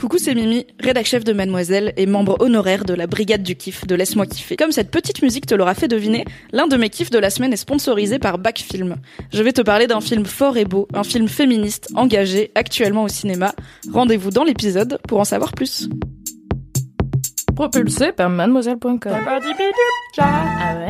Coucou, c'est Mimi, rédac chef de Mademoiselle et membre honoraire de la brigade du kiff de Laisse-moi kiffer. Comme cette petite musique te l'aura fait deviner, l'un de mes kiffs de la semaine est sponsorisé par Back Film. Je vais te parler d'un film fort et beau, un film féministe, engagé, actuellement au cinéma. Rendez-vous dans l'épisode pour en savoir plus. Propulsé par mademoiselle.com. Ah ouais.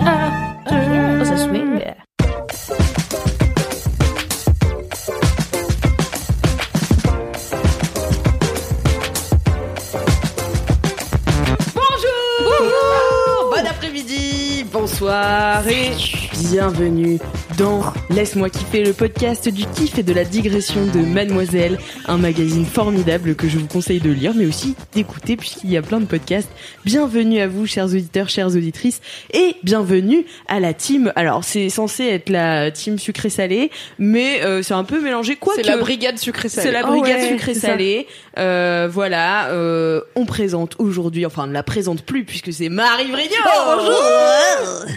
Et bienvenue dans Laisse-moi kiffer le podcast du kiff et de la digression de Mademoiselle, un magazine formidable que je vous conseille de lire mais aussi d'écouter puisqu'il y a plein de podcasts. Bienvenue à vous chers auditeurs, chères auditrices et bienvenue à la team. Alors c'est censé être la team sucré-salé mais euh, c'est un peu mélangé quoi C'est que- la brigade sucré-salé. c'est la brigade ouais, sucré c'est ça. salé. Euh, voilà, euh, on présente aujourd'hui, enfin on ne la présente plus puisque c'est Marie Vrigno.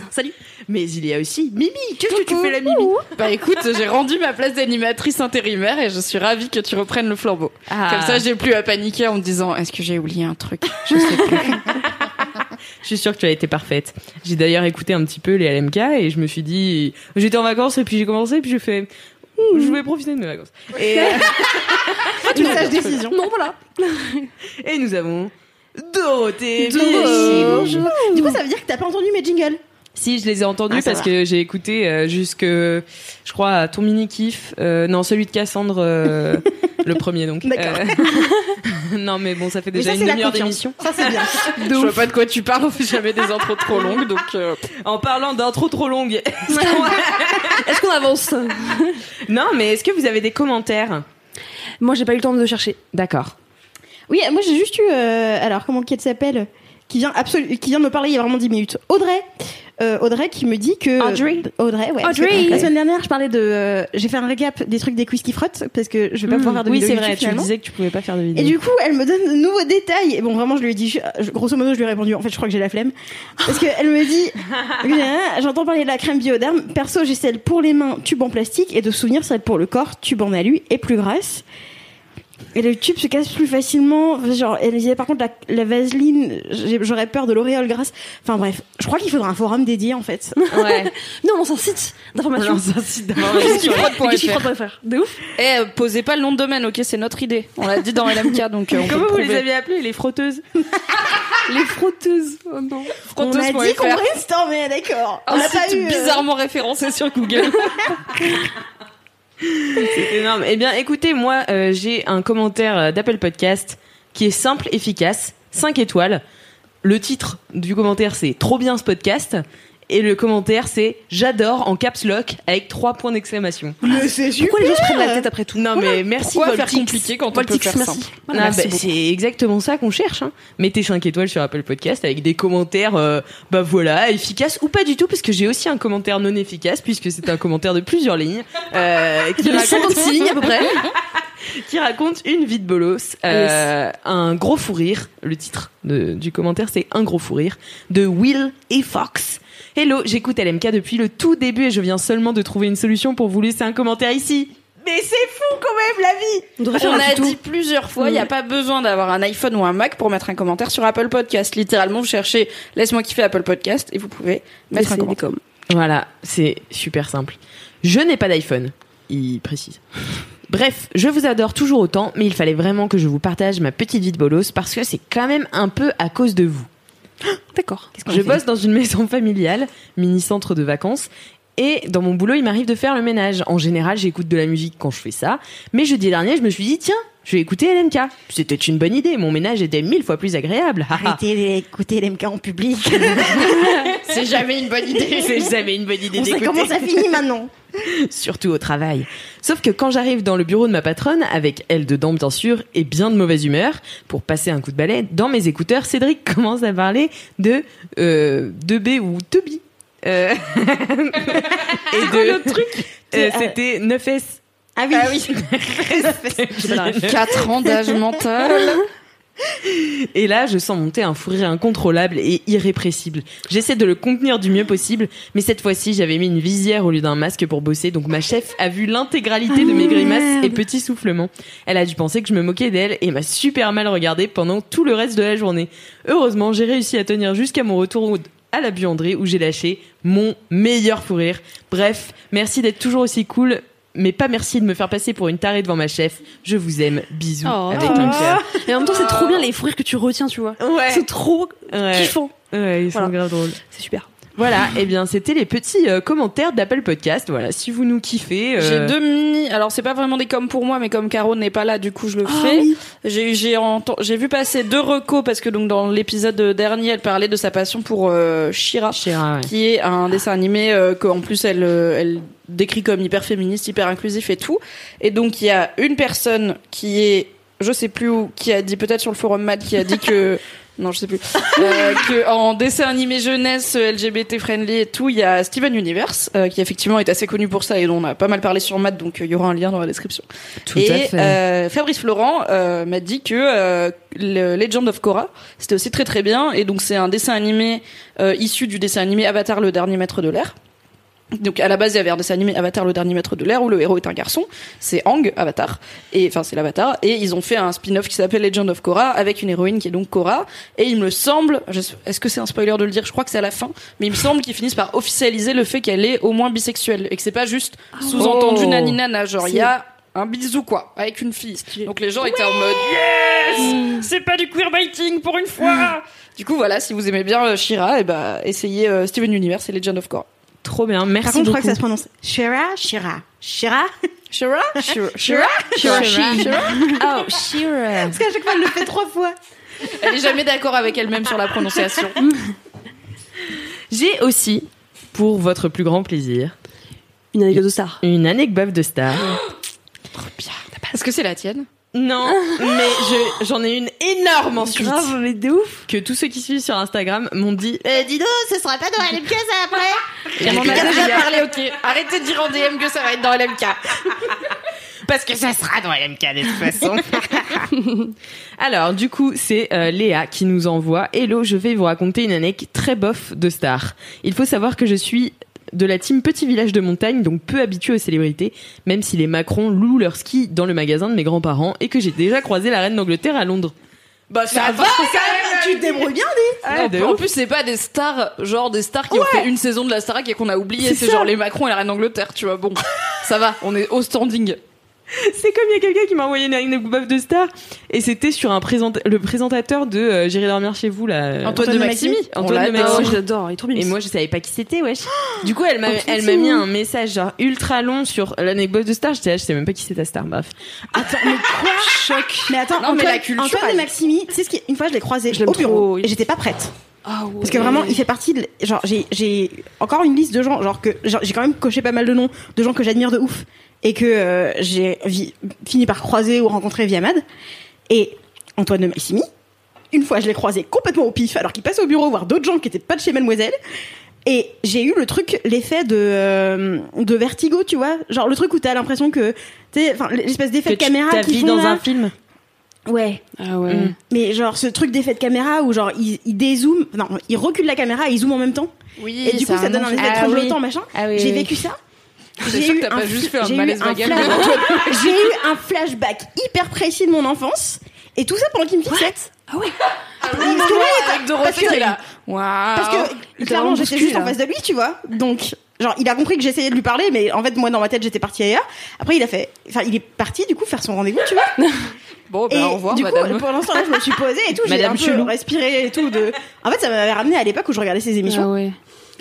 Salut. Mais il y a aussi Mimi. Qu'est-ce que tu fais la Mimi? Bah écoute, j'ai rendu ma place d'animatrice intérimaire et je suis ravie que tu reprennes le flambeau. Ah. Comme ça, j'ai plus à paniquer en me disant est-ce que j'ai oublié un truc? Je sais plus. Je suis sûre que tu as été parfaite. J'ai d'ailleurs écouté un petit peu les LMK et je me suis dit, j'étais en vacances et puis j'ai commencé et puis j'ai fait, Ouh, je vais profiter de mes vacances. Et, euh, Une sage décision. non voilà. et nous avons Dorothée. Bonjour. Du coup, ça veut dire que t'as pas entendu mes jingles. Si, je les ai entendus Ah, parce va. que j'ai écouté euh, jusque, je crois, à ton mini kiff. Euh, non, celui de Cassandre, euh, le premier donc. D'accord. Euh, non, mais bon, ça fait déjà ça, une demi-heure d'émission. Ça, c'est bien. Je vois pas de quoi tu parles, on fait jamais des intros trop longues, donc euh, En parlant d'intro trop longue. Est-ce qu'on avance? Non, mais est-ce que vous avez des commentaires? Moi, j'ai pas eu le temps de chercher. D'accord. Oui, moi, j'ai juste eu. euh, alors, comment qu'elle s'appelle? Qui vient, qui vient de me parler il y a vraiment 10 minutes. Audrey. Euh, Audrey qui me dit que Audrey Audrey ouais que Audrey. la semaine dernière je parlais de euh, j'ai fait un récap des trucs des quiz qui frottent parce que je vais pas pouvoir faire de oui, vidéo c'est YouTube, vrai. Tu finalement. disais que tu pouvais pas faire de Et vidéo. du coup, elle me donne de nouveaux détails. Et bon, vraiment, je lui ai dit, je- grosso modo, je lui ai répondu, en fait, je crois que j'ai la flemme. Parce qu'elle me dit, j'entends parler de la crème bioderme. Perso, j'ai celle pour les mains, tube en plastique. Et de souvenir, celle pour le corps, tube en alu et plus grasse. Et le tube se casse plus facilement. Genre, elle disait, par contre, la, la vaseline, j'aurais peur de l'auréole grasse. Enfin, bref. Je crois qu'il faudra un forum dédié, en fait. Ouais. non, on s'en site d'information. Alors, c'est un site d'information sur les- Frotte.fr. De ouf. Eh, euh, posez pas le nom de domaine, ok, c'est notre idée. On l'a dit dans LMK, donc euh, on Comment peut vous le les avez appelées Les frotteuses Les frotteuses. Oh non. On a dit qu'on brainstormait, d'accord. On Un n'a pas site eu. euh, bizarrement référencé sur Google. C'est énorme. Eh bien, écoutez, moi, euh, j'ai un commentaire euh, d'Apple Podcast qui est simple, efficace, 5 étoiles. Le titre du commentaire, c'est Trop bien ce podcast. Et le commentaire, c'est J'adore en caps lock avec trois points d'exclamation. Mais c'est super. Pourquoi les gens se prennent la tête après tout? Non, mais merci Pourquoi faire Voltix. compliqué quand on peut Voltix, faire merci. simple? Ah, bah, c'est exactement ça qu'on cherche. Hein. Mettez 5 étoiles sur Apple Podcast avec des commentaires, euh, bah voilà, efficaces ou pas du tout, parce que j'ai aussi un commentaire non efficace, puisque c'est un commentaire de plusieurs lignes, euh, qui, raconte, 56 lignes à peu près. qui raconte une vie de bolos, euh, un gros fou rire. Le titre de- du commentaire, c'est un gros fou rire de Will et Fox. Hello, j'écoute LMK depuis le tout début et je viens seulement de trouver une solution pour vous laisser un commentaire ici. Mais c'est fou quand même la vie On devrait faire On un a tuto. dit plusieurs fois, il n'y a pas besoin d'avoir un iPhone ou un Mac pour mettre un commentaire sur Apple Podcast. Littéralement, vous cherchez Laisse-moi kiffer Apple Podcast et vous pouvez mettre un Laissez commentaire. Voilà, c'est super simple. Je n'ai pas d'iPhone, il précise. Bref, je vous adore toujours autant, mais il fallait vraiment que je vous partage ma petite vie de bolos parce que c'est quand même un peu à cause de vous. D'accord. Je bosse dans une maison familiale, mini centre de vacances, et dans mon boulot, il m'arrive de faire le ménage. En général, j'écoute de la musique quand je fais ça, mais jeudi dernier, je me suis dit, tiens, je vais écouter LMK. C'était une bonne idée, mon ménage était mille fois plus agréable. Arrêtez d'écouter l'MK en public. C'est jamais une bonne idée. C'est jamais une bonne idée d'écouter. comment ça finit maintenant. Surtout au travail. Sauf que quand j'arrive dans le bureau de ma patronne, avec elle dedans bien sûr, et bien de mauvaise humeur, pour passer un coup de balai, dans mes écouteurs, Cédric commence à parler de euh, de B ou Toby. Euh, et de truc. C'était 9S. Ah oui. Ah oui. 4 ans d'âge mental. Et là, je sens monter un fou rire incontrôlable et irrépressible. J'essaie de le contenir du mieux possible, mais cette fois-ci, j'avais mis une visière au lieu d'un masque pour bosser, donc ma chef a vu l'intégralité de mes grimaces et petits soufflements. Elle a dû penser que je me moquais d'elle et m'a super mal regardé pendant tout le reste de la journée. Heureusement, j'ai réussi à tenir jusqu'à mon retour au- à la buanderie où j'ai lâché mon meilleur fou rire. Bref, merci d'être toujours aussi cool. Mais pas merci de me faire passer pour une tarée devant ma chef. Je vous aime. Bisous. Oh. avec un cœur. Et en même temps, c'est trop bien les fous rires que tu retiens, tu vois. Ouais. C'est trop Ouais. kiffant. Ouais, ils sont grave drôles. C'est super. Voilà, et bien c'était les petits euh, commentaires d'Apple Podcast. Voilà, si vous nous kiffez. euh, J'ai deux mini. Alors c'est pas vraiment des comme pour moi, mais comme Caro n'est pas là, du coup je le fais. oui. J'ai j'ai enten- j'ai vu passer deux recos parce que donc dans l'épisode dernier, elle parlait de sa passion pour euh, Shira, Chéra, ouais. qui est un dessin animé euh, qu'en plus elle euh, elle décrit comme hyper féministe, hyper inclusif et tout. Et donc il y a une personne qui est je sais plus où, qui a dit peut-être sur le forum Mad, qui a dit que non je sais plus euh, que en dessin animé jeunesse euh, LGBT friendly et tout, il y a Steven Universe euh, qui effectivement est assez connu pour ça et dont on a pas mal parlé sur Mad, donc euh, il y aura un lien dans la description. Tout et à fait. euh, Fabrice Florent euh, m'a dit que euh, le Legend of Korra c'était aussi très très bien et donc c'est un dessin animé euh, issu du dessin animé Avatar le dernier maître de l'air. Donc à la base il y avait un dessin animé Avatar le dernier maître de l'air où le héros est un garçon, c'est Ang Avatar. Et enfin c'est l'Avatar. Et ils ont fait un spin-off qui s'appelle Legend of Korra avec une héroïne qui est donc Korra. Et il me semble, je sais- est-ce que c'est un spoiler de le dire, je crois que c'est à la fin, mais il me semble qu'ils finissent par officialiser le fait qu'elle est au moins bisexuelle et que c'est pas juste sous-entendu Oh. nani nana, genre il y a un bisou quoi avec une fille. Donc les gens étaient en mode yes, c'est pas du queerbaiting pour une fois. du coup voilà, si vous aimez bien euh, Shira, et bah essayez euh, Steven Universe et Legend of Korra. Trop bien, merci Par contre, je crois que ça se prononce Shira, Shira, Shira? Shira, Shira, Shira, Shira, Shira? Oh, Shira. Parce qu'à chaque fois, elle le fait trois fois. Elle est jamais d'accord avec elle-même sur la prononciation. J'ai aussi, pour votre plus grand plaisir, Une anecdote de star. une anecdote de star. Est-ce que c'est la tienne? Non, mais je- j'en ai une énorme ensuite. Grave, mais de ouf. Que tous ceux qui suivent sur Instagram m'ont dit. Euh, dis donc, ce sera pas dans LMK ça après On en a déjà parlé, ok. Arrêtez de dire en DM que ça va être dans LMK. Parce que ça sera dans LMK de toute façon. Alors, du coup, c'est euh, Léa qui nous envoie. Hello, je vais vous raconter une anecdote très bof de star. Il faut savoir que je suis de la team Petit Village de Montagne, donc peu habituée aux célébrités, même si les Macron louent leur ski dans le magasin de mes grands-parents et que j'ai déjà croisé la reine d'Angleterre à Londres. Bah ça, va Tu te débrouilles bien, Non, de en ouf. plus, c'est pas des stars, genre des stars qui ont fait une saison de la Starac et qu'on a oublié. C'est ça. genre les Macron et la reine d'Angleterre, tu vois. Bon, ça va, on est au standing. C'est comme il y a quelqu'un qui m'a envoyé une anecdote bof de star et c'était sur un présent le présentateur de euh, J'irai dormir chez vous là. Antoine de Maximi. Antoine de. Maximi. Oh, je l'adore, il est trop bien. Et moi, je savais pas qui c'était, wesh. Du coup, elle m'a, elle m'a mis un message genre ultra long sur l'anecdote de Star. J'étais là, je sais même pas qui c'est ta star. Bref. Attends, mais quoi? Choc. Mais attends, Non, mais Antoine, la culture, Antoine de Maximi, tu sais ce qui une fois je l'ai croisé Je au bureau trop, oui. et j'étais pas prête. Ah ouais. Parce que vraiment, il fait partie de. Genre, j'ai, j'ai encore une liste de gens, genre que genre, j'ai quand même coché pas mal de noms de gens que j'admire de ouf et que euh, j'ai fini par croiser ou rencontrer via Mad. Et Antoine de Maximi, une fois, je l'ai croisé complètement au pif, alors qu'il passait au bureau voir d'autres gens qui étaient pas de chez Mademoiselle. Et j'ai eu le truc, l'effet de euh, de vertigo, tu vois, genre le truc où t'as l'impression que, tu enfin l'espèce d'effet de tu caméra t'as qui font dans là. un film. Ouais. Ah ouais. Mm. Mais genre ce truc d'effet de caméra où genre il, il dézoome, non, il recule la caméra et il zoome en même temps. Oui, Et du coup ça donne un effet Ah tremblotant machin. Ah oui, J'ai oui. vécu ça. C'est sûr que t'as pas juste fait un j'ai eu malaise vagal J'ai eu un flashback hyper précis de mon enfance et tout ça pendant qu'il me fixait. Ah ouais. Parce que ouais, avec Dorothée parce que- qui est là. Waouh. Parce que clairement j'étais juste en face de lui, tu vois. Donc genre il a compris que j'essayais de lui parler, mais en fait moi dans ma tête j'étais partie ailleurs. Après il a fait, enfin il est parti du coup faire son rendez-vous, tu vois. Bon, bah, et au revoir, du madame. coup, pour l'instant, là, je me suis posée et tout. J'ai un peu respiré et tout. De... En fait, ça m'avait ramené à l'époque où je regardais ses émissions Ah ouais.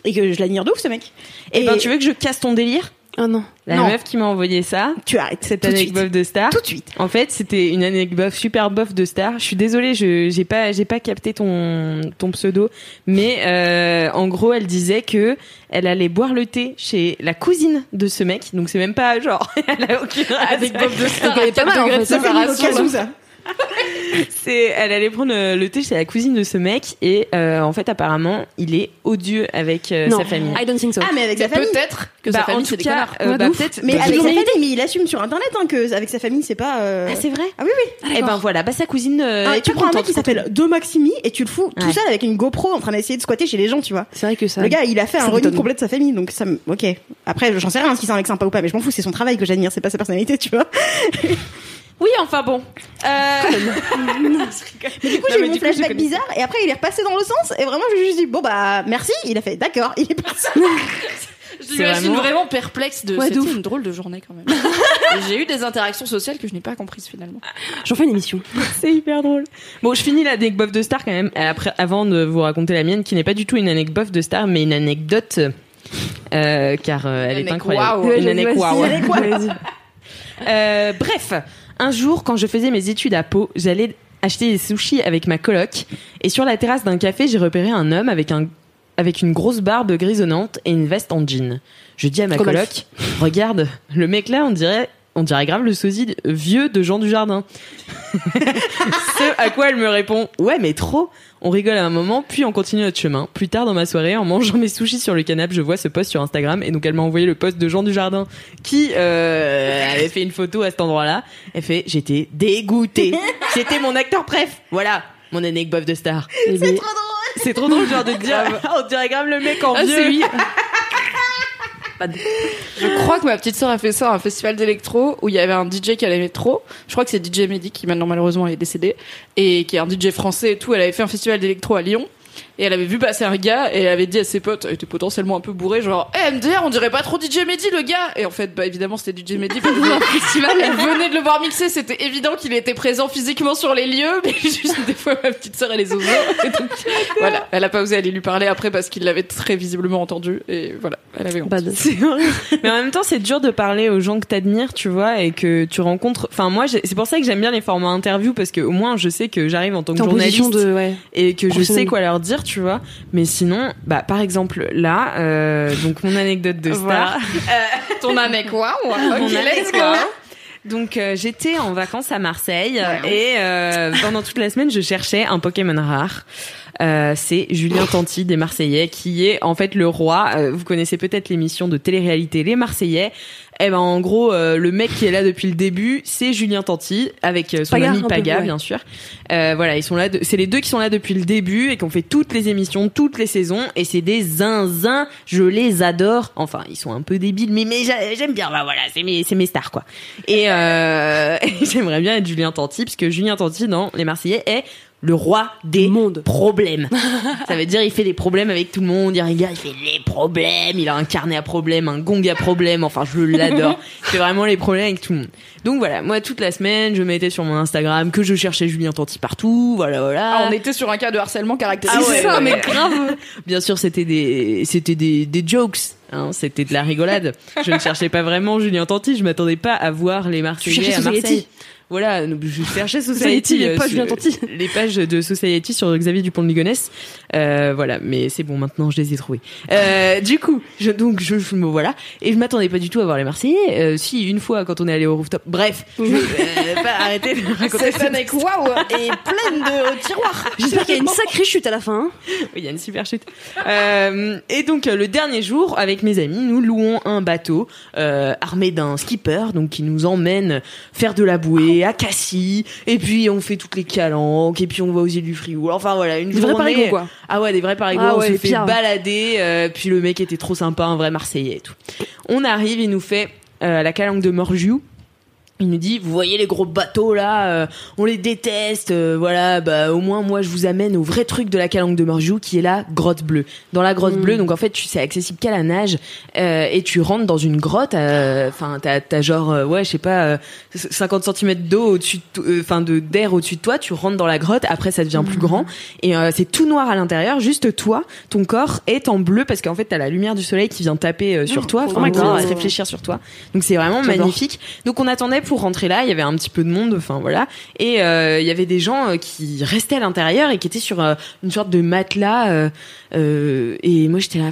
et que je l'admire de ouf, ce mec. Et ben, tu veux que je casse ton délire? Oh non. La Non. meuf qui m'a envoyé ça, Tu arrêtes. cette anecdote de star. Tout de suite. En fait, c'était une anecdote super bof de star. Je suis désolée, je j'ai pas j'ai pas capté ton ton pseudo, mais euh, en gros, elle disait que elle allait boire le thé chez la cousine de ce mec. Donc c'est même pas genre elle a aucune Avec Bob de Star, Elle pas mal, en fait. Une occasion, ça. C'est elle allait prendre euh, le thé chez la cousine de ce mec et euh, en fait apparemment, il est odieux avec euh, non. sa famille. I don't think so. Ah, mais avec sa famille. Peut-être que Bah, sa famille en c'est tout des cas, connards. euh, bah, de peut-être Mais bah, avec sa famille, mais il assume sur internet hein, que avec sa famille, c'est pas. euh, Ah, c'est vrai Ah oui, oui. Eh ben voilà, bah sa cousine euh, Ah, tu prends un mec qui s'appelle Do Maximi et tu le fous tout seul avec une GoPro en train d'essayer de squatter chez les gens, tu vois. C'est vrai que ça. Le gars, il a fait un m'étonne. complet de sa famille, donc ça me. Ok. Après, j'en sais rien si c'est un mec sympa ou pas, mais je m'en fous, c'est son travail que j'admire, c'est pas sa personnalité, tu vois. Oui, enfin bon. Euh... Mais du coup, j'ai eu mon coup, flashback bizarre et après, il est repassé dans le sens et vraiment, je lui ai juste dit, bon bah, merci. Il a fait, d'accord, il est parti. Je C'est l'imagine vraiment- vraiment... perplexe de Ouais, c'était une drôle de journée quand même. J'ai eu des interactions sociales que je n'ai pas comprises finalement. J'en fais une émission. C'est hyper drôle. Bon, je finis l'anecdote de star quand même. Après, avant de vous raconter la mienne, qui n'est pas du tout une anecdote de star, mais une anecdote, euh, car euh, elle est incroyable. Une anecdote. Euh, bref, un jour, quand je faisais mes études à Pau, j'allais acheter des sushis avec ma coloc, et sur la terrasse d'un café, j'ai repéré un homme avec un avec une grosse barbe grisonnante et une veste en jean. Je dis à ma coloc, regarde, le mec là, on dirait, on dirait grave le sosie vieux de Jean du Jardin. Ce à quoi elle me répond, ouais mais trop. On rigole à un moment, puis on continue notre chemin. Plus tard dans ma soirée, en mangeant mes sushis sur le canapé, je vois ce post sur Instagram et donc elle m'a envoyé le post de Jean du Jardin qui euh, avait fait une photo à cet endroit-là. Elle fait, j'étais dégoûtée. C'était mon acteur préf. Voilà, mon anecdote de star. Eh ben, C'est trop drôle genre de dire, on dirait grave le mec en Ah, vieux. Je crois que ma petite sœur a fait ça à un festival d'électro où il y avait un DJ qu'elle aimait trop. Je crois que c'est DJ Mehdi qui maintenant malheureusement est décédé et qui est un DJ français et tout. Elle avait fait un festival d'électro à Lyon et elle avait vu passer un gars et elle avait dit à ses potes, elle était potentiellement un peu bourré, genre Eh, MDR, on dirait pas trop DJ Mehdi le gars. Et en fait, bah évidemment c'était DJ Mehdi. parce que le festival, elle venait de le voir mixer, c'était évident qu'il était présent physiquement sur les lieux, mais juste des fois ma petite sœur elle les osait. Et donc voilà, elle a pas osé aller lui parler après parce qu'il l'avait très visiblement entendu et voilà, elle avait honte. horrible. Mais en même temps, c'est dur de parler aux gens que t'admires, tu vois, et que tu rencontres. Enfin, moi, j'ai- c'est pour ça que j'aime bien les formats interviews parce que au moins, je sais que j'arrive en tant que journaliste de. Ouais. et que je sais quoi leur dire, tu vois. Mais sinon, bah, par exemple, là, euh, donc mon anecdote de star. Voilà. Ton année, let's quoi. go. Donc euh, j'étais en vacances à Marseille et euh, pendant toute la semaine je cherchais un Pokémon rare. Euh, c'est Julien Tanti des Marseillais qui est en fait le roi. Euh, vous connaissez peut-être l'émission de télé-réalité Les Marseillais. Eh ben en gros euh, le mec qui est là depuis le début c'est Julien Tanti avec euh, son Paga, ami peu, Paga ouais. bien sûr. Euh, voilà ils sont là. de- C'est les deux qui sont là depuis le début et qui ont fait toutes les émissions, toutes les saisons et c'est des zinzins. Je les adore. Enfin ils sont un peu débiles mais mais j'a- j'aime bien. Bah voilà c'est mes c'est mes stars quoi. Et, euh, j'aimerais bien être Julien Tanti, parce que Julien Tanti, dans Les Marseillais, est le roi des Monde. problèmes. Ça veut dire il fait des problèmes avec tout le monde, il regarde, il fait les problèmes, il a un carnet à problèmes, un gong à problèmes, enfin je l'adore. Il fait vraiment les problèmes avec tout le monde. Donc voilà, moi toute la semaine, je mettais sur mon Instagram que je cherchais Julien Tanti partout, voilà voilà. Ah, on était sur un cas de harcèlement caractérisé. Ah ouais, ça, ouais, mais grave. Bien sûr, c'était des, c'était des, des jokes. Hein, c'était de la rigolade. Je ne cherchais pas vraiment Julien Tanti. Je m'attendais pas à voir les Marseillais cherchais à Marseille. Voilà, je cherchais Society, les euh, pages Tanti. les pages de Society sur Xavier Dupont de Ligonnès. Euh, voilà, mais c'est bon, maintenant je les ai trouvés. Euh, du coup, je, donc je, je me voilà et je m'attendais pas du tout à voir les Marseillais. Euh, si une fois quand on est allé au rooftop. Bref, je vais pas arrêter de raconter Cette année waouh et pleine de tiroirs. J'espère qu'il y a une sacrée chute à la fin. hein. Oui, il y a une super chute. Et donc le dernier jour, avec mes amis, nous louons un bateau armé d'un skipper, donc qui nous emmène faire de la bouée à Cassis. Et puis on fait toutes les calanques. Et puis on va aux îles du Frioul. Enfin voilà, une Des vrais journée. parigots, quoi. Ah ouais, des vrais parigots. Ah on ouais, se fait pire. balader. euh, puis le mec était trop sympa, un vrai Marseillais et tout. On arrive, il nous fait euh, la calanque de Morgiou. Il nous dit, vous voyez les gros bateaux là, euh, on les déteste, euh, voilà, bah au moins moi je vous amène au vrai truc de la calanque de Morjou qui est la grotte bleue. Dans la grotte Mm. bleue, donc en fait tu c'est accessible qu'à la nage euh, et tu rentres dans une grotte, euh, enfin t'as t'as genre euh, ouais je sais pas euh, 50 cm d'eau au-dessus, euh, enfin de d'air au-dessus de toi, tu rentres dans la grotte, après ça devient plus grand et euh, c'est tout noir à l'intérieur, juste toi, ton corps est en bleu parce qu'en fait t'as la lumière du soleil qui vient taper euh, sur toi, oh enfin qui vient réfléchir sur toi. Donc c'est vraiment magnifique. Donc on attendait pour rentrer là, il y avait un petit peu de monde, enfin voilà, et euh, il y avait des gens euh, qui restaient à l'intérieur et qui étaient sur euh, une sorte de matelas. et moi j'étais là.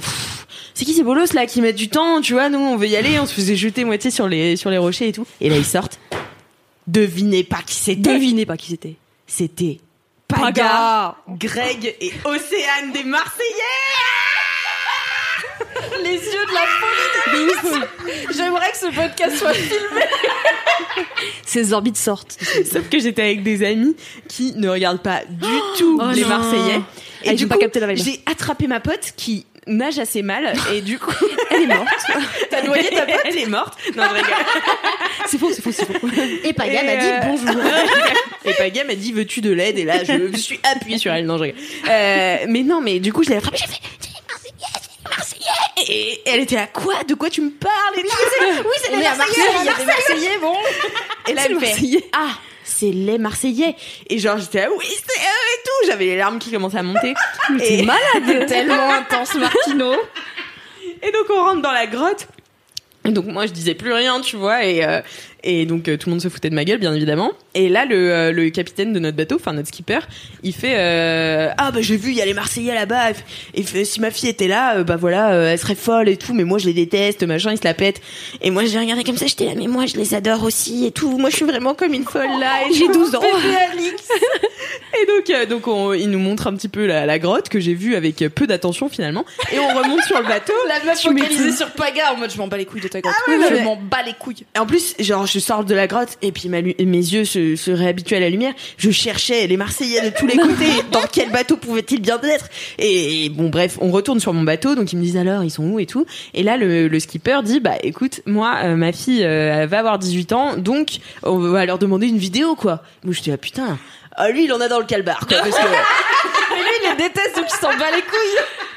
C'est qui ces bolos là qui mettent du temps, tu vois Nous on veut y aller, on se faisait jeter moitié sur les sur les rochers et tout. Et là ils sortent. Devinez pas qui c'était. Devinez pas qui c'était. C'était Paga, Greg et Océane des Marseillais. Les yeux de la folie. J'aimerais que ce podcast soit filmé. Ces orbites sortent. Sauf que j'étais avec des amis qui ne regardent pas du tout Oh les non. Marseillais. Ah, pas capté la vibe. J'ai attrapé ma pote qui nage assez mal et du coup Elle est morte. t'as noyé ta pote? Elle est morte non je rigole C'est faux, c'est faux, c'est faux. Et Paga Et, m'a dit euh, bonjour. et Paga m'a dit veux-tu de l'aide? Et là je me suis appuyée sur elle non je rigole euh, mais non mais du coup je l'ai attrapée j'ai fait C'est les Marseillais les Marseillais et elle était à quoi de quoi tu me parles et oui c'est il y a des Marseillais, bon. Et là, elle les fait Marseillais. Ah, c'est les Marseillais. Et genre, j'étais là, oui, c'est eux et tout. J'avais les larmes qui commençaient à monter. et, malade. Tellement intense, Martino. et donc, on rentre dans la grotte. Et donc, moi, je disais plus rien, tu vois. Et, euh, et donc, euh, tout le monde se foutait de ma gueule, bien évidemment. Et là, le, euh, le capitaine de notre bateau, enfin, notre skipper, il fait euh, Ah, bah, j'ai vu, il y a les Marseillais là-bas. Et fait, si ma fille était là, bah voilà, elle serait folle et tout. Mais moi, je les déteste, machin, ils se la pètent. Et moi, j'ai regardé comme ça, j'étais là, mais moi, je les adore aussi et tout. Moi, je suis vraiment comme une folle là. Et j'ai 12 ans. Et donc, donc on, il nous montre un petit peu la, la grotte que j'ai vue avec peu d'attention finalement. Et on remonte sur le bateau. La meuf focalisée sur Paga en mode je m'en bats les couilles de ta grotte. ouais, je ouais. m'en bats les couilles. Et en plus, genre, je sors de la grotte et puis ma mes yeux se, se réhabituent à la lumière. Je cherchais les Marseillais de tous les côtés. Dans quel bateau pouvaient-ils bien être? Et, bon, bref, on retourne sur mon bateau. Donc ils me disent alors, ils sont où et tout. Et là, le, le skipper dit, bah écoute, moi, euh, ma fille, euh, elle va avoir 18 ans, donc on va leur demander une vidéo, quoi. Moi, je dis, ah putain, ah, lui, il en a dans le calbar, quoi. Parce que... Mais lui, il les déteste donc il s'en bat les couilles.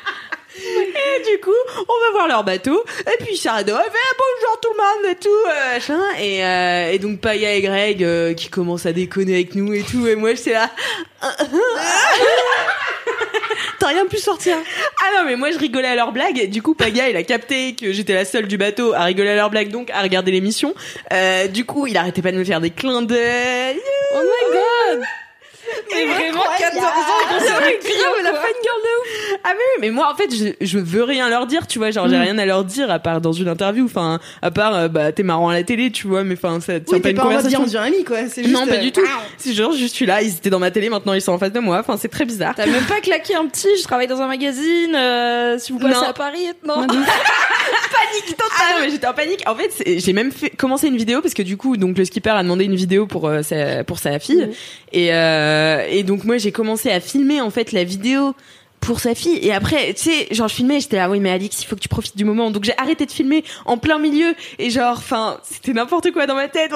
Et du coup, on va voir leur bateau. Et puis Sarado, elle fait ah, bonjour tout le monde et tout, euh. Et, euh, et donc Paga et Greg euh, qui commencent à déconner avec nous et tout. Et moi, j'étais là. T'as rien pu sortir. Ah non, mais moi, je rigolais à leurs blagues. Et du coup, Paga, il a capté que j'étais la seule du bateau à rigoler à leurs blagues, donc à regarder l'émission. Du coup, il arrêtait pas de me faire des clins d'œil. Oh my god. Mais vraiment 14 ans Grave, la fangirl de ouf. Ah mais oui, mais moi en fait je, je veux rien leur dire, tu vois, genre j'ai rien à leur dire à part dans une interview, enfin à part euh, bah t'es marrant à la télé, tu vois, mais enfin ça c'est Oui, pas une pas en mode conversation. dire on dirait ami quoi. C'est juste. Non, pas euh, du tout. C'est genre, je suis là, ils étaient dans ma télé, maintenant ils sont en face de moi. Enfin, c'est très bizarre. T'as même pas claqué un petit, je travaille dans un magazine, euh, si vous passez Non. à Paris, non. Panique totale. Ah non, mais j'étais en panique. En fait, j'ai même fait commencé une vidéo parce que du coup, donc le skipper a demandé une vidéo pour euh, sa pour sa fille et euh, et donc moi j'ai commencé à filmer en fait la vidéo pour sa fille et après tu sais genre je filmais j'étais là oui mais Alix il faut que tu profites du moment donc j'ai arrêté de filmer en plein milieu et genre enfin c'était n'importe quoi dans ma tête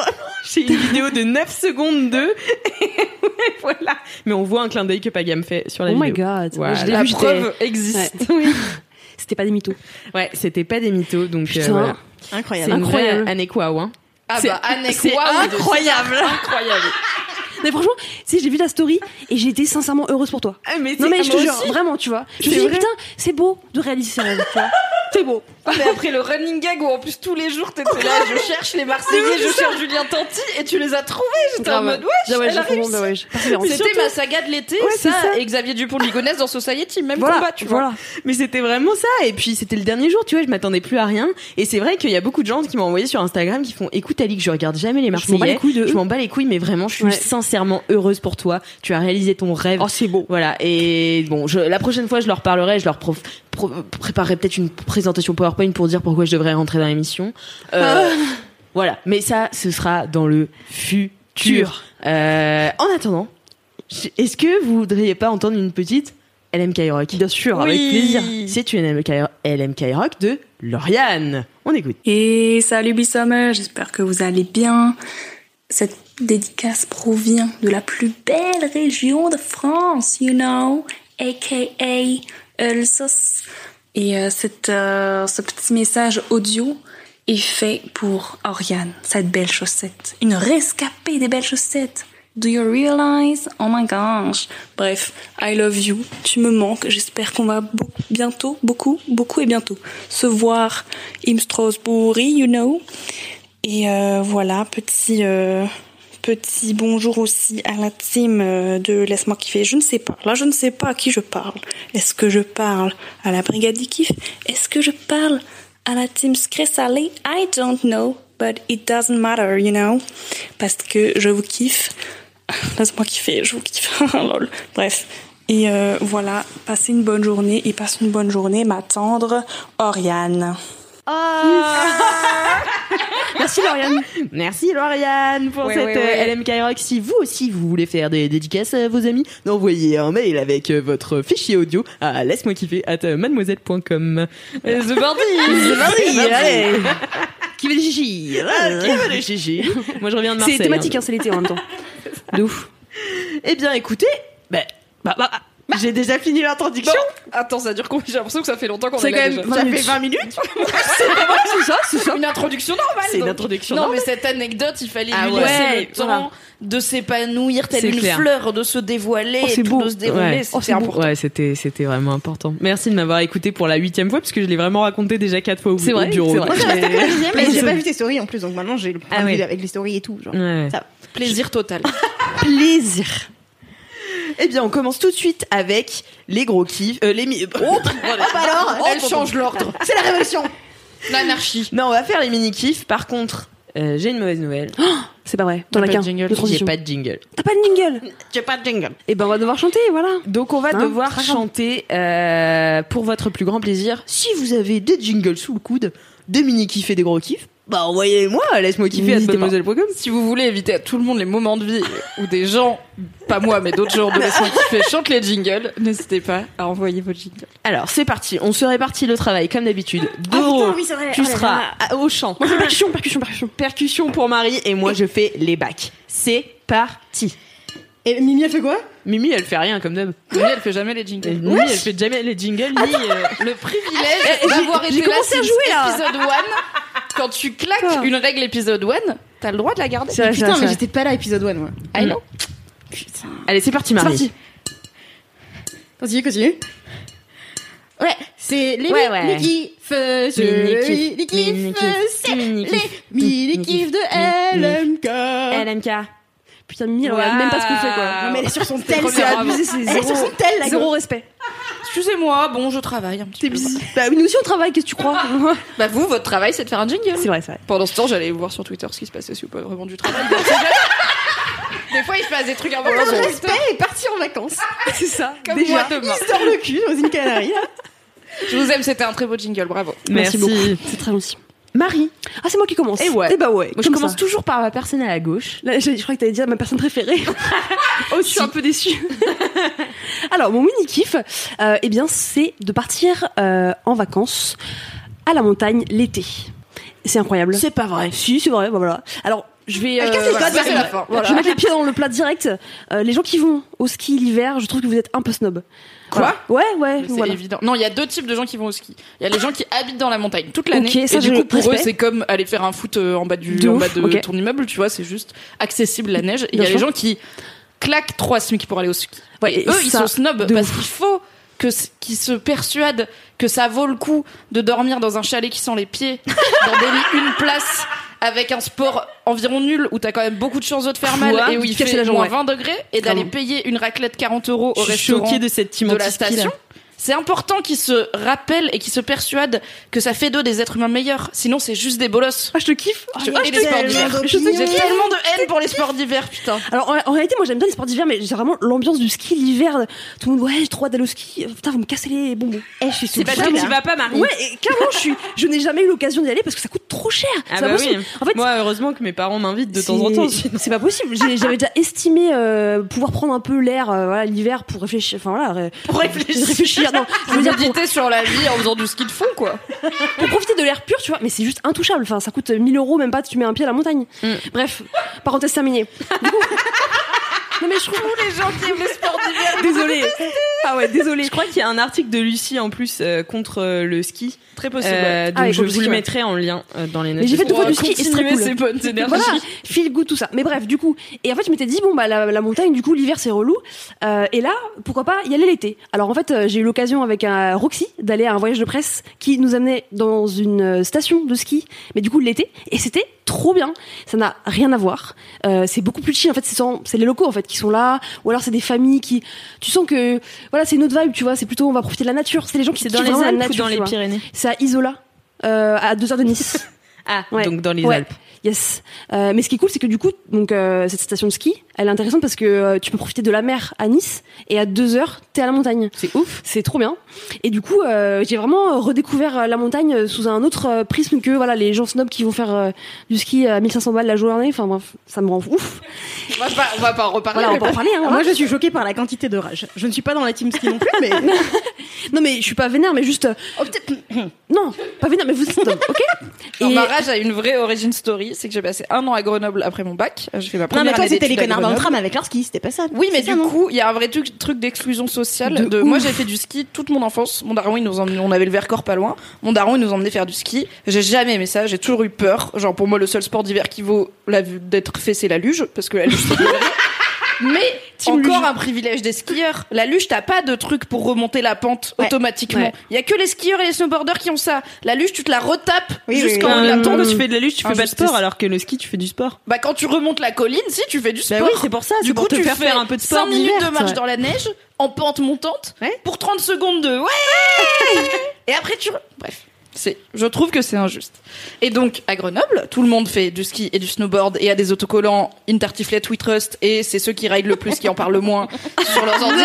j'ai une vidéo de 9 secondes de et voilà mais on voit un clin d'œil que Paga me fait sur la Oh my vidéo god. Voilà. Je La vu, preuve existe. Ouais. C'était pas des mythos. ouais c'était pas des mythos donc euh, voilà. c'est Incroyable. une Incroyable. année quoi hein Ah C'est- bah, Anne c'est incroyable. Incroyable. Mais franchement, sais, j'ai vu ta story et j'ai été sincèrement heureuse pour toi. Ah, mais Non mais je te jure, aussi. vraiment, tu vois. Je me suis dit, vrai. putain, c'est beau de réaliser ses rêves, tu vois. C'est beau. Mais après le running gag où en plus tous les jours t'étais là, je cherche les Marseillais, je cherche Julien Tanti et tu les as trouvés. J'étais en mode wesh, ouais, elle a réussi. C'était ma saga de l'été, Ouais, ça, ça. et Xavier Dupont de Ligonnès dans Society, même Voilà, combat, tu vois. voilà. Mais c'était vraiment ça. Et puis c'était le dernier jour, tu vois, je m'attendais plus à rien. Et c'est vrai qu'il y a beaucoup de gens qui m'ont envoyé sur Instagram qui font écoute Alix, je regarde jamais les Marseillais. Je m'en bats les couilles, mais vraiment, je suis Ouais. sincèrement heureuse pour toi. Tu as réalisé ton rêve. Oh, c'est beau. Voilà. Et bon, je, la prochaine fois, je leur parlerai, je leur préparerai peut-être une présentation PowerPoint pour dire pourquoi je devrais rentrer dans l'émission. Euh, Voilà. Mais ça, ce sera dans le futur. Euh, en attendant, est-ce que vous voudriez pas entendre une petite LMK Rock? Bien sûr, avec plaisir. C'est une LMK, LMK Rock de Lauriane. On écoute. Et salut Bissommer, j'espère que vous allez bien. Cette dédicace provient de la plus belle région de France, you know, aka Alsace. Et euh, cette, euh, ce petit message audio est fait pour Oriane, cette belle chaussette. Une rescapée des belles chaussettes. Do you realize? Oh my gosh. Bref, I love you. Tu me manques. J'espère qu'on va bientôt, beaucoup, beaucoup et bientôt se voir in Strasbourg, you know. Et euh, voilà, petit petit bonjour aussi à la team euh, de Laisse-moi kiffer. Je ne sais pas. Là, je ne sais pas à qui je parle. Est-ce que je parle à la brigade du kiff? Est-ce que je parle à la team Scressale I don't know, but it doesn't matter, you know? Parce que je vous kiffe. Laisse-moi kiffer, je vous kiffe. Lol. Bref. Et euh, voilà, passez une bonne journée et passe une bonne journée, ma tendre Oriane. Merci Lauriane. Merci Lauriane pour Ouais, cette ouais, ouais. euh, LMK Rock. Si vous aussi vous voulez faire des dédicaces à vos amis, envoyez un mail avec euh, votre fichier audio à laisse-moi kiffer at mademoiselle.com. Parti, allez. Qui veut des chichis? Qui veut chichis? Moi je reviens de Marseille. C'est thématique, hein, c'est l'été en même temps. De ouf. Eh bien écoutez, bah, bah, bah, j'ai déjà fini l'introduction. Attends, ça dure combien? J'ai l'impression que ça fait longtemps qu'on C'est est quand là même, déjà. ça fait 20 minutes? c'est ça, c'est ça. une introduction normale. C'est une introduction. Non, normale. mais cette anecdote, il fallait Ah lui ouais. laisser le temps voilà. de s'épanouir telle C'est une clair. fleur, de se dévoiler, Oh, c'est et tout de se dérouler. Ouais. C'était Oh, c'est beau. important. Ouais, c'était c'était vraiment important. Merci de m'avoir écouté pour la huitième fois parce que je l'ai vraiment raconté déjà quatre fois au, C'est au vrai, bureau. c'est vrai. Moi, reste Mais- la j'ai pas vu tes stories en plus, donc maintenant j'ai le point Ah de vue avec les stories et tout. Plaisir total. Plaisir. Eh bien, on commence tout de suite avec les gros kiffs. Euh, les mi- bah alors, Elle change l'ordre. c'est la révolution. L'anarchie. Non, on va faire les mini kiffs. Par contre, euh, j'ai une mauvaise nouvelle. C'est pas vrai. T'en T'as as pas qu'un. de J'ai transition. pas de jingle. T'as pas de jingle J'ai pas de jingle. Eh ben, on va devoir chanter, voilà. Donc, on va Hein, devoir chanter euh, pour votre plus grand plaisir. Si vous avez des jingles sous le coude, des mini kiffs et des gros kiffs, bah envoyez-moi. Laisse-moi kiffer à mademoiselle.com. Si vous voulez éviter à tout le monde les moments de vie où des gens, pas moi, mais d'autres gens de laisse-moi kiffer chantent les jingles, n'hésitez pas à envoyer vos jingles. Alors, c'est parti. On se répartit le travail comme d'habitude. Doro, putain, oui, c'est vrai. tu Oh là seras là. à- au chant. Moi, je fais percussion, percussion, percussion. Percussion pour Marie et moi je fais les bacs. C'est parti. Et Mimi a fait quoi? Mimi elle fait rien comme d'hab. Mimi, elle fait jamais les jingles. Mimi elle fait jamais les jingles ni euh, Le privilège d'avoir été j'ai là commencé à jouer, là. épisode 1. Quand tu claques Quoi une règle épisode 1, t'as le droit de la garder. Putain, mais j'étais pas là épisode 1 moi. I know. Allez, c'est parti. Marie. C'est parti. Continue, continue. Ouais, c'est les Ouais, ouais. mini kiffs, les mini kiffs, c'est les mini kiffs de LMK. LMK. Putain, Mimi, elle regarde même pas ce qu'on fait, quoi. Non mais elle est sur son tel, c'est abusé, c'est bravo. Elle est sur son tel, la Zéro gueule. respect. Excusez-moi, bon, je travaille un petit T'es peu. busy. Bah, nous aussi, on travaille, qu'est-ce que tu crois? Bah vous, votre travail, c'est de faire un jingle. C'est vrai, c'est vrai. Pendant ce temps, j'allais voir sur Twitter ce qui se passait, si vous pas vraiment du travail. Des fois, il se passe des trucs un peu Aucun sur respect est parti en vacances. C'est ça. Comme Déjà. moi demain. Il se dort le cul dans une canarie. Je vous aime, c'était un très beau jingle, bravo. Merci Merci. beaucoup. C'est très gentil. Marie. Ah, c'est moi qui commence. Eh ouais. Bah ouais. Moi je comme commence ça. toujours par ma personne à la gauche. Là, je, je crois que t'allais dire ma personne préférée. oh, je suis un peu déçue. Alors, mon mini kiff, euh, eh bien, c'est de partir euh, en vacances à la montagne l'été. C'est incroyable. C'est pas vrai. Si, c'est vrai. bah voilà. Alors, je vais. Voilà, je vais- c'est la fin. voilà, Je vais mettre les pieds dans le plat direct. Euh, les gens qui vont au ski l'hiver, je trouve que vous êtes un peu snob. Quoi Ouais, ouais. C'est voilà. évident. Non, il y a deux types de gens qui vont au ski. Il y a les gens qui habitent dans la montagne toute l'année. Ok, ça, et du coup, pour eux, c'est comme aller faire un foot euh, en bas, du, De en bas de ok. ton immeuble, tu vois, c'est juste accessible la neige. Et il y a les gens qui claquent trois SMIC pour aller au ski. Ouais, et et eux, ils sont snobs parce qu'il faut que qu'ils se persuadent que ça vaut le coup de dormir dans un chalet qui sent les pieds, dans des lits une place avec un sport environ nul où t'as quand même beaucoup de chances de te faire mal Quoi et où il fait la jambe, moins ouais. 20 degrés et d'aller payer une raclette 40 euros au Je suis restaurant de cette team de la là. C'est important qu'ils se rappellent et qu'ils se persuadent que ça fait d'eux des êtres humains meilleurs. Sinon, c'est juste des bolosses. Ah, je te kiffe. Je Ah, hais je les te sports d'hiver. J'ai tellement de haine pour les sports d'hiver, putain. Alors en, en réalité, moi j'aime bien les sports d'hiver, mais j'ai vraiment l'ambiance du ski l'hiver. Tout le monde, ouais, j'ai trop hâte d'aller au ski. Euh, Putain, vous me cassez les bonbons. Eh, je suis C'est pas qui vas pas Marie. Ouais, et clairement, je suis, je n'ai jamais eu l'occasion d'y aller parce que ça coûte trop cher. Ah bah possible. oui. En fait, Moi, heureusement que mes parents m'invitent de temps en temps. C'est pas possible. J'avais déjà estimé euh, pouvoir prendre un peu l'air euh, voilà, l'hiver pour réfléchir. Enfin voilà, Pour réfléchir. Réfléchir. Non, je veux dire pour, Méditer sur la vie en faisant du ski de fond, quoi. pour profiter de l'air pur, tu vois. Mais c'est juste intouchable. Enfin, ça coûte 1000 euros, même pas. Tu mets un pied à la montagne. Mm. Bref, parenthèse terminée. Du coup- non mais je trouve les gens qui aiment le sport d'hiver. désolé. Ah ouais, désolé. Je crois qu'il y a un article de Lucie en plus euh, contre euh, le ski. Très possible. Euh, donc Ah je contre vous le ski, ouais. mettrai en lien euh, dans les notes. Mais j'ai fait deux fois du ski et c'est très cool. ces bonnes énergies. Voilà, feel good tout ça. Mais bref, du coup, et en fait, je m'étais dit bon bah la, la montagne, du coup, l'hiver c'est relou. Euh, et là, pourquoi pas y aller l'été. Alors en fait, euh, j'ai eu l'occasion avec un Roxy d'aller à un voyage de presse qui nous amenait dans une euh, station de ski, mais du coup l'été, et c'était trop bien. Ça n'a rien à voir. Euh, c'est beaucoup plus chill. En fait, c'est sans- c'est les locaux en fait qui sont là, ou alors c'est des familles qui. Tu sens que voilà, c'est une autre vibe. Tu vois, c'est plutôt on va profiter de la nature. C'est les gens qui C'est kiffent dans les Alpes ou dans les. Pyrénées? C'est à Isola, euh, à deux heures de Nice. Ah, Ouais. donc dans les Ouais. Alpes. Yes. Euh, mais ce qui est cool, c'est que du coup, donc euh, cette station de ski, elle est intéressante parce que euh, tu peux profiter de la mer à Nice et à deux heures, t'es à la montagne. C'est ouf. C'est trop bien. Et du coup, euh, j'ai vraiment redécouvert la montagne sous un autre euh, prisme que voilà les gens snobs qui vont faire euh, du ski à 1500 balles la journée. Enfin bref, ça me rend ouf. On va pas, on va pas en reparler. Voilà, on va en parler. Hein, moi, je suis choquée par la quantité de rage. Je ne suis pas dans la team ski non plus, mais Non mais je suis pas vénère, mais juste Oh, non, pas vénère, mais vous êtes snob, ok? Et- ma a une vraie origin story, c'est que j'ai passé un an à Grenoble après mon bac. J'ai fait ma Non, première mais toi, c'était les connards dans le tram avec leur ski, c'était pas ça. Oui, mais du ça, non coup, il y a un vrai truc, truc d'exclusion sociale. De moi, j'ai fait du ski toute mon enfance. Mon daron, il nous emmenait, on avait le Vercors pas loin. Mon daron, il nous emmenait faire du ski. J'ai jamais aimé ça. J'ai toujours eu peur. Genre, pour moi, le seul sport d'hiver qui vaut la d'être fait, c'est la luge, parce que la luge. Mais encore luge. un privilège des skieurs. La luge, t'as pas de truc pour remonter la pente Ouais. automatiquement. Ouais. Il y a que les skieurs et les snowboarders qui ont ça. La luge, tu te la retapes Oui, oui, jusqu'en oui. de la temps, pente. quand tu fais de la lutte, tu fais pas de sport, alors que le ski, tu fais du sport. Bah, quand tu remontes la colline, si, tu fais du sport. Bah oui, c'est pour ça. Du pour coup, te tu faire fais faire un peu de sport 5 minutes de marche ouais. dans la neige, en pente montante, Ouais. pour 30 secondes de ouais Et après, tu... re- Bref. C'est, je trouve que c'est injuste. Et donc, à Grenoble, tout le monde fait du ski et du snowboard et a des autocollants Intertiflet We Trust et c'est ceux qui ride le plus qui en parlent le moins sur leurs ordi.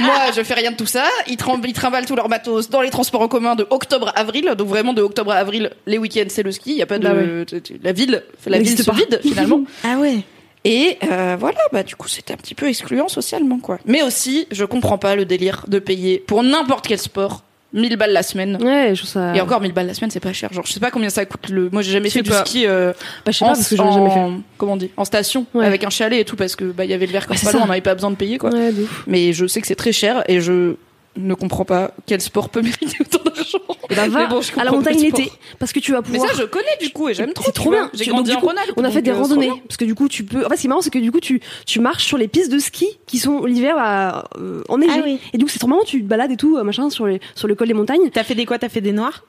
Moi, je fais rien de tout ça. Ils, trem- ils trimballent tous leurs matos dans les transports en commun de octobre à avril. Donc vraiment, de octobre à avril, les week-ends, c'est le ski. Il y a pas de, Bah la ville, la ville se pas. vide finalement. Ah ouais. Et euh, voilà, bah du coup c'était un petit peu excluant socialement quoi. Mais aussi, je comprends pas le délire de payer pour n'importe quel sport 1000 balles la semaine. Ouais, je trouve ça. Et encore 1000 balles la semaine, c'est pas cher. Genre je sais pas combien ça coûte le. Moi j'ai jamais Je fait du pas. ski euh, Bah, je sais en, pas parce que j'en ai jamais fait. en- comment on dit en station Ouais. avec un chalet et tout parce que bah il y avait le verre Ouais, c'est pas ça. loin, on n'avait pas besoin de payer quoi. Ouais, de ouf. Mais je sais que c'est très cher et je ne comprends pas quel sport peut mériter autant d'argent. Et bah, va Mais bon, je à la montagne l'été parce que tu vas Mais pouvoir. ça je connais du coup et j'aime trop. C'est trop bien. J'ai Tu- grandi donc, en du coup, Rhône-Alpes. On a fait des euh, randonnées parce que du coup tu peux. En fait, ce qui est marrant, c'est que du coup tu tu marches sur les pistes de ski qui sont l'hiver à, euh, enneigées. Ah oui. Et donc c'est trop marrant, tu te balades et tout euh, machin sur les sur le col des montagnes. T'as fait des quoi? T'as fait des noirs?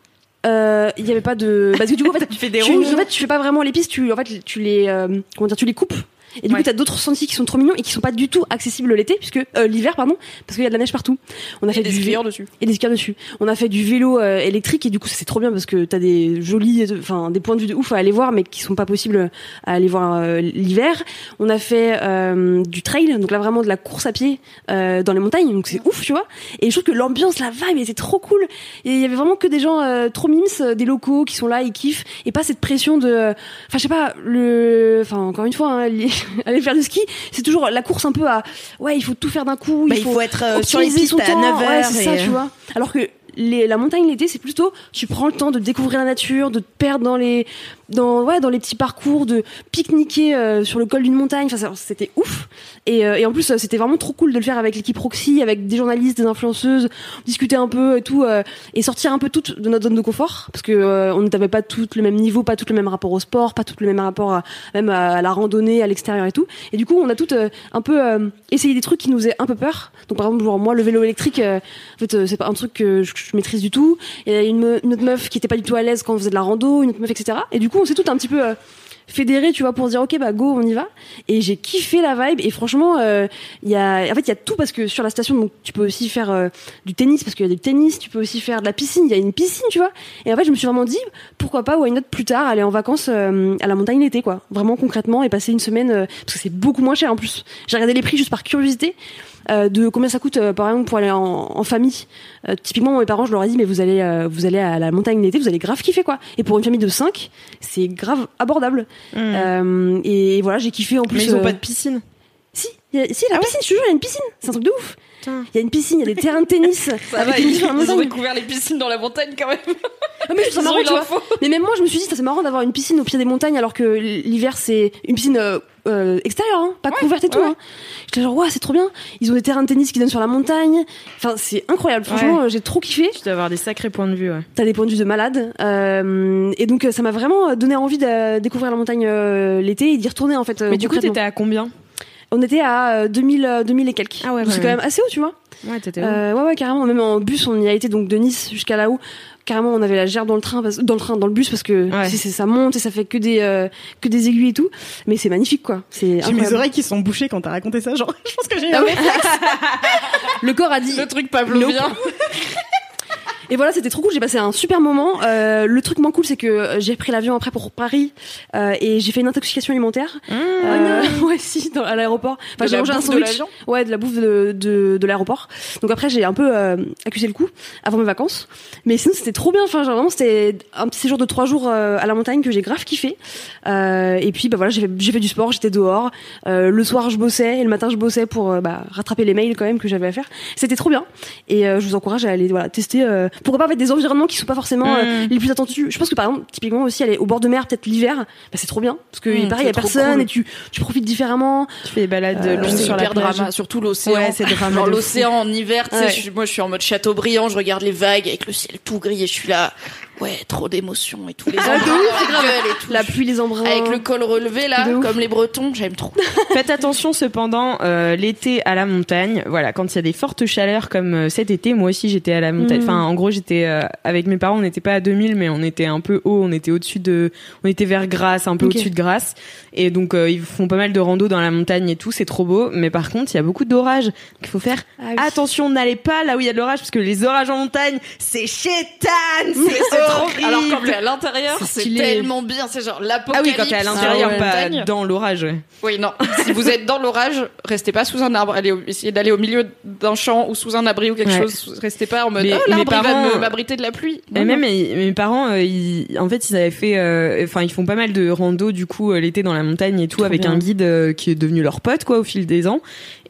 Euh, Il y avait pas de. Parce que du coup en fait Tu fais des tu, en fait, tu fais pas vraiment les pistes, tu, en fait, tu les, euh, comment dire, tu les coupes. Et du Ouais. coup, t'as d'autres sentiers qui sont trop mignons et qui sont pas du tout accessibles l'été, puisque euh, l'hiver, pardon, parce qu'il y a de la neige partout. On a Et fait des skieurs dessus. et des skieurs dessus. On a fait du vélo euh, électrique et du coup, c'est trop bien parce que t'as des jolis, enfin, des points de vue de ouf à aller voir, mais qui sont pas possibles à aller voir euh, l'hiver. On a fait euh, du trail, donc là vraiment de la course à pied euh, dans les montagnes, donc c'est ouf, tu vois. Et je trouve que l'ambiance, la vibe, était trop cool. Et il y avait vraiment que des gens euh, trop mimes, des locaux qui sont là, ils kiffent, et pas cette pression de, enfin, je sais pas, le, enfin, encore une fois, hein, li- aller faire du ski, c'est toujours la course un peu à, ouais, il faut tout faire d'un coup, Bah, il faut être euh, sur les pistes à temps. 9 Ouais, c'est et, ça, euh, tu vois. Alors que les, la montagne l'été, c'est plutôt tu prends le temps de découvrir la nature, de te perdre dans les dans ouais dans les petits parcours, de pique-niquer euh, sur le col d'une montagne. Enfin, c'était ouf. Et, euh, en plus, euh, c'était vraiment trop cool de le faire avec l'équipe Roxy, avec des journalistes, des influenceuses, discuter un peu et tout, et sortir un peu toutes de notre zone de confort, parce que on n'avait pas tout le même niveau, pas tout le même rapport au sport, pas tout le même rapport à, même à, la randonnée, à l'extérieur et tout. Et du coup, on a toutes un peu essayé des trucs qui nous faisaient un peu peur. Donc par exemple, moi, le vélo électrique, en fait, c'est pas un truc que je, maîtrise du tout. Il y a une autre meuf qui était pas du tout à l'aise quand on faisait de la rando, une autre meuf, etc. Et du coup, on s'est toutes un petit peu euh, fédérés, tu vois, pour dire ok, bah go, on y va. Et j'ai kiffé la vibe. Et franchement, euh, il y a, en fait, il y a tout parce que sur la station, donc tu peux aussi faire euh, du tennis parce qu'il y a du tennis. Tu peux aussi faire de la piscine. Il y a une piscine, tu vois. Et en fait, je me suis vraiment dit pourquoi pas, why not plus tard, aller en vacances à la montagne l'été, quoi. Vraiment concrètement et passer une semaine parce que c'est beaucoup moins cher en plus. J'ai regardé les prix juste par curiosité. Euh, de combien ça coûte euh, par exemple pour aller en, en famille? Euh, typiquement mes parents je leur ai dit mais vous allez vous allez à la montagne l'été, vous allez grave kiffer quoi. Et pour une famille de 5, c'est grave abordable. Euh, et voilà, j'ai kiffé en plus Mais ils ont pas de piscine? si, il y a, si, la piscine, je te jure, il y a une piscine. C'est un truc de ouf. Il y a une piscine, il y a des terrains de tennis avec une piscine sur la ils ont découvert les piscines dans la montagne quand même. Ah, mais je trouve ça Ils ont marrant, eu tu vois. l'info. Mais même moi, je me suis dit, ça, c'est marrant d'avoir une piscine au pied des montagnes alors que l'hiver, c'est une piscine euh, euh, extérieure, hein, pas couverte et tout. ouais. Hein. J'étais genre, waouh, c'est trop bien. Ils ont des terrains de tennis qui donnent sur la montagne. Enfin, c'est incroyable. Franchement, Ouais. j'ai trop kiffé. Tu dois avoir des sacrés points de vue, ouais. T'as des points de vue de malade. Euh, et donc, ça m'a vraiment donné envie de découvrir la montagne euh, l'été et d'y retourner, en fait. Mais du coup, t'étais à combien? On était à euh, 2000, euh, 2000 et quelques. Ah ouais, c'est ouais, quand ouais. même assez haut, tu vois. Ouais, t'étais où Euh, ouais, ouais, carrément. Même en bus, on y a été donc de Nice jusqu'à là-haut. Carrément, on avait la gère dans le train, parce- dans le train, dans le bus, parce que Ouais. ça monte et ça fait que des euh, que des aiguilles et tout. Mais c'est magnifique, quoi. C'est J'ai mes oreilles qui sont bouchées quand t'as raconté ça. Genre, je pense que j'ai eu Ah un ouais. Le corps a dit. Le truc pavlovien. Et voilà, c'était trop cool. J'ai passé un super moment. Euh, le truc moins cool, c'est que euh, j'ai pris l'avion après pour Paris euh, et j'ai fait une intoxication alimentaire. Euh, ouais, si, dans, à l'aéroport. Enfin, De j'ai la mangé un de sandwich. l'avion Ouais, de la bouffe de, de, de l'aéroport. Donc après, j'ai un peu euh, accusé le coup avant mes vacances. Mais sinon, c'était trop bien. Enfin, genre, vraiment, c'était un petit séjour de trois jours euh, à la montagne que j'ai grave kiffé. Euh, et puis, bah voilà, j'ai fait, fait du sport, j'étais dehors. Euh, le soir, je bossais et le matin, je bossais pour bah, rattraper les mails quand même que j'avais à faire. C'était trop bien. Et euh, je vous encourage à aller voilà, tester. Pourquoi pas avec des environnements qui sont pas forcément euh, les plus attendus. Je pense que par exemple, typiquement aussi, aller au bord de mer, peut-être l'hiver, bah, c'est trop bien. Parce que Mmh, pareil, il y a personne cool. et tu, tu profites différemment. Tu fais des balades Euh, longues C'est sur la plage. drama, surtout l'océan. Ouais, c'est drama Genre l'océan en hiver, tu sais, Ouais. je suis- moi je suis en mode Chateaubriand, je regarde les vagues avec le ciel tout gris et je suis là, ouais, trop d'émotions et tout, les embruns dans la gueule et tout. La pluie, les embruns. Avec le col relevé là, De comme les Bretons, j'aime trop. Faites attention cependant euh, l'été à la montagne. Voilà, quand il y a des fortes chaleurs comme euh, cet été, moi aussi j'étais à la montagne. Mm. Enfin, en gros, j'étais euh, avec mes parents, on n'était pas à 2000 mais on était un peu haut, on était au-dessus de on était vers Grasse, un peu au-dessus de Grasse et donc euh, ils font pas mal de rando dans la montagne et tout, c'est trop beau, mais par contre, il y a beaucoup d'orages. Donc il faut faire Ah oui. attention, n'allez pas là où il y a de l'orage parce que les orages en montagne, c'est chétane, c'est horrible. Alors quand t'es à l'intérieur, C'est tellement bien, c'est genre ah l'apocalypse. oui, quand t'es à l'intérieur, sur la pas montagne. dans l'orage. Oui, non. si vous êtes dans l'orage, restez pas sous un arbre. Allez, essayez d'aller au milieu d'un champ ou sous un abri ou quelque Ouais. chose. Restez pas en mode Mais oh, mes l'arbre va m'abriter de la pluie. Et même mes, mes parents, euh, ils, en fait, ils avaient fait, euh, enfin, ils font pas mal de rando du coup euh, l'été dans la montagne et tout avec bien. un guide euh, qui est devenu leur pote quoi au fil des ans.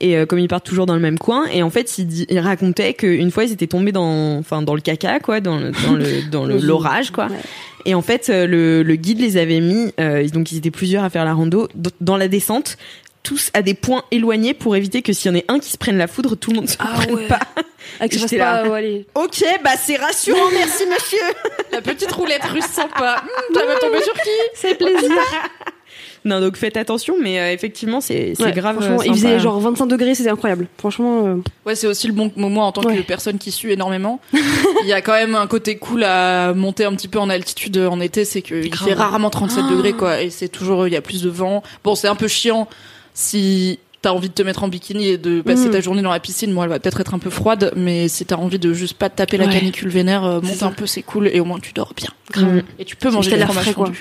Et euh, comme ils partent toujours dans le même coin, et en fait, ils, di- ils racontaient qu'une fois ils étaient tombés dans, enfin, dans le caca quoi, dans le, dans le, dans le- l'orage quoi. Ouais. Et en fait, euh, le, le guide les avait mis, euh, donc ils étaient plusieurs à faire la rando d- dans la descente. Tous à des points éloignés pour éviter que s'il y en ait un qui se prenne la foudre, tout le monde se Ah prenne ouais. pas. Là. pas, ouais. Ok, bah c'est rassurant, merci monsieur. La petite roulette russe sympa. Hum, ça va tomber sur qui? C'est plaisir. Non, donc faites attention, mais euh, effectivement, c'est Ouais, grave. Franchement, euh, il faisait genre 25 degrés, c'était incroyable. Franchement, euh, Ouais, c'est aussi le bon moment en tant que personne qui sue énormément. Il y a quand même un côté cool à monter un petit peu en altitude en été, c'est qu'il fait rarement 37 Ah. degrés quoi, et c'est toujours il y a plus de vent. Bon, c'est un peu chiant si t'as envie de te mettre en bikini et de passer Mm. ta journée dans la piscine. Moi, elle va peut-être être un peu froide, mais si t'as envie de juste pas te taper la Ouais. canicule vénère, monte un peu, c'est cool, et au moins tu dors bien. Et tu peux manger t'as du l'air fromage frais, quoi.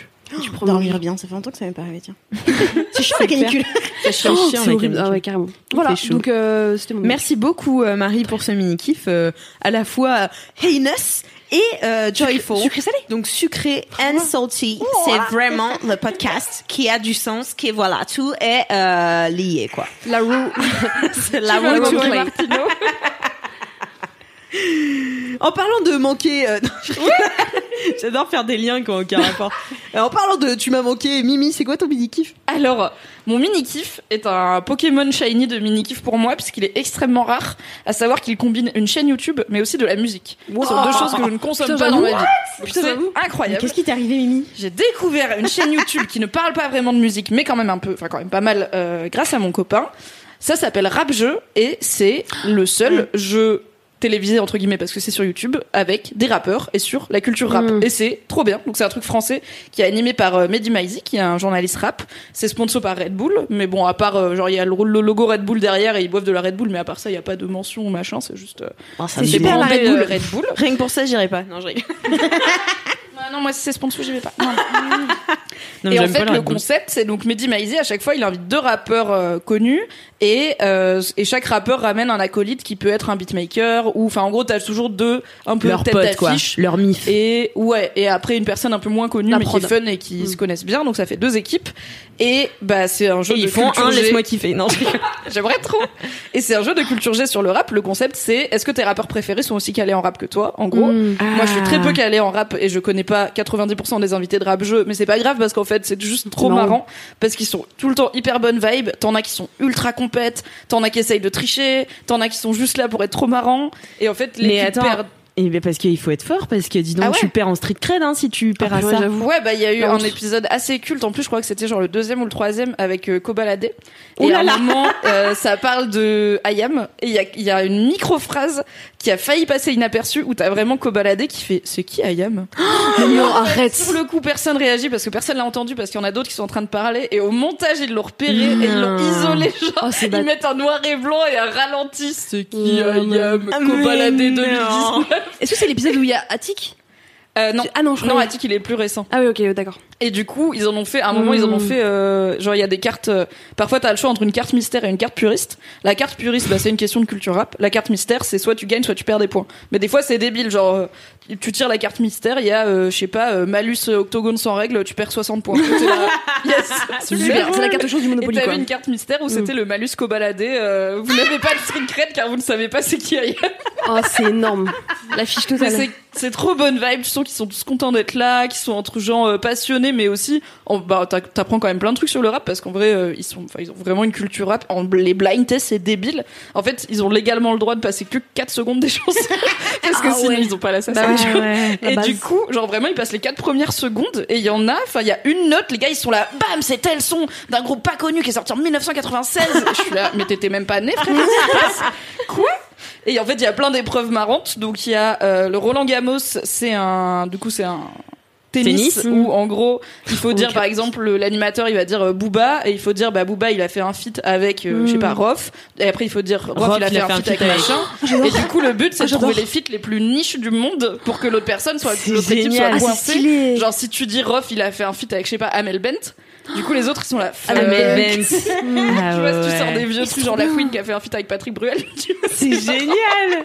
Tu prends Dormir bien, ça fait longtemps que ça m'est pas arrivé, tiens. c'est chiant la canicule. C'est chiant, Oh, chiant, la canicule. Ah ouais, carrément. Voilà. chaud. Donc euh, c'était mon. Merci beaucoup euh, Marie pour ce mini kiff euh, à la fois euh, heinous et euh, joyful. Sucré salé. Donc sucré and salty, c'est vraiment le podcast qui a du sens, qui voilà tout est euh, lié quoi. La roue. La roue. En parlant de manquer, euh, non, je rigole. j'adore faire des liens qui ont aucun rapport. Euh, en parlant de tu m'as manqué, Mimi, c'est quoi ton mini kiff? Alors, mon mini kiff est un Pokémon Shiny de mini kiff pour moi puisqu'il est extrêmement rare, à savoir qu'il combine une chaîne YouTube mais aussi de la musique. Ce sont deux choses que je ne consomme Putain, pas dans ma vie. Putain, C'est incroyable. Qu'est-ce qui t'est arrivé, Mimi? J'ai découvert une chaîne YouTube qui ne parle pas vraiment de musique, mais quand même un peu, enfin quand même pas mal, euh, grâce à mon copain. Ça s'appelle Rap Jeu et c'est le seul jeu télévisé entre guillemets parce que c'est sur YouTube avec des rappeurs et sur la culture rap Mm. et c'est trop bien donc c'est un truc français qui est animé par euh, Mehdi Maizi qui est un journaliste rap c'est sponsor par Red Bull mais bon à part euh, genre il y a le, le logo Red Bull derrière et ils boivent de la Red Bull mais à part ça il y a pas de mention ou machin c'est juste euh, C'est super la Red Bull Red Bull Rien que pour ça, j'irai pas. Non, je rigole. non, moi si c'est sponsor, j'y vais pas. Non. Non, et en fait, le concept, c'est donc Mehdi Maizi, à chaque fois, il invite deux rappeurs euh, connus et, euh, et chaque rappeur ramène un acolyte qui peut être un beatmaker ou, enfin, en gros, t'as toujours deux un peu Leur tête pote, quoi. d'affiche. Leur mif. Et ouais, et après une personne un peu moins connue La mais qui est fun et qui se connaissent bien, donc ça fait deux équipes. Et bah c'est un jeu Et de ils font culture un G. laisse-moi kiffer. Non. J'aimerais trop. Et c'est un jeu de culture G sur le rap. Le concept c'est est-ce que tes rappeurs préférés sont aussi calés en rap que toi En gros, Mm. moi je suis très Ah. peu calée en rap et je connais pas 90% des invités de rap jeu, mais c'est pas grave parce qu'en fait c'est juste trop Non. marrant parce qu'ils sont tout le temps hyper bonne vibe. T'en as qui sont ultra compètes, t'en as qui essayent de tricher, t'en as qui sont juste là pour être trop marrants. Et en fait Mais attends, perd Et ben parce qu'il faut être fort parce que dis donc Ah ouais tu perds en street cred hein, si tu perds à ouais, ça. Ouais, bah il y a eu La un épisode assez culte. En plus, je crois que c'était genre le deuxième ou le troisième avec euh, Kobalade. Oh et là à un là. moment, euh, ça parle de Ayam et il y a, il y a une micro phrase qui a failli passer inaperçue où t'as vraiment Kobalade qui fait c'est qui Ayam? Non, arrête. Sur le coup, personne réagit parce que personne l'a entendu parce qu'il y en a d'autres qui sont en train de parler et au montage ils l'ont repéré et ils l'ont isolé. Genre, Oh, ils bad. mettent un noir et blanc et un ralenti. C'est qui Oh, Ayam? Ah, Kobalade non. 2019. Est-ce que c'est l'épisode où il y a Attic? Euh, non. Ah non, je Non, crois. Attic il est plus récent. Ah oui, ok, d'accord. Et du coup, ils en ont fait, à un moment, ils en ont fait, euh, genre, il y a des cartes, euh, parfois t'as le choix entre une carte mystère et une carte puriste. La carte puriste, bah, c'est une question de culture rap. La carte mystère, c'est soit tu gagnes, soit tu perds des points. Mais des fois, c'est débile, genre, euh, tu tires la carte mystère, il y a, euh, je sais pas, euh, malus euh, octogone sans règle, tu perds 60 points. Yes! Super, c'est la carte chose du Et Monopoly, t'avais quoi. une carte mystère où c'était le malus cobaladé, euh, vous n'avez pas de street cred car vous ne savez pas c'est qui Ayam. Oh, c'est énorme. La fiche totale. c'est trop bonne vibe. Tu sens qu'ils sont tous contents d'être là, qu'ils sont entre gens passionnés, mais aussi, bah, t'apprends quand même plein de trucs sur le rap parce qu'en vrai, ils sont, ils ont vraiment une culture rap. En, les blind tests, c'est débile. En fait, ils ont légalement le droit de passer que 4 secondes des chansons parce que Ah sinon ouais. ils ont pas la Bah. Ouais. Et base. du coup, genre vraiment, ils passent les quatre premières secondes et il y en a, enfin, il y a une note, les gars, ils sont là, bam, c'est tel son d'un groupe pas connu qui est sorti en 1996. Et je suis là, mais t'étais même pas né, frère, Quoi? Et en fait, il y a plein d'épreuves marrantes. Donc, il y a euh, le Roland Gamos, c'est un, du coup, c'est un tennis, Tennis. où en gros il faut dire par exemple le- l'animateur il va dire euh, Booba et il faut dire bah Booba il a fait un feat avec euh, je sais pas Rof. Et après il faut dire Rof, Rof, il a fait un feat avec machin. Et du coup le but c'est de trouver les feats les plus niches du monde pour que l'autre personne soit l'autre équipe soit. Ah, c'est coincée. genre si tu dis Rof il a fait un feat avec je sais pas Amel Bent du coup les autres ils sont là Ah, mais tu vois si tu sors des vieux trucs genre la Queen qui a fait un feat avec Patrick Bruel tu vois, C'est génial.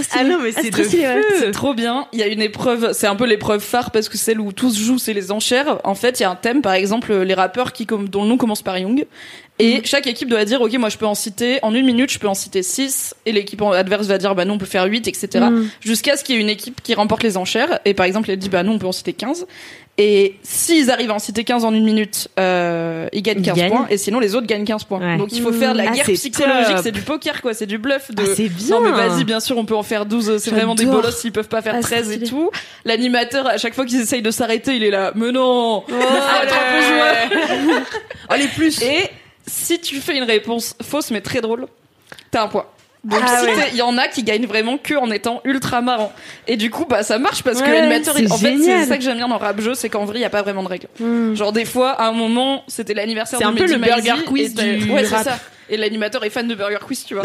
Ah, c'est très stylé. Ah non mais Ah, c'est feu. trop bien. Il y a une épreuve, c'est un peu l'épreuve phare parce que celle où tout se joue, c'est les enchères. En fait, il y a un thème, par exemple, les rappeurs qui, comme, dont le nom commence par Young. Et chaque équipe doit dire, ok, moi je peux en citer, en une minute, je peux en citer 6. Et l'équipe adverse va dire, bah non, on peut faire 8, etc. Jusqu'à ce qu'il y ait une équipe qui remporte les enchères. Et par exemple, elle dit, bah non, on peut en citer 15. Et s'ils arrivent à en citer 15 en une minute, euh, ils gagnent Ils 15 gagnent. points. Et sinon, les autres gagnent 15 points. Ouais. Donc il faut faire de la Ah, guerre psychologique. C'est du poker, quoi. C'est du bluff. De... Ah, c'est bien. Non, mais vas-y, bien sûr, on peut en faire 12. C'est vraiment des bolosses s'ils peuvent pas faire Ah, c'est 13 et tout. L'animateur, à chaque fois qu'ils essayent de s'arrêter, il est là. Mais non! Oh, Allez, plus! Et si tu fais une réponse fausse mais très drôle, t'as un point. Donc Ah si ouais. t'es- il y en a qui gagnent vraiment que en étant ultra marrant. Et du coup, bah ça marche parce que Ouais, l'animateur, c'est il- en fait, c'est ça que j'aime bien dans rap jeu, c'est qu'en vrai, il y a pas vraiment de règles. Genre des fois, à un moment, c'était l'anniversaire de un peu le Burger Quiz et du ouais, c'est ça. Et l'animateur est fan de Burger Quiz, tu vois.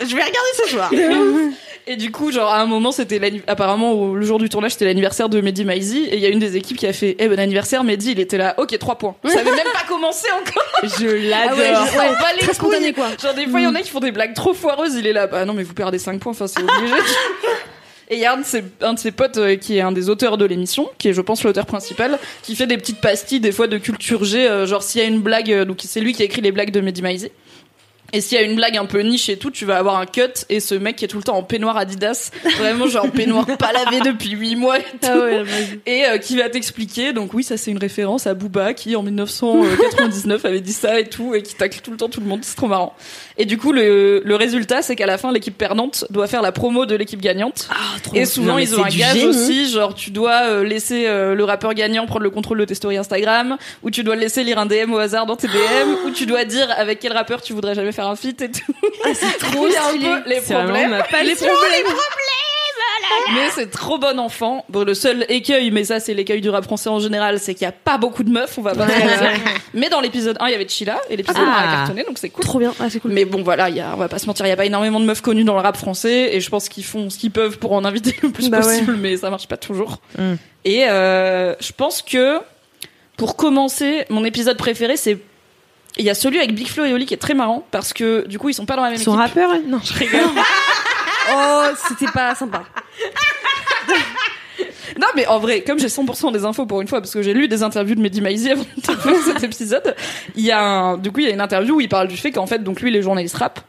Je vais regarder ce soir. Et du coup, genre, à un moment, c'était apparemment, au- le jour du tournage, c'était l'anniversaire de Mehdi Maizi, et il y a une des équipes qui a fait, eh, bon anniversaire, Mehdi, il était là, ok, 3 points. Ça avait même pas commencé encore. Je Ah ouais, l'adore. je- ouais, les très spontané, quoi. Genre, des fois, il y en a qui font des blagues trop foireuses, il est là, bah non, mais vous perdez 5 points, enfin, c'est obligé. Et il y a un de ses, un de ses potes euh, qui est un des auteurs de l'émission, qui est, je pense, l'auteur principal, qui fait des petites pastilles, des fois, de culture G, euh, genre, s'il y a une blague, euh, donc c'est lui qui a écrit les blagues de Mehdi Maizi. Et s'il y a une blague un peu niche et tout, tu vas avoir un cut et ce mec qui est tout le temps en peignoir Adidas, vraiment genre peignoir pas lavé depuis 8 mois et tout. Ah ouais, vas-y. Et euh, qui va t'expliquer. Donc oui, ça c'est une référence à Booba qui en 1999 avait dit ça et tout et qui tacle tout le temps tout le monde. C'est trop marrant. Et du coup, le, le résultat, c'est qu'à la fin, l'équipe perdante doit faire la promo de l'équipe gagnante. et souvent, Non, mais ils ont un gage génie. aussi, genre tu dois euh, laisser euh, le rappeur gagnant prendre le contrôle de tes stories Instagram, ou tu dois le laisser lire un DM au hasard dans tes DM, ou tu dois dire avec quel rappeur tu voudrais jamais faire un feat et tout. Ah, c'est trop Il y a un stylé. peu les vraiment problèmes. passion. Les problèmes. mais c'est trop bon enfant. Bon, le seul écueil, mais ça c'est l'écueil du rap français en général, c'est qu'il y a pas beaucoup de meufs, on va pas se mentir. Mais dans l'épisode 1, il y avait Chila et l'épisode 1 a Ah. cartonné, donc c'est cool. Trop bien. Ah, c'est cool. Mais bon, voilà, il y a, on va pas se mentir, il y a pas énormément de meufs connues dans le rap français, et je pense qu'ils font ce qu'ils peuvent pour en inviter le plus Bah ouais. possible, mais ça marche pas toujours. Mm. Et euh, je pense que pour commencer, mon épisode préféré, c'est il y a celui avec Big Flo et Oli qui est très marrant parce que du coup ils sont pas dans la même Son équipe. rappeur Non, je rigole. Oh, c'était pas sympa. Non, mais en vrai, comme j'ai 100% des infos pour une fois, parce que j'ai lu des interviews de Mehdi Maizi avant de faire cet épisode, il y a un, du coup, il y a une interview où il parle du fait qu'en fait, donc lui, les journalistes rap,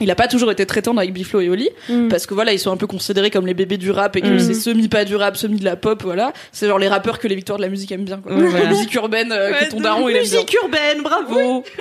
il a pas toujours été très tendre avec Biflo et Oli, Mm. parce que voilà, ils sont un peu considérés comme les bébés du rap et que Mm. c'est semi pas du rap, semi de la pop, voilà. C'est genre les rappeurs que les victoires de la musique aiment bien, quoi. Ouais. La musique urbaine euh, que ton daron, il aime bien. Musique urbaine, bravo.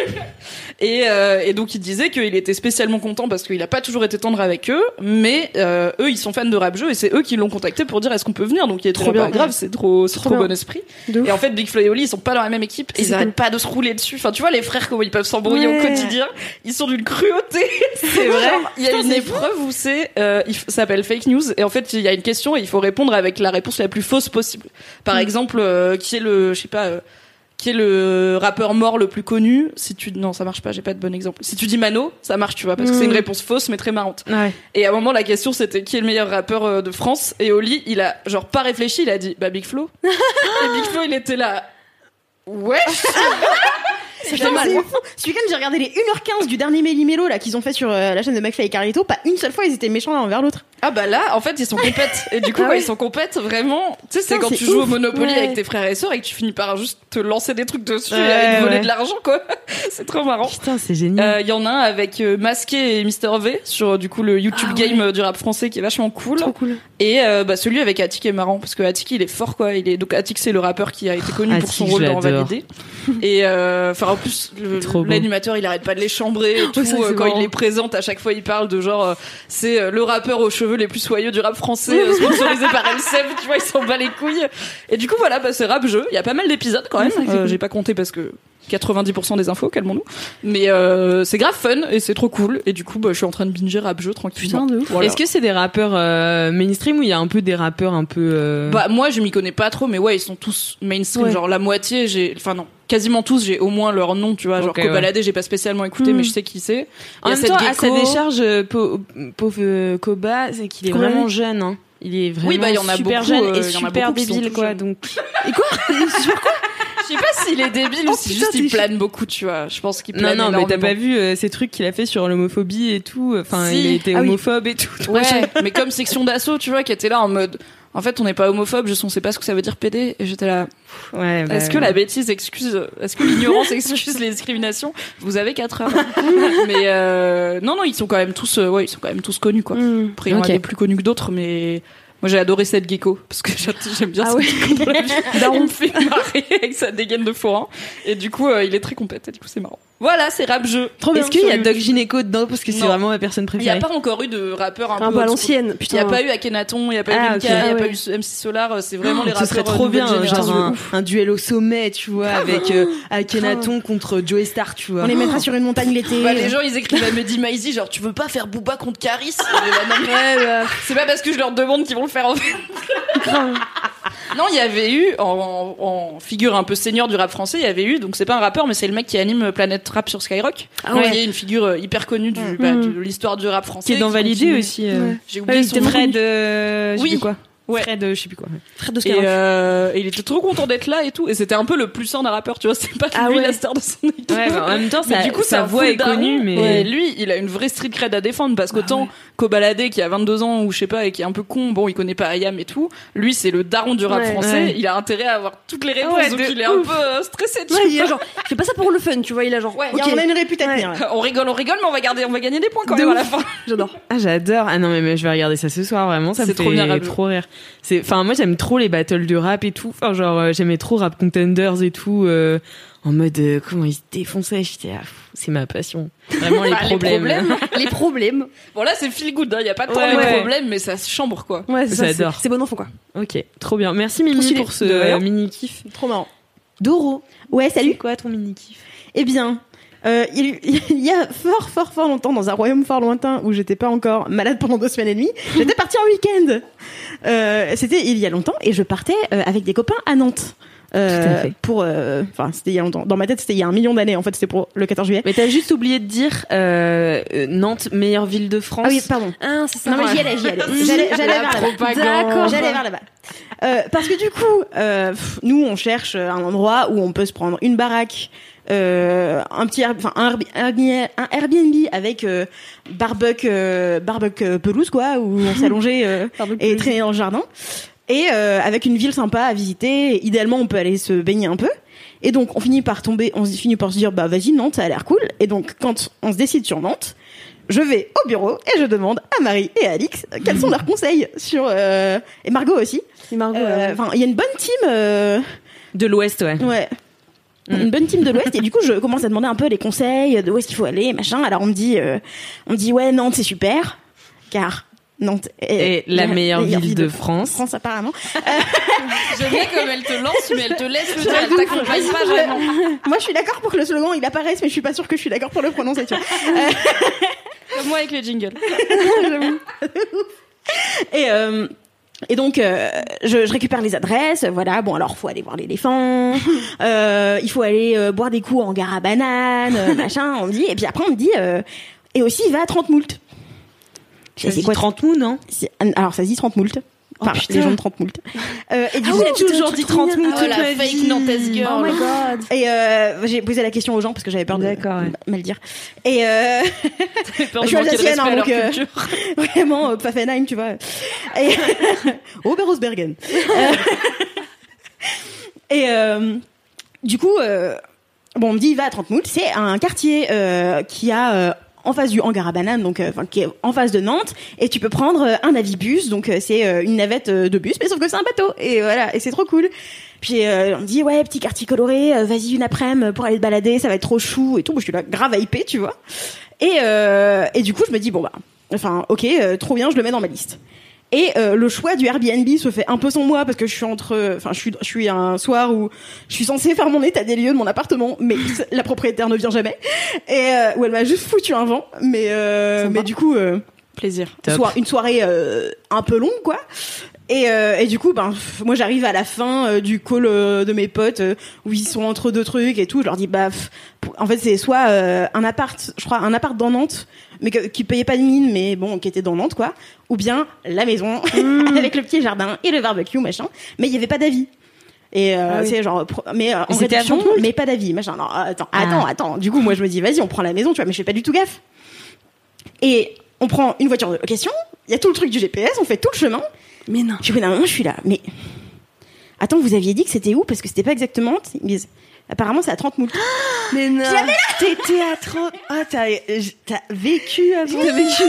Et, euh, et donc il disait qu'il était spécialement content parce qu'il a pas toujours été tendre avec eux, mais euh, eux ils sont fans de rap jeu et c'est eux qui l'ont contacté pour dire est-ce qu'on peut venir? Donc il est trop bien. pas grave, c'est trop, c'est Trop trop, bien. bon esprit. Et en fait Big Flo et Oli ils sont pas dans la même équipe et ils arrêtent pas de se rouler dessus. Enfin tu vois les frères comment ils peuvent s'embrouiller Ouais. au quotidien, ils sont d'une cruauté. C'est vrai. Il y a une épreuve où c'est, euh, il s'appelle fake news et en fait il y a une question et il faut répondre avec la réponse la plus fausse possible. Par exemple, euh, qui est le, je sais pas. euh, qui est le rappeur mort le plus connu Si tu non, ça marche pas. J'ai pas de bon exemple. Si tu dis Mano, ça marche, tu vois, parce que c'est une réponse fausse mais très marrante. Ouais. Et à un moment, la question c'était qui est le meilleur rappeur euh, de France Et Oli, il a genre pas réfléchi, il a dit bah Big Flo. et Big Flo, il était là. Ouais. C'est mal. Ce week-end, j'ai regardé les 1h15 du dernier Méli-Mélo là qu'ils ont fait sur euh, la chaîne de McFly et Carlito. Pas une seule fois, ils étaient méchants l'un envers l'autre. Ah bah là, en fait, ils sont compètes. Et du coup, Ah ouais. ils sont compètes, vraiment, tu sais, c'est quand tu joues au. Monopoly Ouais. avec tes frères et sœurs et que tu finis par juste te lancer des trucs dessus Ouais, et aller voler de l'argent, quoi. c'est trop marrant. Putain, c'est génial. Euh, Il y en a un avec euh, Masqué et Mister V sur du coup le YouTube Ah game euh, du rap français qui est vachement cool. Trop cool. Et euh, bah, celui avec Attic est marrant parce que Attic il est fort quoi. Il est donc Attic c'est le rappeur qui a été connu pour son rôle dans. Validé. Et euh, enfin en plus l'animateur il arrête pas de les chambrer et tout ça, c'est quand marrant. il les présente à chaque fois il parle de genre c'est le rappeur aux cheveux les plus soyeux du rap français euh, sponsorisé par LCM tu vois il s'en bat les couilles. Et du coup voilà bah, c'est rap jeu. Il y a pas mal d'épisodes quand même. Euh, J'ai pas compté parce que 90% des infos, calmons-nous. Mais euh, c'est grave fun et c'est trop cool. Et du coup, bah, je suis en train de binger rap jeu tranquillement. Voilà. Est-ce que c'est des rappeurs euh, mainstream ou il y a un peu des rappeurs un peu euh... Bah moi je m'y connais pas trop mais ouais ils sont tous mainstream Ouais. genre la moitié j'ai enfin non quasiment tous j'ai au moins leur nom tu vois genre Ok, Kobalade j'ai pas spécialement écouté mais je sais qui c'est En même cette temps, à sa gecko. décharge, pauvre Koba, c'est qu'il est vraiment jeune. Hein. Il est vraiment Oui, bah, il y en a super beaucoup, jeune euh, et il y en a super beaucoup qui sont débile, tout quoi. jeunes. Donc, je sais pas s'il est débile ou si juste il plane beaucoup tu vois je pense qu'il non, plane non, mais t'as énormément. pas vu euh, ces trucs qu'il a fait sur l'homophobie et tout. Enfin, Si. il était Ah oui. homophobe et tout. ouais mais comme section d'assaut tu vois qui était là en mode en fait on n'est pas homophobe je on sait pas ce que ça veut dire PD et j'étais là Ouais, bah, est-ce que la bêtise excuse est-ce que l'ignorance excuse les discriminations? Vous avez 4 heures mais euh, non non ils sont quand même tous euh, ouais ils sont quand même tous connus quoi Mm. Après, il y en a des plus connus que d'autres, mais moi j'ai adoré cette gecko parce que j'a- j'aime bien Ah cette ouais. gecko dans la vie. Il me fait marrer avec sa dégaine de forain. Et du coup, euh, il est très compétent, et du coup, c'est marrant. Voilà, c'est rap jeu. Est-ce qu'il y a Doc Gynéco dedans? Parce que c'est vraiment ma personne Il n'y a préférée pas encore eu de rappeur un, Un peu l'ancienne. Il n'y a pas eu Akhenaton, il n'y a pas Ah, eu ok. Linka, il n'y a Ah pas eu MC Solar, euh, c'est vraiment les Ce rappeurs serait euh, trop bien, génération. genre un, un duel au sommet, tu vois, avec euh, Akhenaton contre Joey Star, tu vois. On les mettra sur une montagne l'été. Bah, les gens ils écrivent à Mehdi Maizi genre tu veux pas faire Booba contre Caris? Mais- C'est pas parce que je leur demande qu'ils vont le faire en fait. Non, il y avait eu en, en figure un peu senior du rap français, il y avait eu donc c'est pas un rappeur mais c'est le mec qui anime Planète Rap sur Skyrock. Ah ouais. Qui est une figure euh, hyper connue du, Mm. bah, de l'histoire du rap français. Qui est dans Validé aussi. euh. Ouais. J'ai oublié oui, son. Fred, euh, je sais Oui. quoi. Ouais. Fred, euh, je sais plus quoi. Fred de Et, euh, et il était trop content d'être là et tout. Et c'était un peu le plus sain d'un rappeur, tu vois. C'est pas Ah lui ouais. la star de son équipe. Ouais, bah, en même temps, Mais sa, du coup, sa un voix est connue, mais. Ouais, lui, il a une vraie street cred à défendre parce qu'autant Kobalade qui a 22 ans ou je sais pas et qui est un peu con, bon, il connaît pas Ayam et tout. Lui, c'est le daron du rap Ouais. français. Ouais. Il a intérêt à avoir toutes les réponses, Ouais, donc il est un peu euh, stressé. tu Ouais, il vois. est genre, je fais pas ça pour le fun, tu vois, il a genre, Ouais, Il y a- ok, on a une tenir. là. On rigole, on rigole, mais on va garder, on va gagner des points quand De même à la fin. j'adore. Ah j'adore. Ah non mais, mais je vais regarder ça ce soir vraiment, ça me C'est trop fait trop rire. C'est enfin moi j'aime trop les battles de rap et tout. Enfin genre euh, j'aimais trop Rap Contenders et tout euh, en mode euh, comment ils se défonçaient, j'étais ah, c'est ma passion. Vraiment les Bah, les problèmes. problèmes. Les problèmes. Bon, là, c'est feel good, hein. Il y a pas tant Ouais, de ouais. problèmes, mais ça se chambre, quoi. Ouais, c'est ça, c'est J'adore. c'est bon enfant, quoi. OK, trop bien. Merci Mimi pour ce mini kiff. Trop marrant. Doro. Ouais, salut. C'est quoi ton mini kiff Eh bien, Euh, il, il y a fort, fort, fort longtemps, dans un royaume fort lointain où j'étais pas encore malade pendant deux semaines et demie, j'étais partie en week-end. Euh, c'était il y a longtemps et je partais euh, avec des copains à Nantes. Euh. Pour, euh, enfin, c'était il y a longtemps. Dans ma tête, c'était il y a un million d'années. En fait, c'était pour le 14 juillet. Mais t'as juste oublié de dire euh, euh, Nantes, meilleure ville de France. Ah oui, pardon. Ah, ça. Non mais j'y allais, j'y allais. J'allais, j'allais La vers là-bas. J'allais vers là-bas. Euh, parce que du coup, euh, pff, nous, on cherche un endroit où on peut se prendre une baraque, euh, un petit, enfin un, un Airbnb avec euh, barbecue, euh, barbecue pelouse quoi, où on s'allongeait euh, et traîner dans le jardin, et euh, avec une ville sympa à visiter. Et idéalement, on peut aller se baigner un peu. Et donc, on finit par tomber, on se finit par se dire, bah vas-y Nantes, ça a l'air cool. Et donc, quand on se décide sur Nantes, je vais au bureau et je demande à Marie et à Alix quels sont leurs conseils sur euh, et Margot aussi. Euh, Enfin, il y a une bonne team. euh, De l'Ouest, ouais. Ouais. Une bonne team de l'Ouest. Et du coup je commence à demander un peu les conseils de où est-ce qu'il faut aller machin. Alors on me dit euh, on me dit ouais Nantes c'est super. Car Nantes est Et la meilleure ville de France. France apparemment. J'aime bien comme elle te lance, mais elle te laisse le temps, elle t'accompagne pas vraiment. moi je suis d'accord pour que le slogan il apparaisse mais je suis pas sûre que je suis d'accord pour le prononcer tu vois. Comme moi avec le jingle. Et, euh, et donc, euh, je, je récupère les adresses. Voilà, bon, alors, faut aller voir l'éléphant. euh, il faut aller euh, boire des coups en gare à banane, machin, on me dit. Et puis après, on me dit, et aussi, va à 30 moult. Je sais, C'est quoi 30 mous, non? Alors, ça se dit 30 moult. Enfin, les gens de 30 moult. Euh, et du coup, J'ai toujours dit 30 moult Oh, toute la fake vie. Nantaise Oh girl. my god. et euh, j'ai posé la question aux gens parce que j'avais peur de D'accord, ouais. mal dire. Et euh, peur Je de suis alsacienne, hein, donc, euh, vraiment euh, Pfaffenheim, tu vois. Et Oberhausbergen. Euh, Et euh, du coup, euh, bon, on me dit va à 30 moult. C'est un quartier euh, qui a euh, en face du hangar à bananes, donc euh, qui est en face de Nantes, et tu peux prendre euh, un navibus, donc euh, c'est euh, une navette euh, de bus, mais sauf que c'est un bateau, et voilà, et c'est trop cool. Puis on me dit ouais petit quartier coloré, vas-y une après-midi pour aller te balader, ça va être trop chou et tout. Moi je suis là grave hypée, tu vois. Et et du coup je me dis bon bah, enfin ok, trop bien, je le mets dans ma liste. Et euh, le choix du Airbnb se fait un peu sans moi parce que je suis entre, enfin je suis, je suis un soir où je suis censée faire mon état des lieux de mon appartement, mais la propriétaire ne vient jamais, et euh, où elle m'a juste foutu un vent, mais euh, mais du coup euh, Plaisir. Soir, une soirée euh, un peu longue quoi. Et, euh, et du coup, ben, moi j'arrive à la fin euh, du call euh, de mes potes où ils sont entre deux trucs et tout. Je leur dis, bah, pff, en fait, c'est soit un appart, je crois, un appart dans Nantes, mais que- qui payait pas de mine, mais bon, qui était dans Nantes, quoi. Ou bien la maison avec le petit jardin et le barbecue, machin. Mais il y avait pas d'avis. Et Ah oui. c'est genre, mais en Et c'était à réduction, 30 mais pas d'avis, machin. Non, attends, Ah. attends, attends. Du coup, moi je me dis, vas-y, on prend la maison, tu vois, mais je fais pas du tout gaffe. Et on prend une voiture de location, il y a tout le truc du GPS, on fait tout le chemin. Mais non. Bout d'un moment, je suis là, mais attends, vous aviez dit que c'était où? Parce que c'était pas exactement. Ils me disent, apparemment, c'est à 30 moules. Mais non. T'étais à 30. Ah, t'as t'as vécu avant. T'as vécu.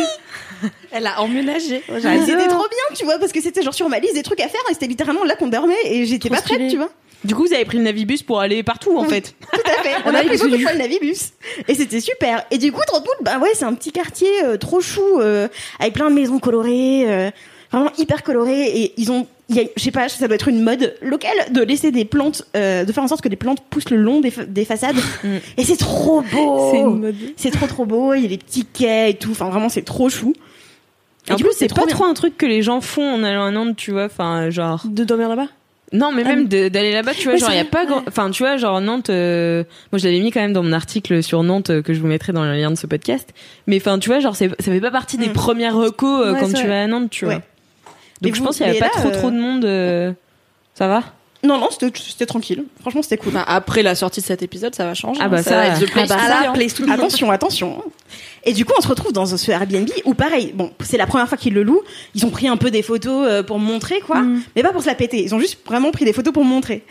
Elle a emménagé. C'était trop bien, tu vois, parce que c'était genre sur ma liste des trucs à faire et c'était littéralement là qu'on dormait et j'étais Trop pas prête, stylé. tu vois. Du coup, vous avez pris le navibus pour aller partout, en fait. Tout à fait. On a pris beaucoup de fois le navibus. Et c'était super. Et du coup, trop cool. Bah ouais, c'est un petit quartier euh, trop chou, euh, avec plein de maisons colorées, euh, vraiment hyper colorées. Et ils ont, il y a, je sais pas, ça doit être une mode locale de laisser des plantes, euh, de faire en sorte que les plantes poussent le long des, fa- des façades. Et c'est trop beau. C'est une mode. C'est trop trop beau. Il y a des petits quais et tout. Enfin, vraiment, c'est trop chou. Et En du plus, coup, c'est pas bien. trop un truc que les gens font en allant à Nantes, tu vois. Enfin, genre. De dormir là-bas? Non, mais Ah, même d'aller là-bas, tu vois, genre, il y a pas grand... Enfin, tu vois, genre, Nantes... euh, Moi, je l'avais mis quand même dans mon article sur Nantes, euh, que je vous mettrai dans le lien de ce podcast. Mais enfin, tu vois, genre, ça fait pas partie des Mm. premières recos euh, Ouais, quand tu vrai. vas à Nantes, tu vois. Donc, je vous- pense qu'il y avait mais pas là, trop euh, trop de monde. euh, Ça va? Non, non, c'était tranquille. Franchement, c'était cool. Bah, après la sortie de cet épisode, ça va changer. Ah hein. bah, ça, ça, va être the place Ah bah hein. place attention, attention. Et du coup, on se retrouve dans ce Airbnb où, pareil, bon, c'est la première fois qu'ils le louent. Ils ont pris un peu des photos euh, pour me montrer, quoi. Mais pas pour se la péter. Ils ont juste vraiment pris des photos pour me montrer.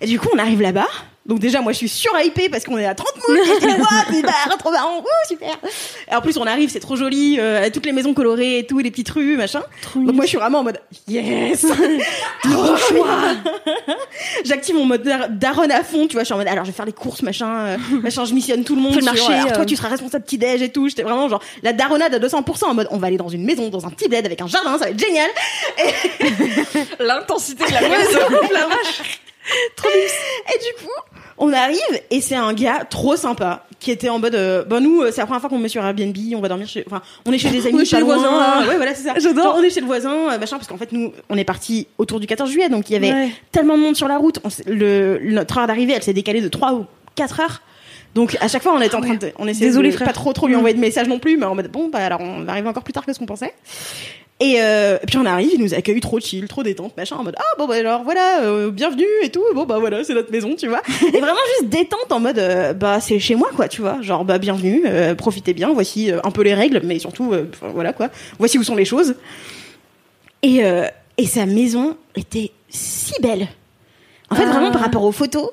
Et du coup, on arrive là-bas. Donc déjà, moi, je suis surhypée parce qu'on est à 30 moules. Et je dis, Ouah, c'est bah, trop marrant. Ouh, super. Et en plus, on arrive, c'est trop joli. euh, toutes les maisons colorées et tout, les petites rues, machin. Donc moi, je suis vraiment en mode, yes. trop choix. J'active mon mode dar- daronne à fond, tu vois, je suis en mode alors je vais faire les courses, machin, euh, machin, je missionne tout le monde. Fais le sur, marché, alors, toi euh. tu seras responsable petit déj et tout. J'étais vraiment genre la daronnade à 200% en mode on va aller dans une maison, dans un petit bled avec un jardin, ça va être génial. L'intensité de la maison. la vache. Trop bien. Et du coup, On arrive et c'est un gars trop sympa qui était en mode euh, bah nous euh, c'est la première fois qu'on met sur Airbnb, on va dormir chez enfin on est chez des amis On est chez le voisin. Ouais voilà c'est ça. J'adore. Genre, on est chez le voisin euh, machin parce qu'en fait nous on est parti autour du 14 juillet donc il y avait Ouais. tellement de monde sur la route, on s'est- le notre heure d'arrivée elle s'est décalée de 3 ou 4 heures. Donc à chaque fois on était en train de on essayait Désolé, de frère. pas trop trop lui envoyer de messages non plus mais en mode bon bah alors on va arriver encore plus tard que ce qu'on pensait. Et euh, puis on arrive, il nous accueille trop chill, trop détente, machin, en mode ah bon bah alors voilà, euh, bienvenue et tout, bon bah voilà c'est notre maison, tu vois. Et vraiment juste détente en mode euh, bah c'est chez moi quoi, tu vois, genre bah bienvenue, profitez bien, voici un peu les règles, mais surtout voilà quoi, voici où sont les choses. Et et sa maison était si belle. En fait vraiment par rapport aux photos.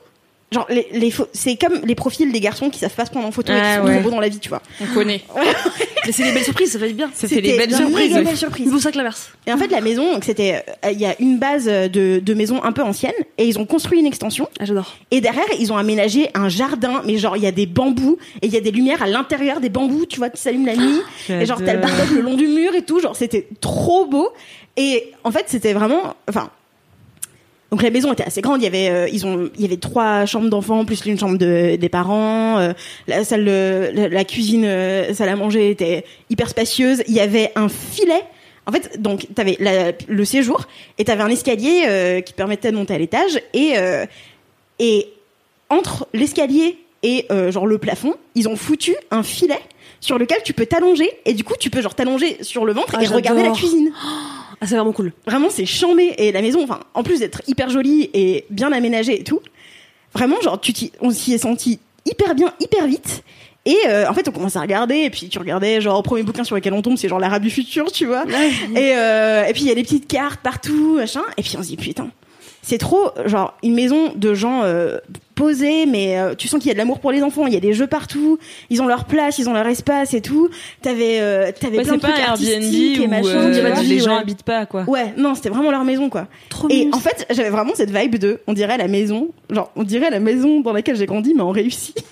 Genre, les, les c'est comme les profils des garçons qui savent pas se prendre en photo et qui Ah sont ouais. beaux dans la vie, tu vois. On connaît. Mais c'est des belles surprises, ça fait bien. Ça fait les C'était belles une surprises. méga ouais. belle surprise. C'est pour ça que l'inverse. Et en fait, la maison, donc c'était, euh, il y a une base de, de maison un peu ancienne, et ils ont construit une extension. Ah, j'adore. Et derrière, ils ont aménagé un jardin, mais genre il y a des bambous et il y a des lumières à l'intérieur des bambous, tu vois, qui s'allument la nuit. et genre t'as le barbecue le long du mur et tout, genre c'était trop beau. Et en fait, c'était vraiment, enfin. Donc la maison était assez grande. Il y avait, euh, ils ont, il y avait trois chambres d'enfants plus une chambre de, des parents. euh, la salle, de, la, la cuisine, euh, salle à manger était hyper spacieuse. Il y avait un filet. En fait, donc t'avais la- le séjour et t'avais un escalier qui permettait de monter à l'étage et et entre l'escalier et genre le plafond, ils ont foutu un filet sur lequel tu peux t'allonger et du coup tu peux genre t'allonger sur le ventre Ah, et regarder la cuisine. Ah, c'est vraiment cool. Vraiment, c'est chambé. Et la maison, enfin, en plus d'être hyper jolie et bien aménagée et tout, vraiment, genre, tu on s'y est senti hyper bien, hyper vite. Et euh, en fait, on commence à regarder, et puis tu regardais, genre, au premier bouquin sur lequel on tombe, c'est genre l'arabe du futur, tu vois. Et, euh, et puis il y a des petites cartes partout, machin. Et puis on se dit, putain, c'est trop, genre, une maison de gens euh, posés, mais euh, tu sens qu'il y a de l'amour pour les enfants, il y a des jeux partout, ils ont leur place, ils ont leur espace et tout. T'avais euh, t'avais Ouais, plein de pas trucs artistiques et machin, euh, tu vois. les gens Ouais. habitent pas quoi. Ouais, non, c'était vraiment leur maison, quoi. Trop Et mignon. en fait, j'avais vraiment cette vibe de, on dirait la maison, genre, on dirait la maison dans laquelle j'ai grandi, mais en réussi.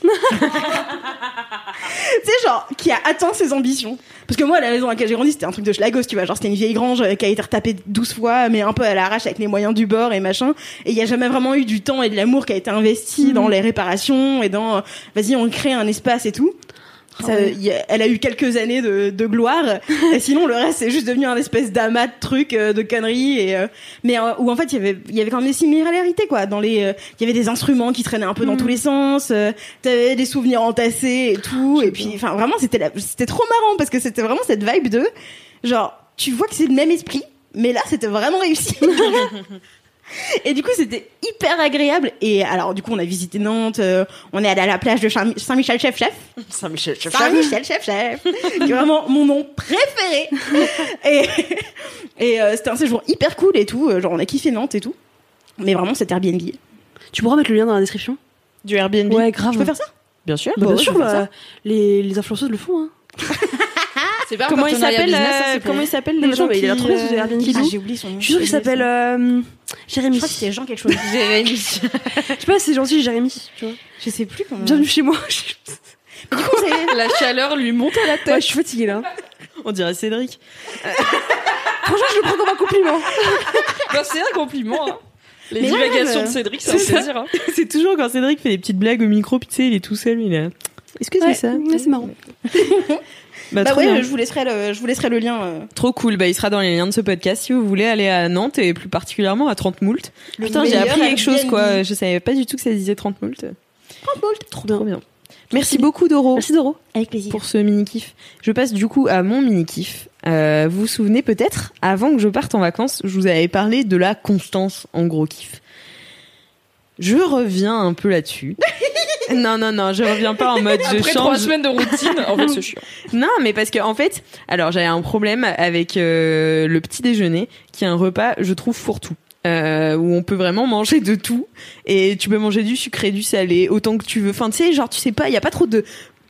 tu sais, genre, qui a atteint ses ambitions. Parce que moi, la maison dans laquelle j'ai grandi, c'était un truc de schlagos, tu vois. Genre, c'était une vieille grange euh, qui a été retapée 12 fois, mais un peu à l'arrache avec les moyens du bord et machin. Et il y a jamais vraiment eu du temps et de l'amour qui a été investi dans les réparations et dans, euh, vas-y, on crée un espace et tout. Ça, y a- elle a eu quelques années de, de gloire, et sinon le reste c'est juste devenu un espèce d'amas de trucs, euh, de conneries, et euh, mais euh, où en fait il y avait il y avait quand même des similarités quoi. Dans les, euh, il y avait des instruments qui traînaient un peu dans tous les sens, euh, t'avais des souvenirs entassés et tout, et puis enfin vraiment c'était c'était trop marrant parce que c'était vraiment cette vibe de genre tu vois que c'est le même esprit, mais là c'était vraiment réussi. Et du coup, c'était hyper agréable. Et alors, du coup, on a visité Nantes, euh, on est allé à la plage de Saint- Saint-Michel-Chef-Chef. Saint-Michel, Saint-Michel, chef, chef. qui est vraiment mon nom préféré. et et euh, c'était un séjour hyper cool et tout. euh, Genre, on a kiffé Nantes et tout. Mais vraiment, c'était Airbnb. Tu pourras mettre le lien dans la description Du Airbnb. Ouais, grave. Je peux faire ça? Bien sûr. Bah, Bah bien ouais, sûr, bah, les, les influenceuses le font. Hein. C'est pas un Comment il partenariat s'appelle euh, Comment il s'appelle les gens il a ce euh, Airbnb. Ah, j'ai oublié son nom. Je suis qu'il s'appelle euh, Jérémy. Je crois que c'était Jean quelque chose. Jérémy. Je sais pas, c'est gentil, Jérémy. Tu vois. Je sais plus comment. Bienvenue chez moi. Mais du coup, c'est. La chaleur lui monte à la tête. Ouais, je suis fatiguée là. On dirait Cédric. Franchement, je le prends comme un compliment. Bah, c'est un compliment. Hein. Les Mais divagations de Cédric, c'est un C'est ça. plaisir. Hein. C'est toujours quand Cédric fait des petites blagues au micro, puis tu sais, il est tout seul, il est. Est-ce que c'est Ouais, ça ouais, c'est marrant. Bah, Bah ouais, bien. je vous laisserai le, je vous laisserai le lien. euh. Trop cool. Bah, il sera dans les liens de ce podcast si vous voulez aller à Nantes et plus particulièrement à 30 moult. Le Putain, j'ai appris quelque chose, quoi. Je savais pas du tout que ça disait 30 moult. 30 moult. Trop bien. Trop bien. Merci beaucoup, Doro. Merci Doro. Avec plaisir. pour ce mini kiff. Je passe du coup à mon mini kiff. Euh, vous vous souvenez peut-être, avant que je parte en vacances, je vous avais parlé de la constance en gros kiff. Je reviens un peu là-dessus. non, non, non, je reviens pas en mode je Après trois semaines de routine, en fait, c'est chiant. Non, mais parce que en fait, alors j'avais un problème avec euh, le petit déjeuner, qui est un repas, je trouve fourre-tout. Euh, où on peut vraiment manger de tout et tu peux manger du sucré, du salé, autant que tu veux. Enfin, tu sais, genre tu sais pas, il y a pas trop de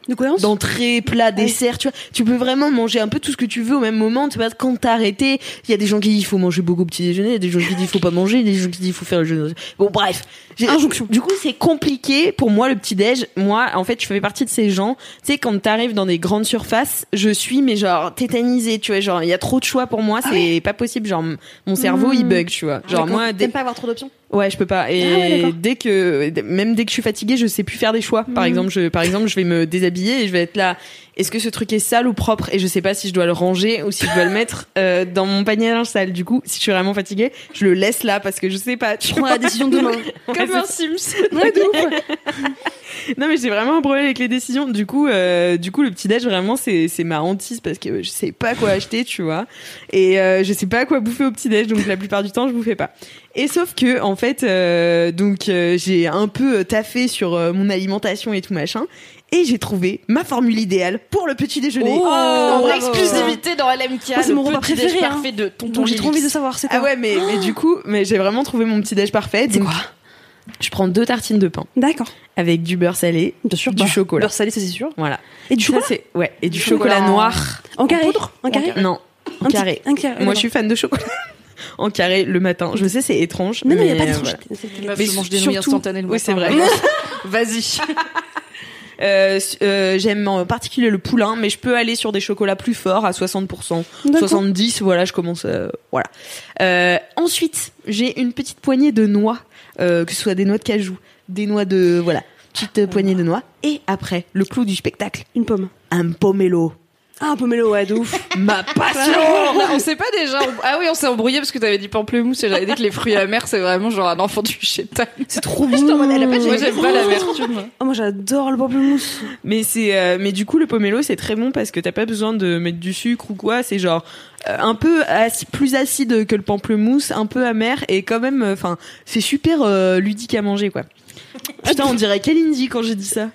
De d'entrée, plat, dessert, tu vois. Tu peux vraiment manger un peu tout ce que tu veux au même moment. Tu vois, quand t'as arrêté, il y a des gens qui disent il faut manger beaucoup au petit déjeuner, il y a des gens qui disent il faut pas manger, il y a des gens qui disent il faut faire le jeûne. Bon, bref. J'ai- Injonction. Du coup, c'est compliqué pour moi le petit déj. Moi, en fait, je fais partie de ces gens. Tu sais, quand t'arrives dans des grandes surfaces, je suis mais genre tétanisée, tu vois. Genre, il y a trop de choix pour moi, c'est pas possible. Genre, mon cerveau il bug, tu vois. Genre D'accord. moi, T'aimes pas avoir trop d'options Ouais, je peux pas. Et Ah ouais, dès que, même dès que je suis fatiguée, je sais plus faire des choix. Par Mhm. exemple, je, par exemple, je vais me déshabiller et je vais être là. Est-ce que ce truc est sale ou propre Et je sais pas si je dois le ranger ou si je dois le mettre euh, dans mon panier à linge sale. Du coup, si je suis vraiment fatiguée, je le laisse là parce que je sais pas. Tu Prends la décision demain. Ouais, Comme c'est un. Sims. Ouais, de ouf. Non mais j'ai vraiment un problème avec les décisions. Du coup, euh, du coup le petit déj vraiment c'est c'est ma hantise parce que je sais pas quoi acheter, tu vois. Et euh, je sais pas quoi bouffer au petit déj, donc la plupart du temps je bouffais pas. Et sauf que en fait, euh, donc euh, j'ai un peu taffé sur euh, mon alimentation et tout machin. Et j'ai trouvé ma formule idéale pour le petit déjeuner. Oh, en bravo. exclusivité dans LMK. Moi, c'est le mon repas petit déj préféré, hein. parfait de tonton Donc j'ai trop envie de savoir, c'est quoi Ah ouais, mais, mais du coup, mais j'ai vraiment trouvé mon petit déj parfait. C'est quoi Je prends deux tartines de pain D'accord. avec du beurre salé, Bien sûr. du bah, chocolat. Beurre salé, ça c'est sûr. Voilà. Et du Ça, chocolat c'est ouais, et du Du chocolat, noir. En carré En En carré. Non, en Un petit- carré. Un carré. Moi, je suis fan de chocolat. en carré le matin. Je sais, c'est étrange. Mais non, il n'y a mais, pas de euh, tranche. voilà. Meufs, Mais je mange des nouilles instantanées le Oui, c'est matin. vrai. Vas-y. Euh, euh, J'aime en particulier le poulain, mais je peux aller sur des chocolats plus forts à 60%. D'accord. 70, voilà, je commence. euh, voilà. Euh, ensuite, j'ai une petite poignée de noix, euh, que ce soit des noix de cajou, des noix de voilà, petite poignée de noix. Et après, le clou du spectacle, Une pomme. un pomelo. Ah, un pomelo, ouais, de ouf. Ma passion. on, a- on s'est pas déjà. Ah oui, on s'est embrouillé parce que t'avais dit pamplemousse et j'avais dit que les fruits amers c'est vraiment genre un enfant du chétan. C'est trop bon. Moi j'ai- j'aime pas l'amertume. Ah, moi j'adore le pamplemousse. Mais c'est, euh, mais du coup, le pomelo, c'est très bon parce que t'as pas besoin de mettre du sucre ou quoi. C'est genre euh, un peu plus acide que le pamplemousse, un peu amer et quand même, enfin, c'est super euh, ludique à manger, quoi. Putain, on dirait Kalindi quand j'ai dit ça.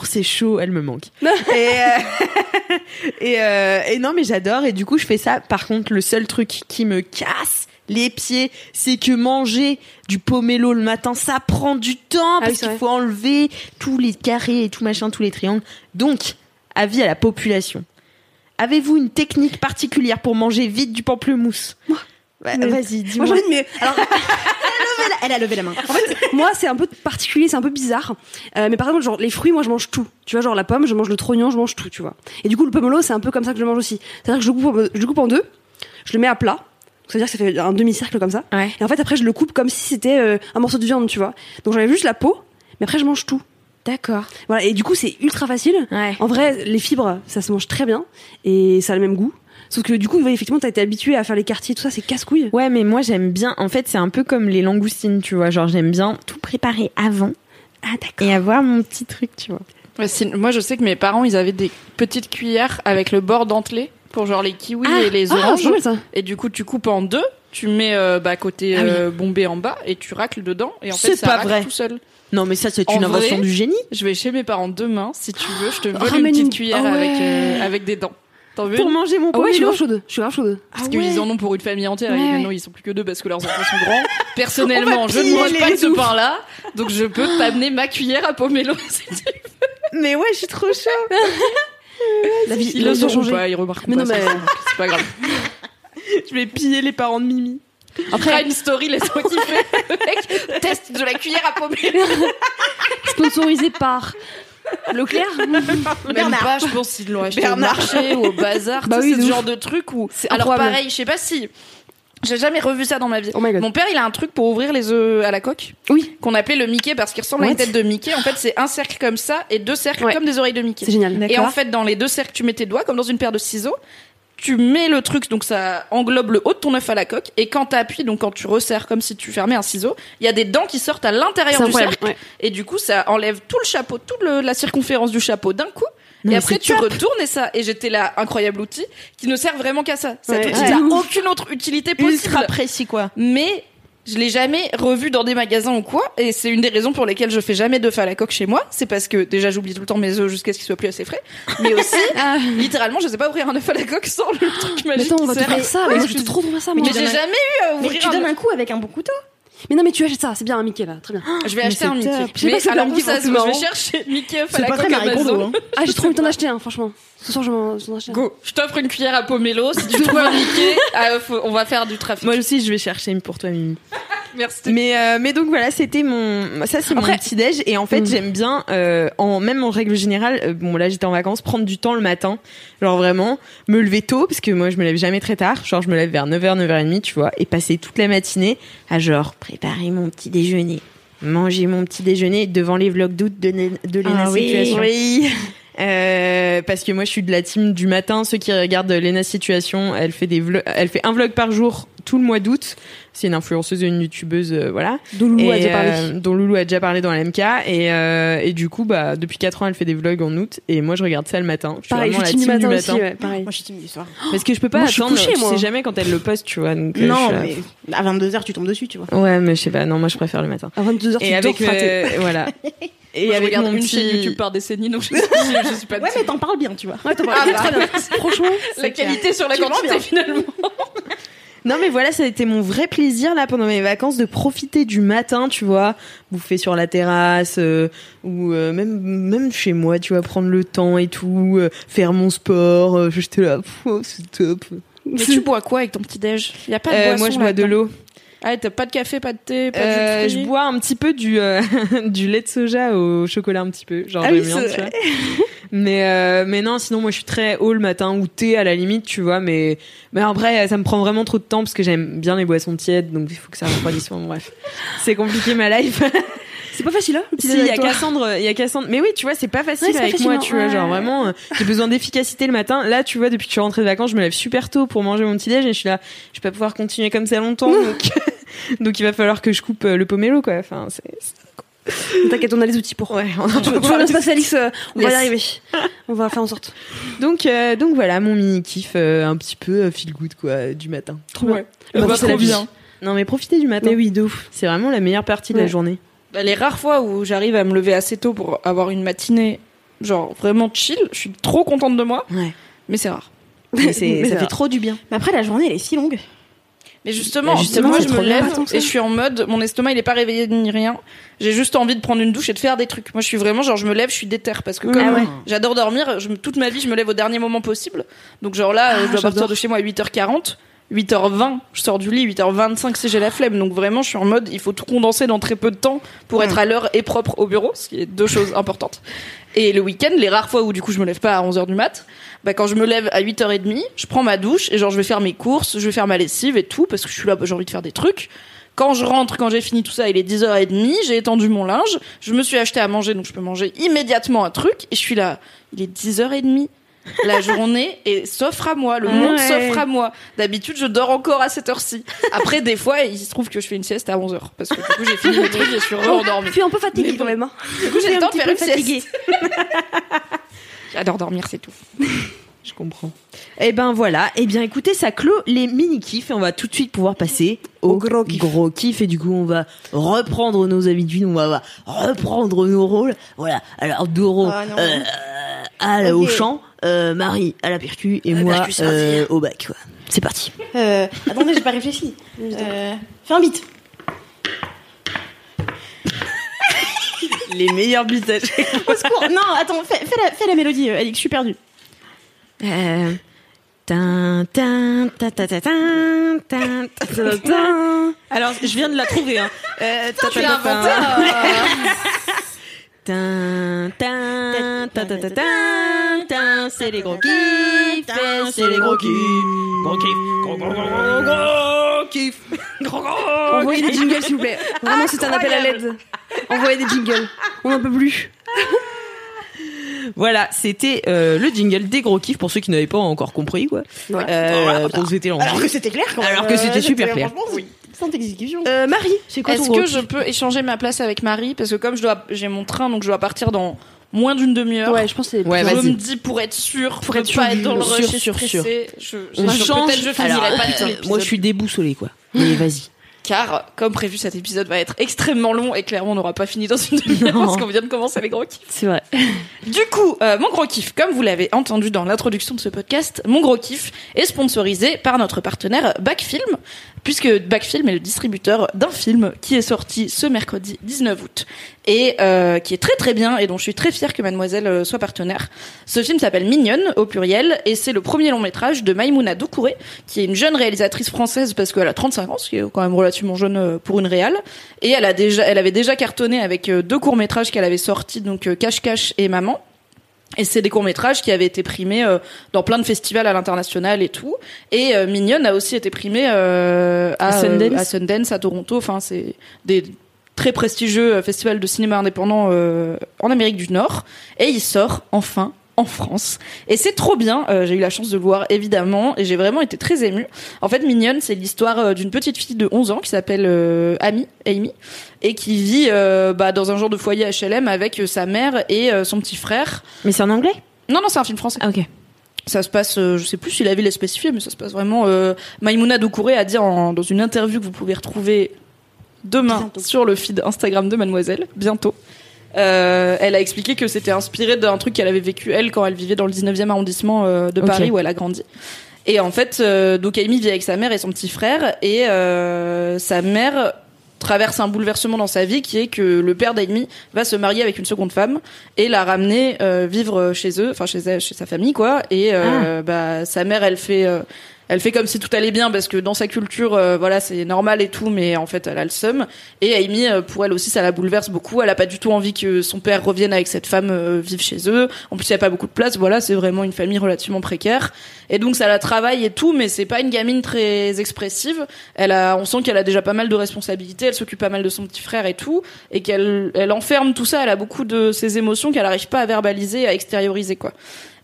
Oh, c'est chaud, elle me manque. et, euh, et, euh, et non, mais j'adore. Et du coup, je fais ça. Par contre, le seul truc qui me casse les pieds, c'est que manger du pomelo le matin, ça prend du temps Ah oui, parce qu'il faut enlever tous les carrés et tout machin, tous les triangles. Donc, avis à la population. Avez-vous une technique particulière pour manger vite du pamplemousse? Moi. Bah, Vas-y, Moi dis-moi. ai mais alors Elle a levé la main. en fait moi c'est un peu particulier, c'est un peu bizarre. Euh, mais par exemple genre les fruits moi je mange tout. Tu vois genre la pomme, je mange le trognon, je mange tout, tu vois. Et du coup le pomelo c'est un peu comme ça que je le mange aussi. C'est-à-dire que je le coupe en- je le coupe en deux, je le mets à plat. C'est-à-dire que ça fait un demi-cercle comme ça. Ouais. Et en fait après je le coupe comme si c'était euh, un morceau de viande, tu vois. Donc j'enlève juste la peau, mais après je mange tout. D'accord. Voilà, et du coup c'est ultra facile. Ouais. En vrai, les fibres, ça se mange très bien et ça a le même goût. Sauf que du coup, ouais, effectivement, t'as été habitué à faire les quartiers, tout ça, c'est casse-couille. Ouais, mais moi j'aime bien. En fait, c'est un peu comme les langoustines, tu vois. Genre, j'aime bien tout préparer avant Ah d'accord. et avoir mon petit truc, tu vois. Ouais, moi je sais que mes parents ils avaient des petites cuillères avec le bord dentelé pour genre les kiwis et les Ah, oranges. ça. Et du coup tu coupes en deux, tu mets euh, bah, côté Ah oui. euh, bombé en bas et tu racles dedans et en fait C'est ça pas racle vrai. tout seul. Non, mais ça, c'est une invention vrai, du génie. Je vais chez mes parents demain si tu veux, je te vole une Ramène petite une- cuillère Ah ouais. avec euh, avec des dents. T'en veux Pour une manger mon Ah ouais, je suis grave chaude. Je suis grave chaude. Parce qu'ils en ont pour une famille entière Ouais, et ouais. maintenant ils sont plus que deux parce que leurs enfants sont grands. Personnellement, va je ne piller mange les pas de ce ouf. pain-là, donc je peux t'amener ma cuillère à pomelo. si tu veux. Mais ouais, je suis trop chaud. La vie, Ils la le vie a sauront changé. pas, ils remarqueront Mais pas. non, ça, mais- c'est pas grave. Je vais piller les parents de Mimi. Après une story, laisse-moi kiffer. Le mec teste de la cuillère à pomelo. Sponsorisé par Leclerc. Même pas, je pense qu'ils l'ont acheté Bernard. au marché ou au bazar. Bah oui, c'est ce genre de truc où. Alors pareil, je sais pas si. J'ai jamais revu ça dans ma vie. Oh. Mon père, il a un truc pour ouvrir les œufs à la coque. Oui. Qu'on appelait le Mickey parce qu'il ressemble à une tête de Mickey. En fait, c'est un cercle comme ça et deux cercles Ouais. comme des oreilles de Mickey. C'est génial. Et en fait, dans les deux cercles, tu mets tes doigts comme dans une paire de ciseaux. Tu mets le truc, donc ça englobe le haut de ton œuf à la coque. Et quand t'appuies, donc quand tu resserres comme si tu fermais un ciseau, il y a des dents qui sortent à l'intérieur du cercle. ouais. Et du coup, ça enlève tout le chapeau, toute la circonférence du chapeau d'un coup. Non, et après, tu top. retournes et ça. Et j'étais là, incroyable outil, qui ne sert vraiment qu'à ça. Cet Ouais. outil Ouais. n'a aucune autre utilité possible. Ultra précis, quoi. Mais je l'ai jamais revu dans des magasins ou quoi. Et c'est une des raisons pour lesquelles je fais jamais d'œufs à la coque chez moi. C'est parce que déjà, j'oublie tout le temps mes œufs jusqu'à ce qu'ils soient plus assez frais. Mais aussi, Ah. littéralement, je sais pas ouvrir un œuf à la coque sans le truc Mais magique attends, on va te faire ça. Mais moi, je te faire ça, moi. Mais j'ai jamais eu à Mais ouvrir tu un donnes un coup avec un bon couteau? Mais non, mais tu achètes ça, c'est bien un Mickey là, très bien. Je vais Mais acheter un Mickey. Je sais Mais pas alors où ça se Je vais chercher Mickey à C'est la pas très coque Amazon. Hein. Ah, j'ai trop envie d'en acheter un, franchement. Ce soir, je m'en. Go, je t'offre une cuillère à pomelo. Si tu trouves un Mickey, ah, faut- on va faire du trafic. Moi aussi, je vais chercher une pour toi, Mimi. Merci. Mais euh, mais donc voilà, c'était mon ça c'est mon petit déj et en fait Mm. j'aime bien euh, en même en règle générale euh, bon là j'étais en vacances prendre du temps le matin, genre vraiment me lever tôt parce que moi je me lève jamais très tard, genre je me lève vers 9h 9h30, tu vois, et passer toute la matinée à genre préparer mon petit déjeuner, manger mon petit déjeuner devant les vlogs d'août de, Né- de Léna Ah oui. Situation. Oui. Euh, parce que moi je suis de la team du matin. Ceux qui regardent Lena Situation, elle fait des vlogs, elle fait un vlog par jour tout le mois d'août. C'est une influenceuse et une youtubeuse, euh, voilà. Dont Loulou a déjà parlé. euh, dont Loulou a déjà parlé dans la MK et euh, et du coup bah depuis 4 ans elle fait des vlogs en août et moi je regarde ça le matin. Je suis Pareil, je vraiment suis la team du team matin, aussi, ouais, pareil. Moi, je suis timide du soir. Parce que je peux pas Moi, je suis attendre. couchée, tu moi. sais jamais quand elle le poste, tu vois. Donc, non, je mais à 22h, tu tombes dessus, tu vois. là- Ouais, mais je sais pas. Non, moi je préfère le matin. À 22h, tu Et avec euh, voilà. Et Moi, je avec regarde mon une petit- chaîne YouTube par décennie, donc je, je, je suis pas Ouais, mais t'en parles bien, tu vois. Ouais, t'as Ah, pas- bah. très bien. Franchement, La qualité sur la Tu quantité bien. finalement. Non mais voilà, ça a été mon vrai plaisir là pendant mes vacances de profiter du matin, tu vois, bouffer sur la terrasse euh, ou euh, même même chez moi, tu vois, prendre le temps et tout, euh, faire mon sport. euh, J'étais là, oh, c'est top. Mais tu bois quoi avec ton petit déj? Y a pas de Euh, boisson moi je bois de l'eau. Ah, t'as pas de café, pas de thé, pas Euh, de jus de je fruits bois un petit peu du euh, du lait de soja au chocolat un petit peu, genre Ah oui, bien, tu vois. Mais euh, mais non, sinon moi je suis très haut le matin ou thé à la limite, tu vois, mais mais après ça me prend vraiment trop de temps parce que j'aime bien les boissons tièdes, donc il faut que ça refroidisse. Bon, bref, c'est compliqué ma life. c'est pas facile, hein le petit Si, il y a. Cassandre, il y a Cassandre. Mais oui, tu vois, c'est pas facile Ouais, c'est pas avec moi, tu vois, ouais. genre vraiment, euh, j'ai besoin d'efficacité le matin. Là, tu vois, depuis que je suis rentrée de vacances, je me lève super tôt pour manger mon petit déj et je suis là, je vais pas pouvoir continuer comme ça longtemps, donc, donc il va falloir que je coupe euh, le pomelo, quoi. Enfin, c'est, T'inquiète, on a les outils pour. ouais. Se passer, Alix. euh, On va y arriver. On va faire en sorte. donc, euh, donc voilà, mon mini kiff, euh, un petit peu feel good, quoi, du matin. Trop Ouais. bien. Bah, Bah, trop bien. Non, mais profitez du matin. Mais oui, de ouf. C'est vraiment la meilleure partie de la journée. Bah, les rares fois où j'arrive à me lever assez tôt pour avoir une matinée, genre vraiment chill, je suis trop contente de moi, Ouais. mais c'est rare. Mais ça fait trop du bien. Mais après, la journée, elle est si longue. Mais justement, Bah, justement, moi je me lève et je suis en mode, mon estomac il est pas réveillé ni rien. J'ai juste envie de prendre une douche et de faire des trucs. Moi je suis vraiment genre je me lève, je suis déter parce que comme Ah ouais. j'adore dormir, je, toute ma vie je me lève au dernier moment possible. Donc genre là, euh, je dois partir de chez moi à 8h40. 8h20, je sors du lit, 8h25 si j'ai la flemme. Donc vraiment, je suis en mode, il faut tout condenser dans très peu de temps pour être à l'heure et propre au bureau, ce qui est deux choses importantes. Et le week-end, les rares fois où du coup je me lève pas à 11h du mat, bah quand je me lève à 8h30, je prends ma douche et genre je vais faire mes courses, je vais faire ma lessive et tout parce que je suis là, bah, j'ai envie de faire des trucs. Quand je rentre, quand j'ai fini tout ça, il est 10h30, j'ai étendu mon linge, je me suis acheté à manger donc je peux manger immédiatement un truc et je suis là, il est 10h30. La journée et s'offre à moi, le monde s'offre à moi. D'habitude, je dors encore à cette heure-ci. Après, des fois, il se trouve que je fais une sieste à 11h parce que du coup, j'ai fini mes trucs et je suis re-endormie. Je suis un peu fatiguée quand même. hein. Du coup, j'ai le temps de faire une fatiguée. sieste. J'adore dormir, c'est tout. Je comprends. Eh ben voilà. Eh bien écoutez, ça clôt les mini kiffs et on va tout de suite pouvoir passer au, gros kiff. gros kiff et du coup on va reprendre nos habitudes, on va reprendre nos rôles. Voilà. Alors Doro Ah, euh, à la- au chant, euh, Marie à la percu et moi euh, revient. au bac. C'est parti. Attendez, j'ai pas réfléchi. Fais un beat. Les meilleurs beats. Au secours. Non, attends, fais, fais la, fais la mélodie, Alix, je suis perdue. Euh, tin, tin, ta, ta, ta, tin, tin, ta, ta, ta, tin. Alors, je viens de la trouver. Hein. Euh, ta, ta, ta, ta. Tin, tin, ta, ta, ta, tin, tin, c'est les gros kiffs, eh, c'est les gros kiffs. Gros kiffs, gros, gros, gros, gros, gros kiffs. Gros, gros Envoyez des jingles, s'il vous plaît. Vraiment, c'est un appel à l'aide. Envoyez des jingles. On n'en peut plus. Voilà, c'était euh, le jingle des gros kiffs pour ceux qui n'avaient pas encore compris quoi. Ouais. Euh, en Alors que c'était clair quand même. Alors que c'était Euh, super clair. Oui. Sans exécution. Euh, Marie, c'est quoi ton Est-ce que je peux échanger ma place avec Marie Parce que comme je dois, j'ai mon train, donc je dois partir dans moins d'une demi-heure. Ouais, je pense que c'est. Ouais, je vas-y. me dis pour être sûr, Pour être sûr pas être dans le sûr, rush et sûr, stressé, je, On je- change. peut-être je finirai Alors, pas moi je suis déboussolée quoi. Mais vas-y. Car comme prévu cet épisode va être extrêmement long et clairement on n'aura pas fini dans une demi-heure parce qu'on vient de commencer les gros kiffs. C'est vrai. Du coup, euh, mon gros kiff, comme vous l'avez entendu dans l'introduction de ce podcast, mon gros kiff est sponsorisé par notre partenaire Backfilm, puisque Backfilm est le distributeur d'un film qui est sorti ce mercredi 19 août et euh, qui est très très bien et dont je suis très fière que Mademoiselle euh, soit partenaire. Ce film s'appelle Mignonne au pluriel et c'est le premier long métrage de Maïmouna Doucouré qui est une jeune réalisatrice française parce qu'elle a 35 ans, ce qui est quand même relativement jeune euh, pour une réale et elle a déjà elle avait déjà cartonné avec euh, deux courts métrages qu'elle avait sortis donc Cache Cache et Maman. Et c'est des courts-métrages qui avaient été primés euh, dans plein de festivals à l'international et tout. Et euh, Mignonne a aussi été primée euh, à, À Sundance. euh, à Sundance, à Toronto. Enfin, c'est des très prestigieux euh, festivals de cinéma indépendant euh, en Amérique du Nord. Et il sort enfin en France. Et c'est trop bien. Euh, j'ai eu la chance de le voir, évidemment. Et j'ai vraiment été très émue. En fait, Mignonne, c'est l'histoire euh, d'une petite fille de 11 ans qui s'appelle euh, Amy, Amy, et qui vit bah, dans un genre de foyer HLM avec sa mère et son petit frère. Mais c'est en anglais? Non, non, c'est un film français. Ah, ok. Ça se passe, je sais plus si la ville est spécifiée, mais ça se passe vraiment. Maïmouna Doucouré a dit en- dans une interview que vous pouvez retrouver demain sur le feed Instagram de Mademoiselle, bientôt. Euh, elle a expliqué que c'était inspiré d'un truc qu'elle avait vécu elle quand elle vivait dans le 19e arrondissement euh, de. Paris où elle a grandi. Et en fait, euh, donc Amy vit avec sa mère et son petit frère et euh, sa mère traverse un bouleversement dans sa vie qui est que le père d'Amy va se marier avec une seconde femme et la ramener vivre chez eux, enfin chez elle, chez sa famille quoi. Et euh, bah sa mère, elle fait elle fait comme si tout allait bien parce que dans sa culture, euh, voilà, c'est normal et tout, mais en fait, elle a le seum. Et Amy, euh, pour elle aussi, ça la bouleverse beaucoup. Elle a pas du tout envie que son père revienne avec cette femme euh, vivre chez eux. En plus, il y a pas beaucoup de place. Voilà, c'est vraiment une famille relativement précaire. Et donc, ça la travaille et tout, mais c'est pas une gamine très expressive. Elle a, on sent qu'elle a déjà pas mal de responsabilités. Elle s'occupe pas mal de son petit frère et tout, et qu'elle, elle enferme tout ça. Elle a beaucoup de ses émotions qu'elle arrive pas à verbaliser, à extérioriser, quoi.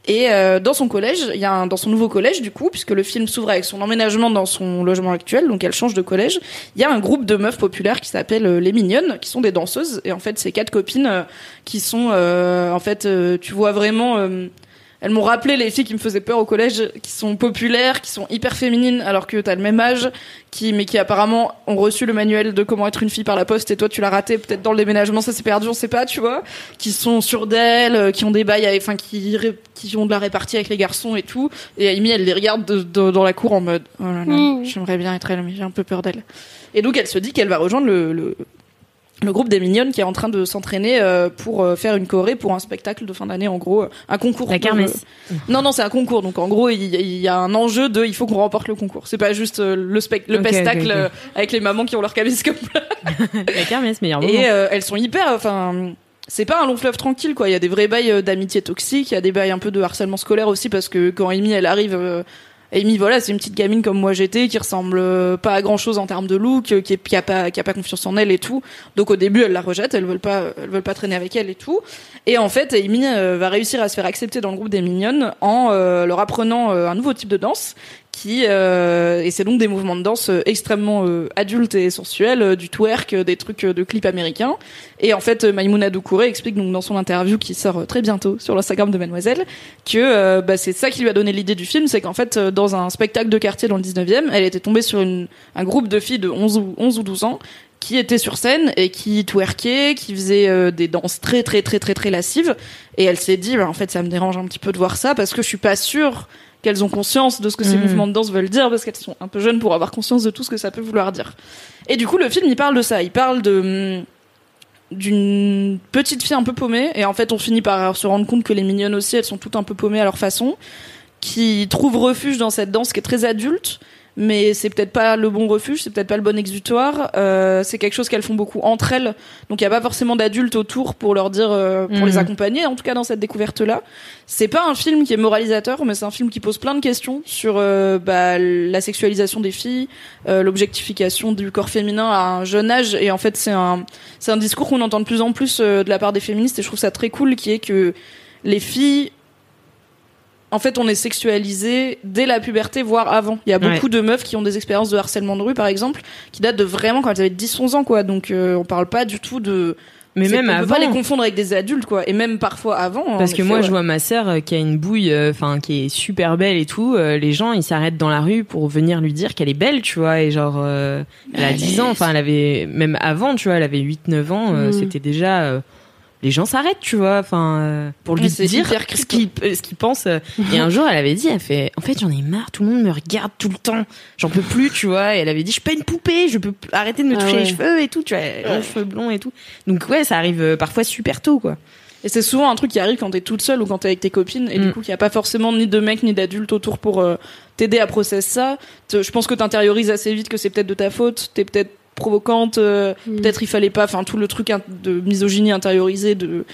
Et euh, dans son collège, il y a dans son nouveau collège du coup, puisque le film s'ouvre avec son emménagement dans son logement actuel, donc elle change de collège. Il y a un groupe de meufs populaires qui s'appelle euh, les Mignonnes, qui sont des danseuses. Et en fait, c'est quatre copines euh, qui sont, en fait, tu vois vraiment. Elles m'ont rappelé les filles qui me faisaient peur au collège, qui sont populaires, qui sont hyper féminines, alors que t'as le même âge, qui mais qui apparemment ont reçu le manuel de comment être une fille par la poste et toi tu l'as raté peut-être dans le déménagement, ça s'est perdu, on sait pas, tu vois, qui sont sûres d'elles, euh, qui ont des bails, enfin qui qui ont de la répartie avec les garçons et tout. Et Amy elle les regarde de- de- dans la cour en mode oh là là, j'aimerais bien être elle, mais j'ai un peu peur d'elle. Et donc elle se dit qu'elle va rejoindre le, le le groupe des mignonnes qui est en train de s'entraîner euh, pour euh, faire une choré pour un spectacle de fin d'année en gros euh, un concours La de- kermesse. non non c'est un concours. Donc en gros il y, il y a un enjeu de il faut qu'on remporte le concours. C'est pas juste euh, le spec le euh, avec les mamans qui ont leur caméscope La kermesse, meilleur moment. et elles sont hyper enfin c'est pas un long fleuve tranquille quoi. Il y a des vrais bails d'amitié toxique. Il y a des bails un peu de harcèlement scolaire aussi parce que quand Amy elle arrive Amy voilà c'est une petite gamine comme moi j'étais qui ressemble euh, pas à grand chose en termes de look euh, qui, qui a pas qui a pas confiance en elle et tout. Donc au début elle la rejette elles veulent pas elles veulent pas traîner avec elle et tout. Et en fait Amy euh, va réussir à se faire accepter dans le groupe des mignonnes en leur apprenant un nouveau type de danse qui euh, et c'est donc des mouvements de danse euh, extrêmement euh, adultes et sensuels, euh, du twerk, euh, des trucs de clips américains. Et en fait, Maïmouna Doucouré explique donc dans son interview qui sort très bientôt sur l'Instagram de Mademoiselle que bah, c'est ça qui lui a donné l'idée du film, c'est qu'en fait dans un spectacle de quartier dans le 19e, elle était tombée sur une, un groupe de filles de 11 ou 11 ou 12 ans qui étaient sur scène et qui twerkaient, qui faisaient euh, des danses très très très très très lascives et elle s'est dit bah, en fait ça me dérange un petit peu de voir ça parce que je suis pas sûre qu'elles ont conscience de ce que ces Mhm. mouvements de danse veulent dire parce qu'elles sont un peu jeunes pour avoir conscience de tout ce que ça peut vouloir dire. Et du coup, le film, il parle de ça. Il parle de hum, d'une petite fille un peu paumée et en fait on finit par se rendre compte que les mignonnes aussi elles sont toutes un peu paumées à leur façon qui trouvent refuge dans cette danse qui est très adulte mais c'est peut-être pas le bon refuge, c'est peut-être pas le bon exutoire. Euh, c'est quelque chose qu'elles font beaucoup entre elles, donc il y a pas forcément d'adultes autour pour leur dire, euh, pour Mhm. les accompagner. En tout cas dans cette découverte-là, c'est pas un film qui est moralisateur, mais c'est un film qui pose plein de questions sur euh, bah, la sexualisation des filles, euh, l'objectification du corps féminin à un jeune âge. Et en fait, c'est un c'est un discours qu'on entend de plus en plus euh, de la part des féministes, et je trouve ça très cool, qui est que les filles en fait, on est sexualisé dès la puberté, voire avant. Il y a Ouais. beaucoup de meufs qui ont des expériences de harcèlement de rue, par exemple, qui datent de vraiment quand elles avaient 10-11 ans, quoi. Donc, euh, on parle pas du tout de... Mais même on avant. peut pas les confondre avec des adultes, quoi. Et même parfois avant. en Parce que effet, moi, ouais. je vois ma sœur euh, qui a une bouille, euh, enfin qui est super belle et tout. euh, les gens, ils s'arrêtent dans la rue pour venir lui dire qu'elle est belle, tu vois. Et genre, elle a Elle 10 est- ans. Enfin, elle avait même avant, tu vois, elle avait 8-9 ans. Mhm. C'était déjà. Les gens s'arrêtent, tu vois, enfin, euh, pour lui dire ce qu'il euh, ce qu'il pense. Et un jour, elle avait dit, elle fait, en fait, j'en ai marre, tout le monde me regarde tout le temps, j'en peux plus, tu vois. Et elle avait dit, je suis pas une poupée, je peux arrêter de me Ah toucher ouais. les cheveux et tout, tu vois, les cheveux blonds et tout. Donc ouais, ça arrive euh, parfois super tôt, quoi. Et c'est souvent un truc qui arrive quand t'es toute seule ou quand t'es avec tes copines et Mm. du coup qu'il n'y a pas forcément ni de mecs ni d'adultes autour pour euh, t'aider à processer ça. Je pense que t'intériorises assez vite que c'est peut-être de ta faute, t'es peut-être provocante, euh, Mm. peut-être il fallait pas, enfin tout le truc de misogynie intériorisée, de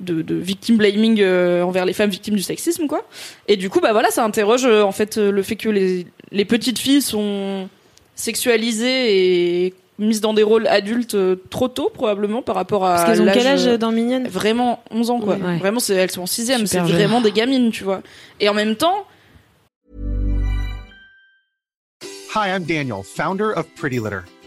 de, de victim blaming euh, envers les femmes victimes du sexisme quoi. Et du coup bah voilà ça interroge euh, en fait le fait que les les petites filles sont sexualisées et mises dans des rôles adultes euh, trop tôt probablement par rapport à Parce qu'elles ont quel âge euh, dans Mignonne vraiment 11 ans quoi. Ouais. Vraiment c'est elles sont en sixième, c'est vraiment des gamines, tu vois. Et en même temps, Hi, I'm Daniel, founder of Pretty Litter.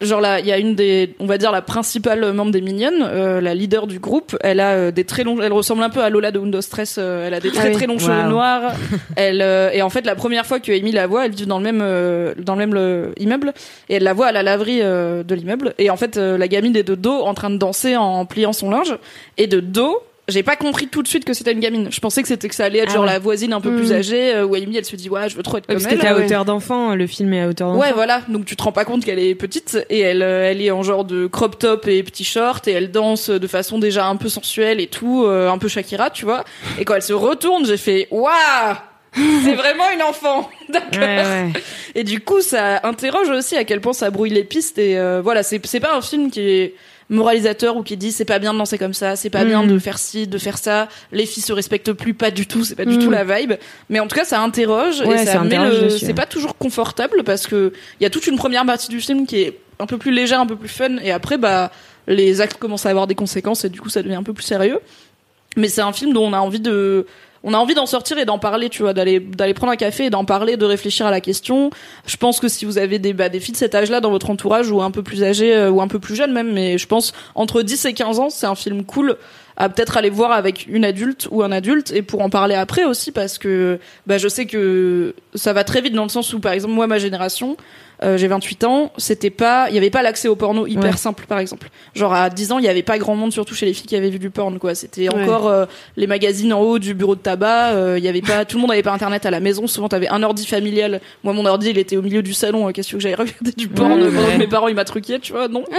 Genre là, il y a une des, on va dire la principale membre des Mignonnes, euh, la leader du groupe. Elle a euh, des très longs, elle ressemble un peu à Lola de Windows Stress. euh, elle a des très Ah oui. très longs Wow. cheveux noirs. elle euh, et en fait la première fois que Amy la voit, elle vit dans le même euh, dans le même le- immeuble et elle la voit à la laverie euh, de l'immeuble. Et en fait euh, la gamine est de dos en train de danser en pliant son linge et de dos. J'ai pas compris tout de suite que c'était une gamine. Je pensais que c'était que ça allait être Ah genre ouais. la voisine un peu plus Mm. âgée euh, où Amy elle se dit ouais je veux trop être comme Parce que elle. t'es à hauteur d'enfant, le film est à hauteur d'enfant. Ouais, voilà. Donc tu te rends pas compte qu'elle est petite et elle, euh, elle est en genre de crop top et petit short et elle danse de façon déjà un peu sensuelle et tout, euh, un peu Shakira, tu vois. Et quand elle se retourne, j'ai fait waouh, c'est vraiment une enfant, d'accord. Ouais, ouais. Et du coup, ça interroge aussi à quel point ça brouille les pistes et euh, voilà, c'est c'est pas un film qui est moralisateur ou qui dit c'est pas bien de danser comme ça, c'est pas Mm. bien de faire ci, de faire ça, les filles se respectent plus, pas du tout, c'est pas du Mm. tout la vibe. Mais en tout cas, ça interroge Ouais, et ça ça met le. C'est pas toujours confortable parce que il y a toute une première partie du film qui est un peu plus légère, un peu plus fun, et après, bah, les actes commencent à avoir des conséquences et du coup, ça devient un peu plus sérieux. Mais c'est un film dont on a envie de on a envie d'en sortir et d'en parler, tu vois, d'aller d'aller prendre un café et d'en parler, de réfléchir à la question. Je pense que si vous avez des bah, des filles de cet âge-là dans votre entourage ou un peu plus âgées euh, ou un peu plus jeunes même, mais je pense entre 10 et 15 ans, c'est un film cool à peut-être aller voir avec une adulte ou un adulte et pour en parler après aussi parce que bah je sais que ça va très vite dans le sens où par exemple moi ma génération euh, j'ai 28 ans, c'était pas, il y avait pas l'accès au porno hyper Ouais. simple par exemple. Genre à 10 ans, il y avait pas grand monde surtout chez les filles qui avaient vu du porn quoi. C'était Ouais. encore euh, les magazines en haut du bureau de tabac, euh, il y avait pas tout le monde avait pas internet à la maison, souvent t'avais un ordi familial. Moi mon ordi, il était au milieu du salon, euh, qu'est-ce que j'allais regarder du porn Ouais, mes parents ils m'attruquiaient, tu vois, non.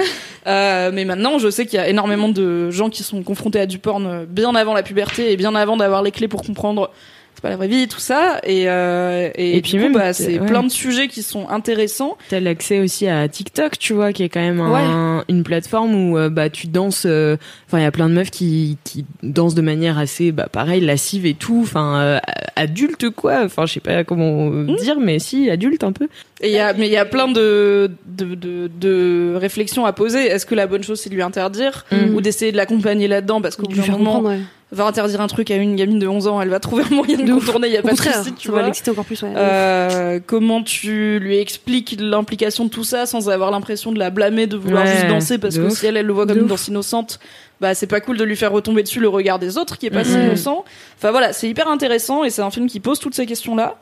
Euh, mais maintenant, je sais qu'il y a énormément de gens qui sont confrontés à du porn euh, bien avant la puberté et bien avant d'avoir les clés pour comprendre c'est pas la vraie vie, tout ça. Et, euh, et, Et du puis coup, même, bah, c'est- ouais. plein de sujets qui sont intéressants. T'as l'accès aussi à TikTok, tu vois, qui est quand même un- une plateforme où euh, bah tu danses. euh, Enfin, il y a plein de meufs qui qui dansent de manière assez, bah pareil, lascive et tout. Enfin, euh, adulte quoi. Enfin, je sais pas comment euh, dire, mais si adulte un peu. Et il y a, mais il y a plein de, de, de, de réflexions à poser. Est-ce que la bonne chose c'est de lui interdire Mm. ou d'essayer de l'accompagner là-dedans? Parce qu'au bout d'un moment, ouais. Va interdire un truc à une gamine de 11 ans, elle va trouver un moyen de, contourner. Il y a Au pas de souci, tu ça va vois. l'exciter encore plus, ouais. Euh, comment tu lui expliques l'implication de tout ça sans avoir l'impression de la blâmer, de vouloir Ouais, juste danser parce que ouf. si elle, elle le voit comme De une ouf. danse innocente, bah c'est pas cool de lui faire retomber dessus le regard des autres qui est pas si innocent. Enfin voilà, c'est hyper intéressant et c'est un film qui pose toutes ces questions-là.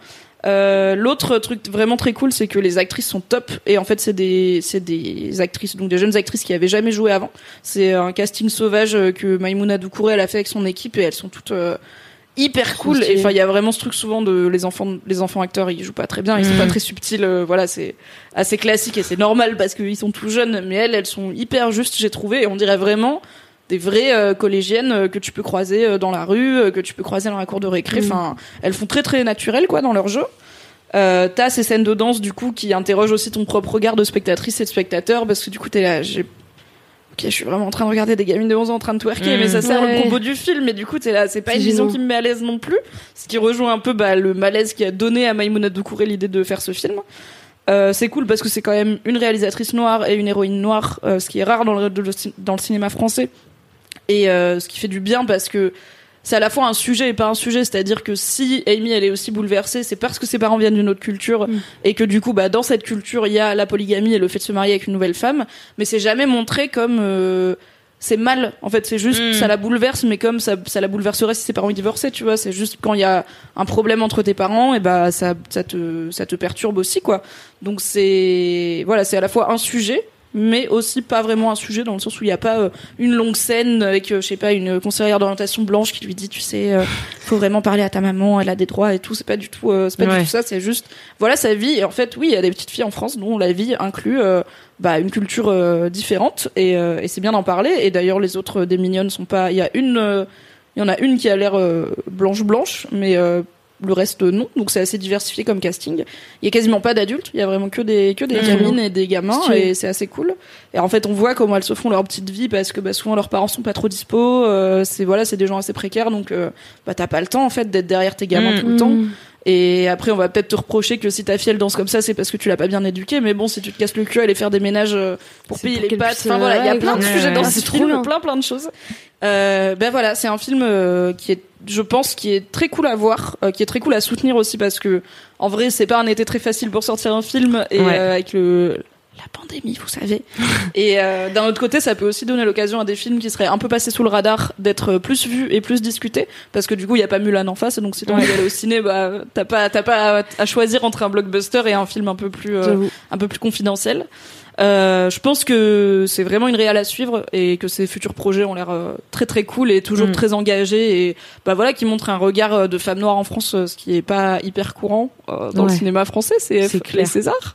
Euh, L'autre truc vraiment très cool, c'est que les actrices sont top et en fait c'est des c'est des actrices donc des jeunes actrices qui avaient jamais joué avant. C'est un casting sauvage euh, que Maïmouna Doucouré elle a fait avec son équipe et elles sont toutes euh, hyper cool. Et enfin il y a vraiment ce truc souvent de les enfants les enfants acteurs ils jouent pas très bien, ils sont Mhm. pas très subtils. euh, voilà c'est assez classique et c'est normal parce qu'ils sont tout jeunes, mais elles elles sont hyper justes j'ai trouvé et on dirait vraiment des vraies euh, collégiennes euh, que tu peux croiser euh, dans la rue, que tu peux croiser dans la cour de récré. Mhm. Enfin, elles font très très naturel quoi dans leur jeu. T'as ces scènes de danse du coup qui interrogent aussi ton propre regard de spectatrice et de spectateur parce que du coup t'es là, j'ai Ok, je suis vraiment en train de regarder des gamines de 11 ans en train de twerker, mais ça sert Ouais. le propos du film, et du coup, t'es là, c'est pas une vision qui me met à l'aise non plus. Ce qui rejoint un peu bah, le malaise qui a donné à Maïmouna Doucouré l'idée de faire ce film. Euh, c'est cool parce que c'est quand même une réalisatrice noire et une héroïne noire, euh, ce qui est rare dans le, de- dans le cinéma français. Et euh, ce qui fait du bien parce que c'est à la fois un sujet et pas un sujet, c'est-à-dire que si Amy elle est aussi bouleversée, c'est parce que ses parents viennent d'une autre culture Mm. et que du coup bah dans cette culture il y a la polygamie et le fait de se marier avec une nouvelle femme, mais c'est jamais montré comme euh, c'est mal. En fait c'est juste Mm. ça la bouleverse mais comme ça, ça la bouleverserait si ses parents divorçaient tu vois. C'est juste quand il y a un problème entre tes parents et bah ça ça te ça te perturbe aussi quoi. Donc c'est voilà c'est à la fois un sujet mais aussi pas vraiment un sujet dans le sens où il n'y a pas euh, une longue scène avec euh, je sais pas une conseillère d'orientation blanche qui lui dit tu sais euh, faut vraiment parler à ta maman elle a des droits et tout. C'est pas du tout euh, c'est pas Ouais. du tout ça c'est juste voilà sa vie. Et en fait oui il y a des petites filles en France dont la vie inclut euh, bah, une culture différente. Et, euh, et c'est bien d'en parler. Et d'ailleurs les autres des mignonnes sont pas il y a une il y en a une qui a l'air blanche blanche mais euh, le reste non. Donc c'est assez diversifié comme casting. Il y a quasiment pas d'adultes. Il y a vraiment que des que des Mhm. gamines et des gamins et c'est assez cool. Et en fait on voit comment elles se font leur petite vie parce que bah, souvent leurs parents sont pas trop dispo euh, c'est voilà c'est des gens assez précaires. Donc euh, bah t'as pas le temps en fait d'être derrière tes gamins Mhm. tout le temps et après, on va peut-être te reprocher que si ta fille elle danse comme ça, c'est parce que tu l'as pas bien éduquée. Mais bon, si tu te casses le cul à aller faire des ménages euh, pour payer pour les pattes, enfin voilà, il y a ouais, plein de sujets dans ce film, plein plein de choses. Euh, ben voilà, c'est un film euh, qui est, je pense, qui est très cool à voir, euh, qui est très cool à soutenir aussi parce que en vrai, c'est pas un été très facile pour sortir un film et Ouais. euh, avec le la pandémie, vous savez. et euh, d'un autre côté, ça peut aussi donner l'occasion à des films qui seraient un peu passés sous le radar d'être plus vus et plus discutés parce que du coup, il y a pas Mulan en face, donc si t'as envie d'aller au ciné, bah t'as pas t'as pas à, à choisir entre un blockbuster et un film un peu plus euh, un peu plus confidentiel. Euh, je pense que c'est vraiment une réal à suivre et que ses futurs projets ont l'air euh, très très cool et toujours Mm. très engagés et bah voilà qui montre un regard euh, de femme noire en France euh, ce qui est pas hyper courant euh, dans le Ouais. cinéma français c'est les. Césars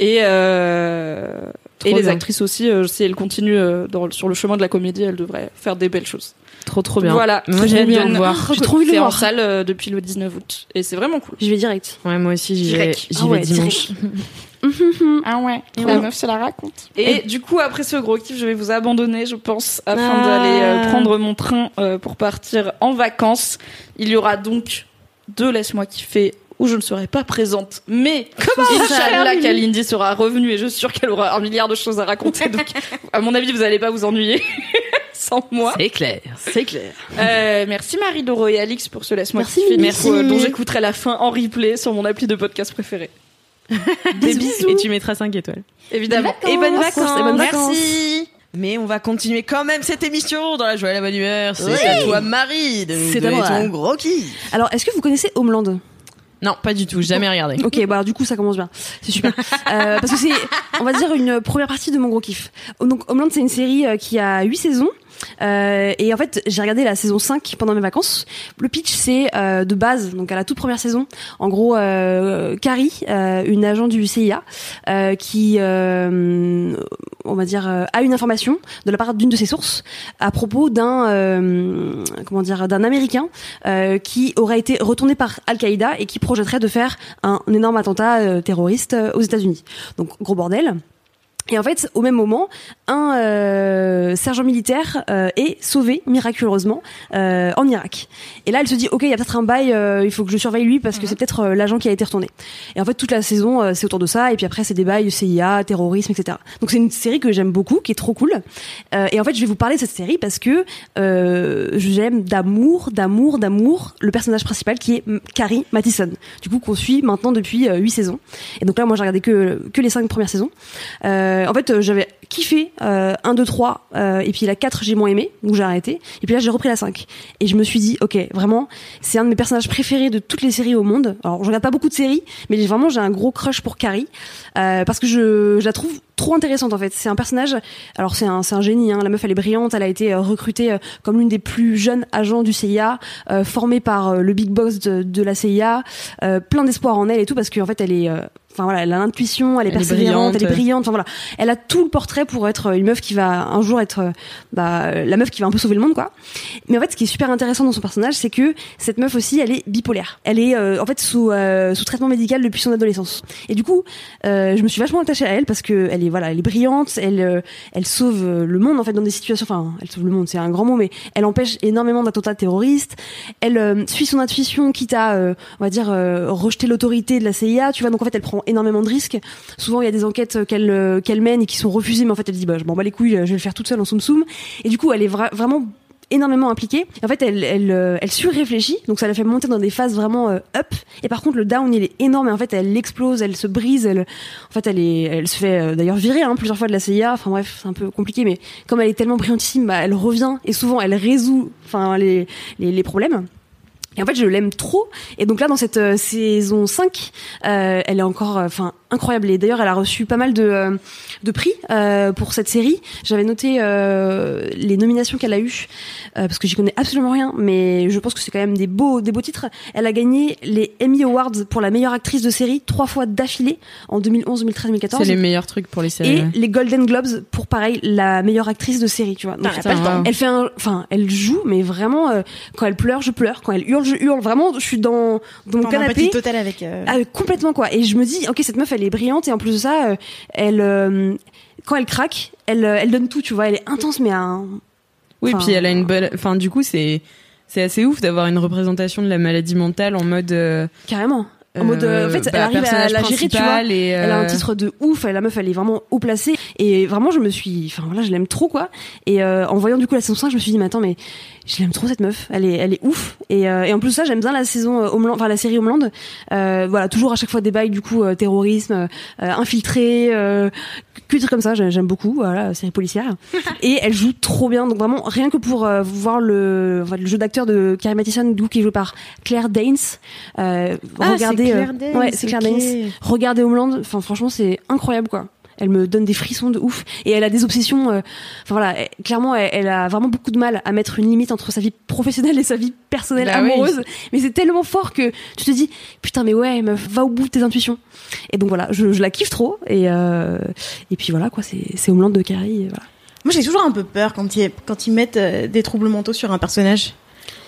et euh, et les bien. actrices aussi euh, si elles continuent euh, dans, sur le chemin de la comédie elles devraient faire des belles choses Trop trop bien. voilà Moi j'ai hâte de le voir. J'ai trop envie de le c'est en voir. salle euh, depuis le 19 août et c'est vraiment cool J'y vais direct. Ouais, moi aussi j'y vais, Direct. j'y Ah vais ouais, dimanche. Ah ouais, la meuf se la raconte. Et, du coup, après ce gros kiff, je vais vous abandonner, je pense, afin Ah. d'aller euh, prendre mon train euh, pour partir en vacances. Il y aura donc deux Laisse-moi kiffer où je ne serai pas présente, mais Inch'Allah Kalindi sera revenue et je suis sûre qu'elle aura un milliard de choses à raconter. Donc, à mon avis, vous n'allez pas vous ennuyer sans moi. C'est clair, c'est clair. Euh, merci Marie Doro et Alix pour ce Laisse-moi Merci, kiffer, merci, euh, dont j'écouterai la fin en replay sur mon appli de podcast préféré. Des bisous. Et tu mettras 5 étoiles. Évidemment. Et bonnes vacances. Et bonnes vacances. Merci. Mais on va continuer quand même cette émission dans la joie et la bonne humeur. C'est Oui. à toi Marie de nous C'est à donner moi. ton gros kiff. Alors, est-ce que vous connaissez Homeland? Non, pas du tout, jamais regardé. Ok, bah alors, du coup ça commence bien, c'est super. Euh, parce que c'est, on va dire une première partie de mon gros kiff. Donc Homeland c'est une série euh, qui a 8 saisons. Euh, et en fait, j'ai regardé la saison 5 pendant mes vacances. Le pitch, c'est euh, de base, donc à la toute première saison, en gros, euh, Carrie, euh, une agent du CIA, euh, qui, euh, on va dire, a une information de la part d'une de ses sources à propos d'un, comment dire, d'un Américain qui aurait été retourné par Al-Qaïda et qui projetterait de faire un, énorme attentat terroriste aux États-Unis. Donc gros bordel. Et en fait, au même moment, un euh, sergent militaire euh, est sauvé miraculeusement euh, en Irak. Et là, elle se dit, ok, il y a peut-être un bail, euh, il faut que je surveille lui parce que c'est peut-être euh, l'agent qui a été retourné. Et en fait, toute la saison, euh, c'est autour de ça. Et puis après, c'est des bails CIA, terrorisme, etc. Donc c'est une série que j'aime beaucoup, qui est trop cool. Euh, et en fait, je vais vous parler de cette série parce que euh, j'aime d'amour, d'amour, d'amour le personnage principal qui est Carrie Mathison. Du coup, qu'on suit maintenant depuis huit saisons. Et donc là, moi, j'ai regardé que que les cinq premières saisons. Euh, en fait, euh, j'avais kiffé euh, 1, 2, 3, euh, et puis la 4, j'ai moins aimé, donc j'ai arrêté. Et puis là, j'ai repris la 5. Et je me suis dit, ok, vraiment, c'est un de mes personnages préférés de toutes les séries au monde. Alors, je regarde pas beaucoup de séries, mais vraiment, j'ai un gros crush pour Carrie, euh, parce que je, je la trouve trop intéressante en fait. C'est un personnage, alors c'est un, c'est un génie, hein. la meuf elle est brillante, elle a été euh, recrutée euh, comme l'une des plus jeunes agents du CIA, euh, formée par euh, le big boss de, de la CIA, euh, plein d'espoir en elle et tout, parce qu'en fait elle est... euh, Enfin voilà, elle a l'intuition, elle est Elle est persévérante, elle est brillante. Enfin voilà, elle a tout le portrait pour être une meuf qui va un jour être euh, bah, la meuf qui va un peu sauver le monde quoi. Mais en fait, ce qui est super intéressant dans son personnage, c'est que cette meuf aussi, elle est bipolaire. Elle est euh, en fait sous euh, sous traitement médical depuis son adolescence. Et du coup, euh, je me suis vachement attachée à elle parce que elle est voilà, elle est brillante, elle euh, elle sauve euh, le monde en fait dans des situations. Enfin, elle sauve le monde, c'est un grand mot, mais elle empêche énormément d'attentats terroristes. Elle euh, suit son intuition, quitte à euh, on va dire euh, rejeter l'autorité de la CIA. Tu vois, donc en fait, elle prend énormément de risques. Souvent, il y a des enquêtes qu'elle euh, qu'elle mène et qui sont refusées, mais en fait, elle dit bah je m'en bats les couilles, je vais le faire toute seule en soum soum. Et du coup, elle est vra- vraiment énormément impliquée. En fait, elle, elle, euh, elle surréfléchit, donc ça la fait monter dans des phases vraiment euh, up. Et par contre, le down, il est énorme. Et en fait, elle explose, elle se brise. Elle, en fait, elle est, elle se fait d'ailleurs virer hein, plusieurs fois de la CIA. Enfin bref, c'est un peu compliqué, mais comme elle est tellement brillantissime, bah, elle revient et souvent elle résout, enfin les, les problèmes. Et en fait, je l'aime trop. Et donc là, dans cette euh, saison 5, euh, elle est encore, euh, enfin, incroyable. Et d'ailleurs, elle a reçu pas mal de, euh, de prix euh, pour cette série. J'avais noté euh, les nominations qu'elle a eues, euh, parce que j'y connais absolument rien, mais je pense que c'est quand même des beaux, des beaux titres. Elle a gagné les Emmy Awards pour la meilleure actrice de série trois fois d'affilée en 2011, 2013, 2014. C'est les meilleurs trucs pour les séries. Et les Golden Globes pour pareil la meilleure actrice de série, tu vois. Donc, Putain, wow. elle fait un, enfin, elle joue, mais vraiment, euh, quand elle pleure, je pleure. Quand elle hurle, je hurle. Vraiment, je suis dans, dans mon canapé. totale avec. euh, Ah, complètement quoi. Et je me dis, ok, cette meuf, elle est brillante et en plus de ça, euh, elle, euh, quand elle craque, elle, euh, elle donne tout, tu vois. Elle est intense, mais à un... Oui, Enfin, puis elle a une bonne. Enfin, du coup, c'est c'est assez ouf d'avoir une représentation de la maladie mentale en mode. euh, carrément. En mode, euh, en fait, elle bah, arrive à la gérer, tu vois. Elle a un titre de ouf, elle, la meuf elle est vraiment haut placée et vraiment je me suis enfin voilà, je l'aime trop quoi. Et euh, en voyant du coup la saison 5, je me suis dit mais attends mais je l'aime trop cette meuf, elle est elle est ouf et, euh, et en plus ça, j'aime bien la saison euh, Homeland, enfin la série Homeland. Euh, voilà, toujours à chaque fois des bails du coup euh, terrorisme, euh, infiltré euh, que des comme ça, j'ai- j'aime beaucoup voilà, série policière. et elle joue trop bien donc vraiment rien que pour euh, voir le enfin, le jeu d'acteur de Carrie Mathison du coup, qui est joué par Claire Danes. Euh, Ah, regardez c'est Claire euh, Danes, ouais, c'est Claire ok. Danes. Regardez Homeland, enfin franchement c'est incroyable quoi. Elle me donne des frissons de ouf et elle a des obsessions. euh, Enfin voilà, elle- clairement elle, elle a vraiment beaucoup de mal à mettre une limite entre sa vie professionnelle et sa vie personnelle Bah oui. amoureuse. Mais c'est tellement fort que tu te dis putain mais ouais meuf va au bout de tes intuitions. Et donc voilà, je, je la kiffe trop et euh, et puis voilà quoi, c'est c'est Homeland de Carrie. Voilà. Moi, j'ai toujours un peu peur quand ils, quand ils mettent euh, des troubles mentaux sur un personnage,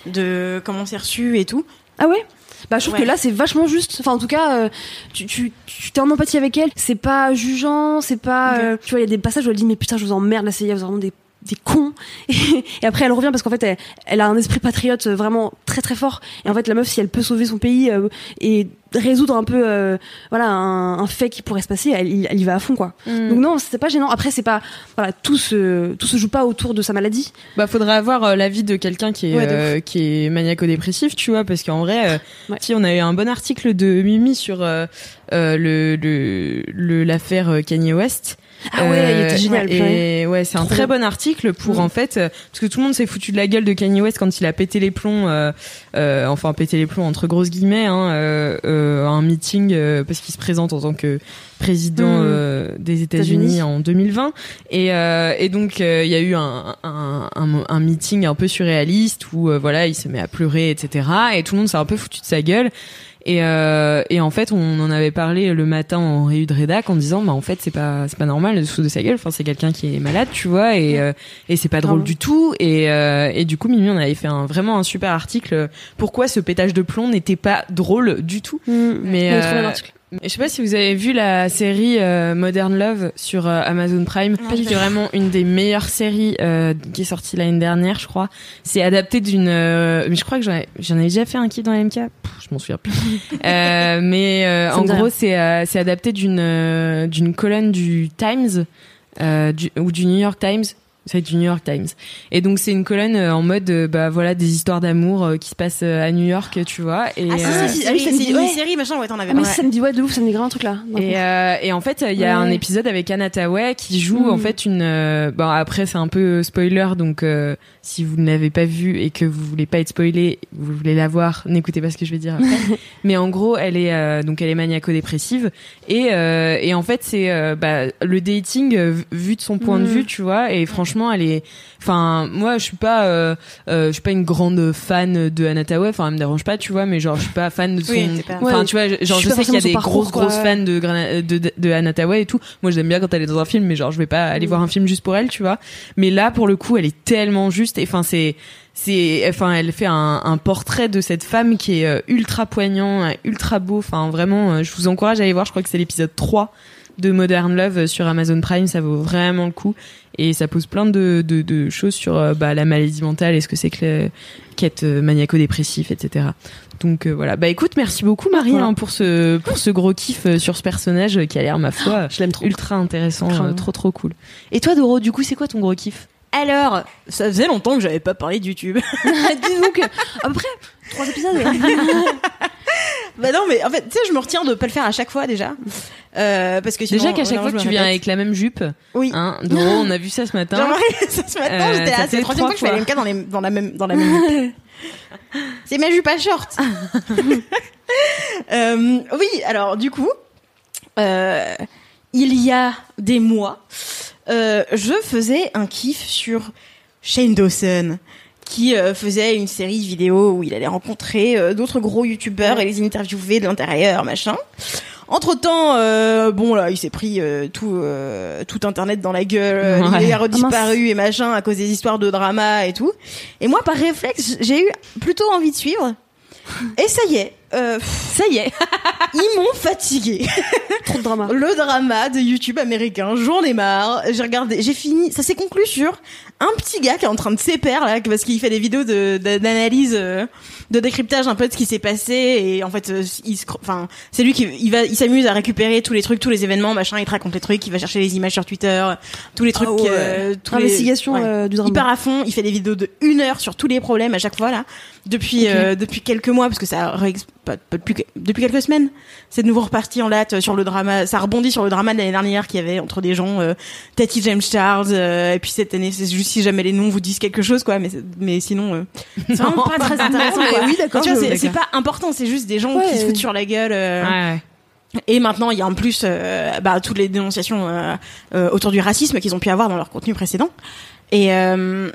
de comment c'est reçu et tout. Ah ouais? Bah, je trouve Ouais. que là, c'est vachement juste. Enfin, en tout cas, euh, tu, tu, tu t'es en empathie avec elle. C'est pas jugeant, c'est pas, euh, tu vois, il y a des passages où elle dit, mais putain, je vous emmerde, la CIA, vous êtes vraiment des, des cons. Et, après, elle revient parce qu'en fait, elle, elle a un esprit patriote vraiment très très fort. Et en fait, la meuf, si elle peut sauver son pays euh, et résoudre un peu, euh, voilà, un, un fait qui pourrait se passer, elle, y- elle y va à fond, quoi. Mm. Donc non, c'est pas gênant. Après, c'est pas, voilà, tout se, tout se joue pas autour de sa maladie. Bah, faudrait avoir euh, l'avis de quelqu'un qui est Ouais, euh, qui est maniaco-dépressif, tu vois, parce qu'en vrai, euh, Ouais. si on a eu un bon article de Mimi sur euh, euh, le le le- l'affaire euh, Kanye West. Ah ouais, il était génial. purée. Et ouais, c'est un très bon article pour Mm. en fait euh, parce que tout le monde s'est foutu de la gueule de Kanye West quand il a pété les plombs, euh, euh, enfin pété les plombs entre grosses guillemets, hein, euh, euh, à un meeting euh, parce qu'il se présente en tant que président Mm. euh, des États-Unis. En 2020 et, euh, et donc euh, il y a eu un, un, un, un meeting un peu surréaliste où euh, voilà il se met à pleurer etc et tout le monde s'est un peu foutu de sa gueule et, euh, et en fait, on en avait parlé le matin en réu de rédac en disant, bah en fait, c'est pas c'est pas normal de se foutre de sa gueule. Enfin, c'est quelqu'un qui est malade, tu vois, et euh, et c'est pas drôle du tout. Et euh, et du coup, Mimi, on avait fait un vraiment un super article. Pourquoi ce pétage de plomb n'était pas drôle du tout. Mm. Mais je sais pas si vous avez vu la série euh, Modern Love sur euh, Amazon Prime. C'est vraiment une des meilleures séries euh, qui est sortie l'année dernière, je crois. C'est adapté d'une. mais je crois que j'en ai, j'en ai déjà fait un kiff dans la MK. Pff, je m'en souviens plus. Mais en gros, c'est c'est adapté d'une d'une colonne du Times du, ou du New York Times. C'est du New York Times. Et donc c'est une colonne euh, en mode euh, bah voilà des histoires d'amour euh, qui se passent euh, à New York, tu vois. Et, Ah, si, euh, si, si, ah ah oui, c'est une ouais. série, machin, ouais, t'en avais Ah, mais parlé. ça me dit ouais de ouf, ça me dit grave un truc là. Et, euh, et en fait, il y a Ouais. un épisode avec Anna Tawai qui joue Mm. en fait une. euh, bon après c'est un peu spoiler, donc euh, si vous ne l'avez pas vu et que vous voulez pas être spoilé, vous voulez la voir, n'écoutez pas ce que je vais dire après. Mais en gros, elle est euh, donc elle est maniaco-dépressive et euh, et en fait c'est euh, bah, le dating euh, vu de son point de Mm. vue, tu vois. Et franchement, elle est. Enfin, moi je suis pas euh, euh, je suis pas une grande fan de Anna Tawai. Enfin, elle me dérange pas, tu vois. Mais genre je suis pas fan de son. Oui, pas- Enfin, Ouais, tu vois, genre je sais qu'il y a des parcours, grosses quoi, grosses fans de, Grana- de, de, et tout. Moi, j'aime bien quand elle est dans un film, mais genre, je vais pas aller Mm. voir un film juste pour elle, tu vois. Mais là, pour le coup, elle est tellement juste. Et enfin, c'est, c'est, enfin, elle fait un, un portrait de cette femme qui est euh, ultra poignant, euh, ultra beau. Enfin, vraiment, euh, je vous encourage à aller voir. Je crois que c'est l'épisode 3 de Modern Love sur Amazon Prime. Ça vaut vraiment le coup. Et ça pose plein de, de, de choses sur euh, bah, la maladie mentale et ce que c'est que le- qu'être euh, maniaco-dépressif, etc. Donc euh, voilà. Bah écoute, merci beaucoup Marie Voilà. hein, pour ce pour ce gros kiff sur ce personnage qui a l'air ma foi Je l'aime trop. ultra intéressant, euh, trop trop cool. Et toi Doro, du coup, c'est quoi ton gros kiff? Alors, ça faisait longtemps que j'avais pas parlé de YouTube. Dis donc, à peu près trois épisodes. bah non, mais en fait, tu sais, je me retiens de pas le faire à chaque fois déjà. Euh, parce que sinon, Déjà qu'à chaque fois que tu viens avec la même jupe, Oui. hein, Doro, on a vu ça ce matin. J'ai ça ce matin, Euh, j'étais ça là, c'est la troisième trois fois que je fais fois. LMK dans, les, dans la même, dans la même jupe. C'est ma jupe à short. Euh, oui, alors du coup, euh, il y a des mois, euh, je faisais un kiff sur Shane Dawson qui euh, faisait une série vidéo où il allait rencontrer euh, d'autres gros youtubeurs et les interviewer de l'intérieur, machin. Entre temps, bon là, il s'est pris euh, tout euh, tout internet dans la gueule, euh, Ouais. il a Ah, redisparu et machin à cause des histoires de drama et tout. Et moi, par réflexe, j'ai eu plutôt envie de suivre. Et ça y est, euh, Ça y est. ils m'ont fatigué. Trop de drama. Le drama de YouTube américain, j'en ai marre. J'ai regardé, j'ai fini. Ça s'est conclu sur un petit gars qui est en train de s'épaire là, parce qu'il fait des vidéos de de- d'analyse, euh, de décryptage un peu de ce qui s'est passé. Et en fait, euh, il enfin, c'est lui qui il va, il s'amuse à récupérer tous les trucs, tous les événements, machin. Il te raconte les trucs, il va chercher les images sur Twitter, tous les trucs. Euh, tous les- du drama. Il part à fond, il fait des vidéos de une heure sur tous les problèmes à chaque fois là, depuis euh, depuis quelques mois parce que ça pas, pas depuis depuis quelques semaines, c'est de nouveau reparti en latte sur le drama, ça rebondit sur le drama de l'année dernière qu'il y avait entre des gens, euh, Tati James Charles, euh, et puis cette année c'est juste si jamais les noms vous disent quelque chose quoi, mais mais sinon euh, c'est vraiment pas très intéressant. mais quoi. oui, d'accord, Tu vois, je- c'est- pas important, c'est juste des gens Ouais. qui se foutent sur la gueule. euh, Ouais. et maintenant, il y a en plus euh, bah, toutes les dénonciations euh, euh, autour du racisme qu'ils ont pu avoir dans leur contenu précédent. Et, euh,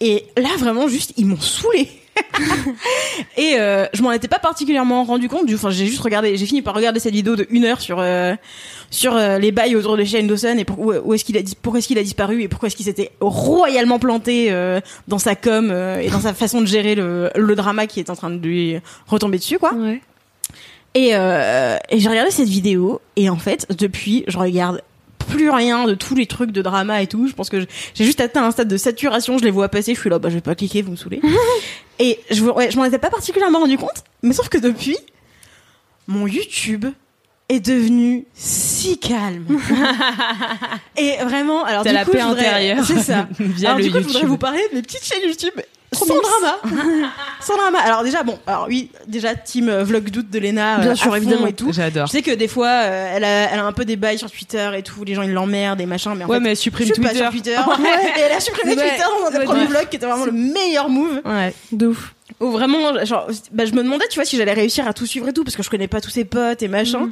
et là, vraiment, juste, ils m'ont saoulé. et euh, je m'en étais pas particulièrement rendu compte. Du, enfin, j'ai juste regardé, j'ai fini par regarder cette vidéo de une heure sur euh, sur euh, les bails autour de Shane Dawson et pour, où, où est-ce qu'il a pourquoi est-ce qu'il a disparu et pourquoi est-ce qu'il s'était royalement planté dans sa com et dans sa façon de gérer le, le drama qui est en train de lui retomber dessus, quoi. Ouais. Et, et j'ai regardé cette vidéo et en fait depuis je regarde plus rien de tous les trucs de drama et tout. Je pense que j'ai juste atteint un stade de saturation. Je les vois passer. Je suis là, bah je vais pas cliquer, vous me saoulez. et je, ouais, je m'en étais pas particulièrement rendu compte, mais sauf que depuis, mon YouTube est devenu si calme. et vraiment, alors du la coup, paix je voudrais- intérieure C'est ça. alors du coup, je voudrais vous parler de mes petites chaînes YouTube sans drama. sans drama. Alors déjà, bon, alors oui, déjà team euh, vlog doute de Lena, Bien euh, sûr, à fond évidemment. et tout. J'adore. Je sais que des fois, euh, elle, a, elle a un peu des bails sur Twitter et tout, les gens ils l'emmerdent et machin, mais en Ouais, fait, mais elle je supprime suis pas Twitter. sur Twitter. Et elle a supprimé Ouais. Twitter dans un des Ouais, premiers ouais. vlogs qui était vraiment le meilleur move. Ouais. De ouf. Où vraiment, genre, bah, je me demandais, tu vois, si j'allais réussir à tout suivre et tout, parce que je connais pas tous ses potes et machin.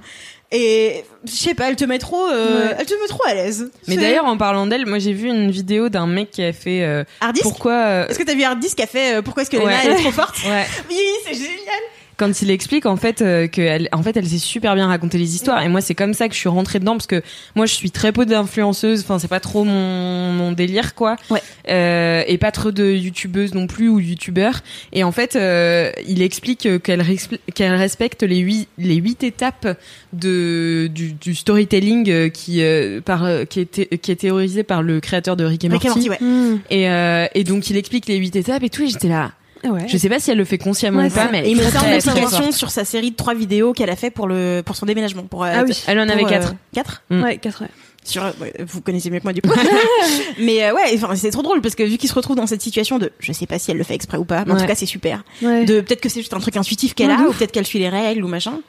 Et je sais pas, elle te met trop, euh, Ouais. elle te met trop à l'aise. Mais d'ailleurs, en parlant d'elle, moi j'ai vu une vidéo d'un mec qui a fait euh, pourquoi. euh, Est-ce que t'as vu Harddisk qui a fait euh, Pourquoi est-ce que Lena Ouais. elle est trop forte Ouais. Oui, c'est génial. Quand il explique en fait euh, que elle, en fait elle sait super bien raconter les histoires. Et moi c'est comme ça que je suis rentrée dedans parce que moi je suis très peu d'influenceuse. Enfin c'est pas trop mon, mon délire quoi. Ouais. Euh, et pas trop de youtubeuses non plus ou youtubeurs et en fait euh, il explique qu'elle respecte qu'elle respecte les huit les huit étapes de du, du storytelling euh, qui euh, par euh, qui est qui est théorisé par le créateur de Rick et Rick Morty, et Morty, ouais. et euh, et donc il explique les huit étapes et tout. Et j'étais là Ouais. je sais pas si elle le fait consciemment Ouais, ou pas mais Et ça en application sur sa série de trois vidéos qu'elle a fait pour le pour son déménagement. Pour, euh, Ah oui. elle en pour, avait euh, quatre Quatre? Mm. Ouais, 4 ouais. sur euh, vous connaissez mieux que moi du coup mais euh, ouais enfin c'est trop drôle parce que vu qu'il se retrouve dans cette situation de je sais pas si elle le fait exprès ou pas mais en tout cas c'est super Ouais. de peut-être que c'est juste un truc intuitif qu'elle Ouais, a ou peut-être qu'elle suit les règles ou machin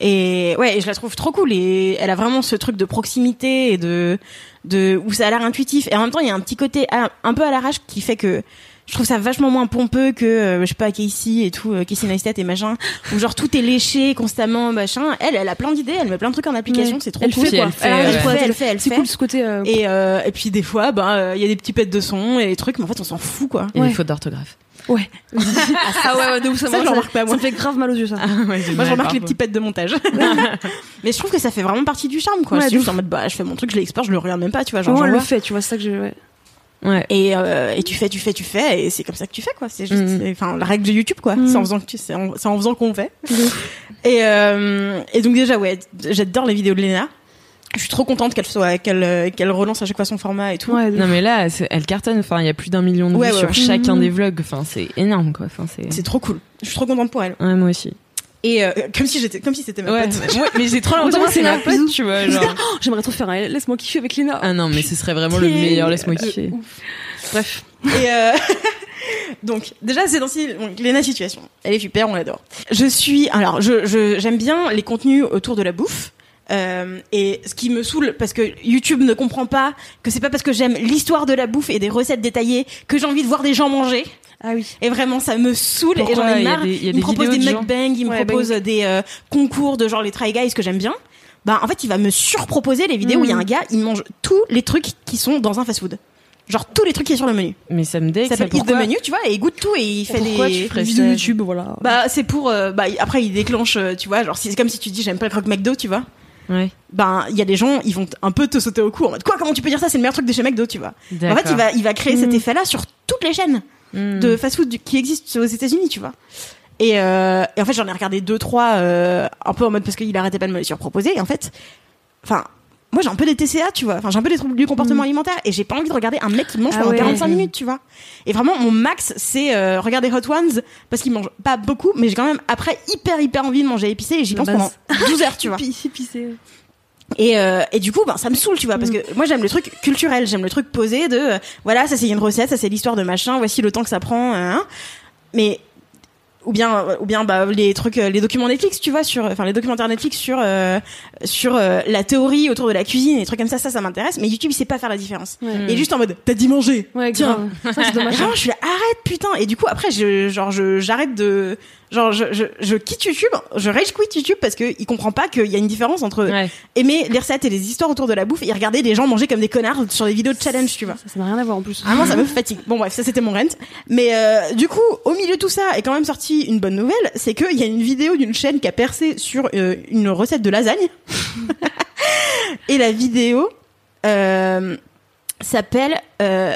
et ouais et je la trouve trop cool et elle a vraiment ce truc de proximité et de de où ça a l'air intuitif et en même temps il y a un petit côté à- un peu à l'arrache qui fait que je trouve ça vachement moins pompeux que euh, je sais pas Casey et tout euh, Casey Neistat et machin où genre tout est léché constamment machin elle elle a plein d'idées elle met plein de trucs en application Ouais. c'est trop Elle cool fait quoi elle fait, elle, ouais. fait, elle fait elle C'est fait cool ce côté. euh, et, euh, et puis des fois, ben il y a des petits pets de son et des trucs, mais en fait on s'en fout quoi. et Ouais. les fautes d'orthographe Ouais. ah ouais, ouais, de ouf, ça, Ça, me- je remarque pas, ça moi. me fait grave mal aux yeux, ça. Moi je remarque les petits pets de montage. mais je trouve que ça fait vraiment partie du charme quoi. Ouais, c'est de juste en mode bah je fais mon truc, je l'exporte, je le regarde même pas, tu vois. Genre, Genre, on le fait, tu vois, c'est ça que je. Ouais. ouais et, euh, et tu fais, tu fais, tu fais, et c'est comme ça que tu fais quoi. C'est juste, Mhm. c'est- enfin la règle de YouTube quoi. Mhm. C'est en faisant que tu, c'est en, faisant qu'on fait. Et euh, et donc déjà ouais, j'adore les vidéos de Lena. Je suis trop contente qu'elle soit, qu'elle qu'elle relance à chaque fois son format et tout. Ouais, Non mais là, c'est- elle cartonne. Enfin, il y a plus d'un million de Ouais, vues ouais, sur ouais. chacun Mhm. des vlogs. Enfin, c'est énorme quoi. Enfin, c'est. C'est trop cool. Je suis trop contente pour elle. Ouais, moi aussi. Et euh, comme si j'étais, comme si c'était ma Ouais. pote. Ouais, mais j'ai trop On l'impression que c'est ma pote, la tu vois. Genre. Oh, J'aimerais trop faire un laisse-moi kiffer avec Léna. Ah non, mais ce serait vraiment le meilleur. Laisse-moi Euh, kiffer. ouf. Bref. Et euh, donc déjà c'est dans donc, Lena Situation. Elle est super, on l'adore. Je suis alors je je- j'aime bien les contenus autour de la bouffe. Euh, et ce qui me saoule parce que YouTube ne comprend pas que c'est pas parce que j'aime l'histoire de la bouffe et des recettes détaillées que j'ai envie de voir des gens manger. Ah oui. Et vraiment ça me saoule et j'en ai Il y a marre. des- il y a il des me propose des de mukbangs, il me Ouais, propose des euh, concours de genre les try guys que j'aime bien. Bah en fait il va me surproposer les vidéos où il y a un gars il mange tous les trucs qui sont dans un fast food. Genre tous les trucs qui sont sur le menu. Mais ça me dégue. Ça s'appelle pourquoi Menu, tu vois, et il goûte tout et il fait Pourquoi des tu ferais vidéos ça YouTube, voilà. Bah c'est pour euh, bah après il déclenche, euh, tu vois, genre c'est comme si tu dis j'aime pas le croque McDo, tu vois. Ouais. Ben il y a des gens, ils vont un peu te sauter au cou en mode quoi comment tu peux dire ça, c'est le meilleur truc de chez McDo, tu vois. En fait, il va il va créer cet Mm. effet-là sur toutes les chaînes Hmm. de fast-food qui existent aux États-Unis, tu vois. Et, euh, et en fait, j'en ai regardé deux trois euh, un peu en mode parce qu'il arrêtait pas de me les surproposer et en fait enfin moi j'ai un peu des TCA, tu vois. Enfin, j'ai un peu des troubles du comportement alimentaire et j'ai pas envie de regarder un mec qui mange Ah pendant ouais. 45 minutes, tu vois. Et vraiment mon max c'est euh, regarder Hot Ones parce qu'il mange pas beaucoup mais j'ai quand même après hyper hyper envie de manger épicé et j'y pense pendant 12 heures, tu vois. Épicé. Et, euh, et du coup, ben, ça me saoule, tu vois, parce que moi j'aime le truc culturel, j'aime le truc posé de, euh, voilà, ça c'est une recette, ça c'est l'histoire de machin, voici le temps que ça prend, hein. mais ou bien, ou bien bah, les trucs, euh, les documents Netflix, tu vois, sur, enfin les documentaires Netflix sur euh, sur euh, la théorie autour de la cuisine, et des trucs comme ça, ça, ça m'intéresse, mais YouTube il sait pas faire la différence. Ouais. Est juste en mode, t'as dit manger, Ouais, tiens. Ça, c'est Et dommage. vraiment, je suis là, arrête putain. Et du coup, après, je, genre, je, j'arrête de, genre, je, je, je quitte YouTube, je rage quit YouTube parce que il comprend pas qu'il y a une différence entre Ouais. aimer les recettes et les histoires autour de la bouffe et regarder des gens manger comme des connards sur des vidéos de challenge, tu vois. Ça, ça n'a rien à voir en plus. Vraiment, ça me fatigue. Bon, bref, ça c'était mon rent. Mais euh, du coup, au milieu de tout ça, est quand même sorti une bonne nouvelle, c'est qu'il y a une vidéo d'une chaîne qui a percé sur euh, une recette de lasagne. et la vidéo euh, s'appelle euh,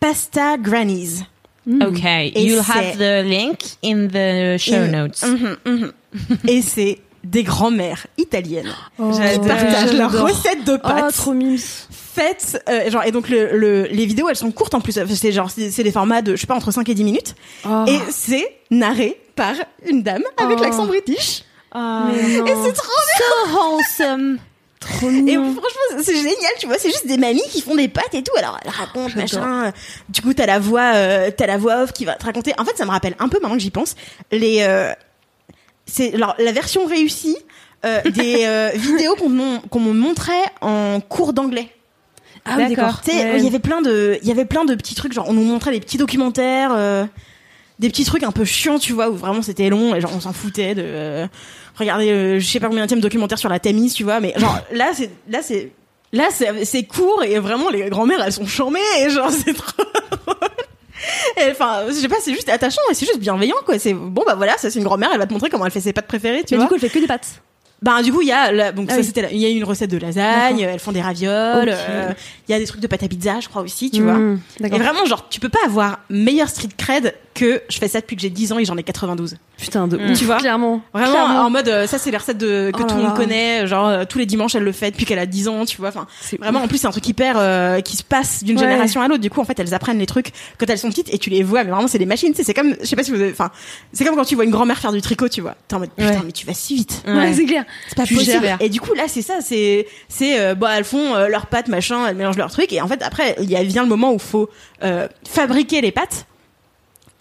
Pasta Grannies. Okay, Et you'll c'est- have the link in the show notes. Mhm, mhm. et c'est des grands-mères italiennes Oh, qui partagent leur j'adore. recette de Oh, pâtes. trop mimes. faites euh, genre et donc le, le- les vidéos elles sont courtes en plus c'est genre c'est des formats de je sais pas entre 5 et 10 minutes Oh. et c'est narré par une dame avec Oh. l'accent british et c'est trop so wholesome. Trop et franchement c'est génial tu vois c'est juste des mamies qui font des pâtes et tout. Alors elles racontent machin du coup t'as la voix euh, t'as la voix off qui va te raconter. En fait ça me rappelle un peu maintenant que j'y pense les euh, c'est alors la version réussie euh, des vidéos qu'on m'on- qu'on me montrait en cours d'anglais. Ah D'accord. Tu sais, il y avait plein de, il y avait plein de petits trucs, genre on nous montrait des petits documentaires, des petits trucs un peu chiants, tu vois, où vraiment c'était long et genre on s'en foutait de euh, regarder, euh, je sais pas combien de documentaire sur la Tamise, tu vois, mais genre là c'est, là c'est, là c'est, c'est court et vraiment les grand-mères elles sont charmées et genre c'est trop. Enfin, je sais pas, c'est juste attachant et c'est juste bienveillant, quoi. C'est bon, bah voilà, ça c'est une grand-mère, elle va te montrer comment elle fait ses pâtes préférées, tu Mais vois. du coup, elle fait que des pâtes. Bah du coup il y a la- donc Ah ça oui. c'était il y a une recette de lasagne, elles font des ravioles, euh, il y a des trucs de pâte à pizza je crois aussi, tu vois. Mmh, Et vraiment genre tu peux pas avoir meilleur street cred que je fais ça depuis que j'ai 10 ans et j'en ai 92. Putain, de Mm. ouf. Tu vois Clairement. Vraiment Clairement. en mode euh, ça c'est les recettes de que Oh tout le monde connaît, genre euh, tous les dimanches elle le fait depuis qu'elle a 10 ans, tu vois. Enfin C'est vraiment en plus c'est un truc hyper euh, qui se passe d'une Ouais. génération à l'autre. Du coup en fait elles apprennent les trucs quand elles sont petites et tu les vois mais vraiment c'est des machines, tu sais, c'est comme je sais pas si vous avez enfin c'est comme quand tu vois une grand-mère faire du tricot, tu vois. T'es en mode putain Ouais. mais tu vas si vite. Ouais, c'est clair. C'est pas Tu possible. gères. Et du coup, là, c'est ça, c'est, c'est, euh, bah, elles font euh, leurs pâtes, machin, elles mélangent leurs trucs, et en fait, après, il y a vient le moment où faut euh, fabriquer les pâtes,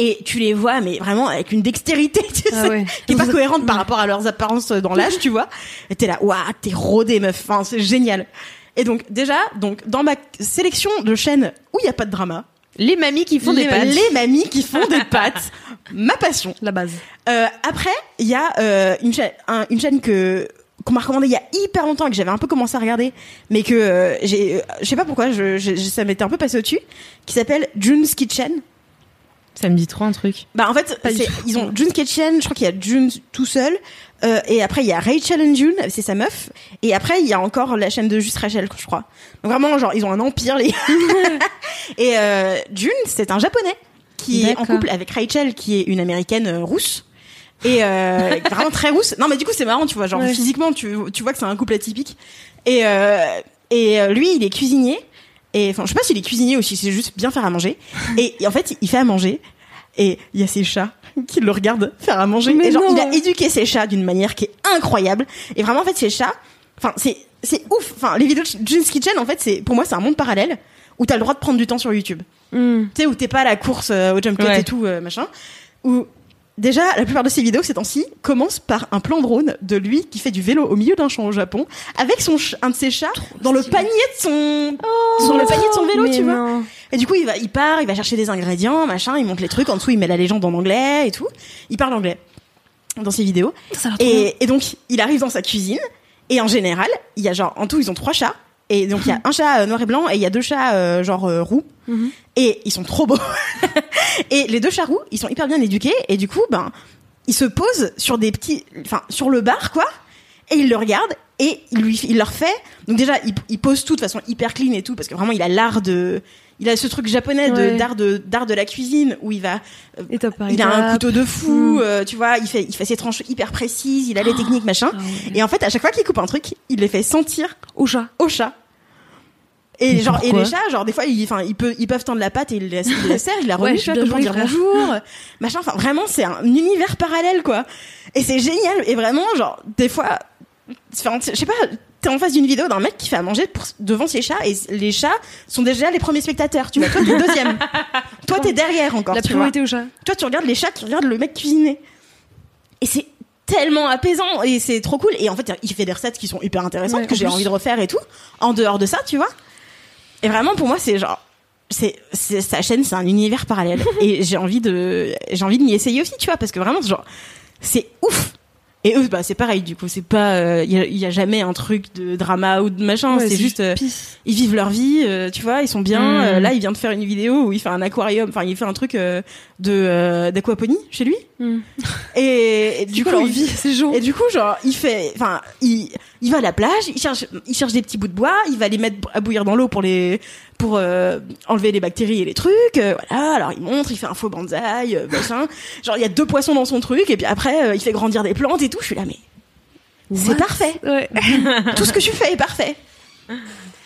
et tu les vois, mais vraiment avec une dextérité, tu Ah sais, ouais. qui est pas cohérente par rapport à leurs apparences dans l'âge, tu vois. Et t'es là, waouh, t'es rodé, meuf. Enfin, c'est génial. Et donc, déjà, donc, dans ma sélection de chaînes où il y a pas de drama, Les mamies qui font les, des pâtes. les mamies qui font des pâtes, ma passion. La base. Euh, après, il y a euh, une, chaîne, un- une chaîne que qu'on m'a recommandé il y a hyper longtemps et que j'avais un peu commencé à regarder, mais que euh, j'ai, euh, je sais pas pourquoi, je, je- je- ça m'était un peu passé au-dessus, qui s'appelle June's Kitchen. Ça me dit trop un truc. Bah en fait, ils ont June's Kitchen, je crois qu'il y a June tout seul, euh, et après il y a Rachel and June, c'est sa meuf, et après il y a encore la chaîne de juste Rachel, je crois. Donc vraiment genre ils ont un empire les. et euh, June, c'est un japonais qui est en couple avec Rachel, qui est une américaine euh, rousse. Et euh, vraiment très rousse. Non mais du coup c'est marrant, tu vois, genre Ouais. physiquement tu, tu vois que c'est un couple atypique. Et euh, et euh, lui il est cuisinier. Et enfin je sais pas s'il est cuisinier ou si c'est juste bien faire à manger. Et, et en fait il fait à manger. Et il y a ses chats qui le regardent faire à manger. Mais et genre, non. il a éduqué ses chats d'une manière qui est incroyable. Et vraiment, en fait, ces chats, enfin, c'est, c'est ouf. Enfin, les vidéos de June's Kitchen, en fait, c'est, pour moi, c'est un monde parallèle où t'as le droit de prendre du temps sur YouTube. Hmm. Tu sais, où t'es pas à la course euh, au jump cut Ouais. et tout, euh, machin. Où, déjà, la plupart de ses vidéos ces temps-ci commencent par un plan drone de lui qui fait du vélo au milieu d'un champ au Japon, avec son un de ses chats dans le panier de son, sur le panier de son vélo, tu vois. non. Et du coup, il va, il part, il va chercher des ingrédients, machin, il monte les trucs. En dessous, il met la légende en anglais et tout. Il parle anglais dans ses vidéos. Ça. Et, et donc, il arrive dans sa cuisine. Et en général, il y a genre, en tout, ils ont trois chats. Et donc, il y a un chat euh, noir et blanc et il y a deux chats euh, genre euh, roux. Mhm. Et ils sont trop beaux. et les deux chats roux, ils sont hyper bien éduqués. Et du coup, ben, ils se posent sur des petits, enfin, sur le bar, quoi. Et il le regarde et il lui, il leur fait. Donc déjà, il, il pose tout de façon hyper clean et tout parce que vraiment, il a l'art de, il a ce truc japonais de Ouais. d'art de d'art de la cuisine où il va il a un couteau de fou, Mm. euh, tu vois, il fait, il fait ses tranches hyper précises, il a les techniques, machin. Ah ouais. Et en fait, à chaque fois qu'il coupe un truc, il les fait sentir Au chat. au chat. Et Mais genre, et les chats, genre, des fois, ils, enfin, ils, peuvent, ils peuvent tendre la patte et ils la, ils la serrent, ils la remuent, pour dire bonjour, machin. Enfin, vraiment, c'est un univers parallèle, quoi. Et c'est génial. Et vraiment, genre, des fois, je sais pas, t'es en face d'une vidéo d'un mec qui fait à manger pour- devant ses chats et les chats sont déjà les premiers spectateurs, tu vois. Toi, t'es deuxième. Toi, t'es derrière encore, La tu vois. priorité au chat. Toi, tu regardes les chats qui regardent le mec cuisiner. Et c'est tellement apaisant et c'est trop cool. Et en fait, il fait des recettes qui sont hyper intéressantes Ouais, que j'ai envie de refaire et tout. En dehors de ça, tu vois. Et vraiment, pour moi, c'est genre. C'est, c'est- sa chaîne, c'est un univers parallèle. et j'ai envie de, j'ai envie de m'y essayer aussi, tu vois, parce que vraiment, genre, c'est ouf. Et eux, bah, c'est pareil, du coup, c'est pas, il y, a, y a jamais un truc de drama ou de machin, Ouais, c'est juste, euh, ils vivent leur vie, euh, tu vois, ils sont bien. Mm. Euh, là, il vient de faire une vidéo où il fait un aquarium, enfin, il fait un truc euh, de euh, d'aquaponie chez lui. Mm. Et, et du coup, il- vie, c'est et du coup, genre, il fait, enfin, il, il va à la plage, il cherche, il cherche des petits bouts de bois, il va les mettre à bouillir dans l'eau pour les, pour euh, enlever les bactéries et les trucs. euh, voilà. Alors il montre, il fait un faux bonsaï, euh, machin. Genre il y a deux poissons dans son truc et puis après euh, il fait grandir des plantes et tout. Je suis là, mais c'est parfait. Ouais. Tout ce que tu fais est parfait.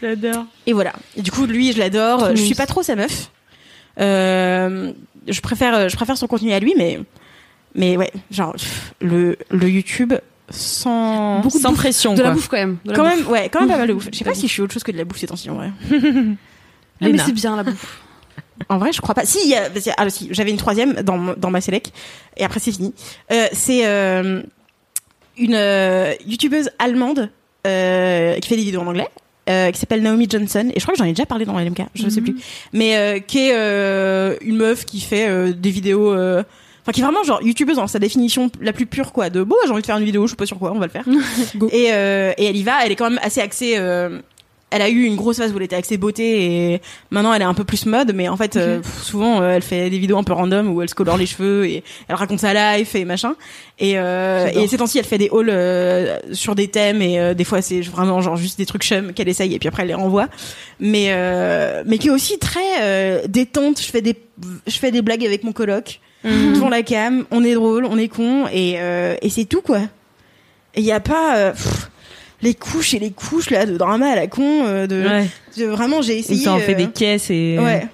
J'adore. Et voilà. Et du coup, lui, je l'adore. Je suis pas trop sa meuf. Je préfère, je préfère son contenu à lui, mais, mais ouais, genre pff, le le YouTube sans Beaucoup de Sans bouffe. pression, De la bouffe quand même. De la quand bouffe. même, ouais, quand même pas mal de bouffe. Je sais pas si je suis autre chose que de la bouffe ces temps-ci en vrai. Ah, mais c'est bien la bouffe. En vrai, je crois pas. Si, y a- ah, si, j'avais une troisième dans, dans ma sélec, et après c'est fini. Euh, c'est euh, une euh, youtubeuse allemande qui fait des vidéos en anglais, qui s'appelle Naomi Johnson, et je crois que j'en ai déjà parlé dans LMK, je sais plus. Mais qui est une meuf qui fait des vidéos. Enfin, qui est vraiment genre youtubeuse dans sa définition la plus pure, quoi. De bon, j'ai envie de faire une vidéo, je sais pas sur quoi, on va le faire. et, et elle y va, elle est quand même assez axée. Elle a eu une grosse phase où elle était axée beauté et maintenant elle est un peu plus mode, mais en fait, euh, pff, souvent euh, elle fait des vidéos un peu random où elle se colore les cheveux et elle raconte sa life et machin. Et, euh, et ces temps-ci, elle fait des hauls euh, sur des thèmes et euh, des fois c'est vraiment genre juste des trucs chum qu'elle essaye et puis après elle les renvoie. Mais euh, mais qui est aussi très euh, détente. Je fais des je fais des blagues avec mon coloc devant la cam. On est drôle, on est con et euh, et c'est tout quoi. Il y a pas euh, pff, les couches et les couches là de drama à la con euh, de, Ouais. de- vraiment j'ai essayé ça en fait euh, des caisses et. ouais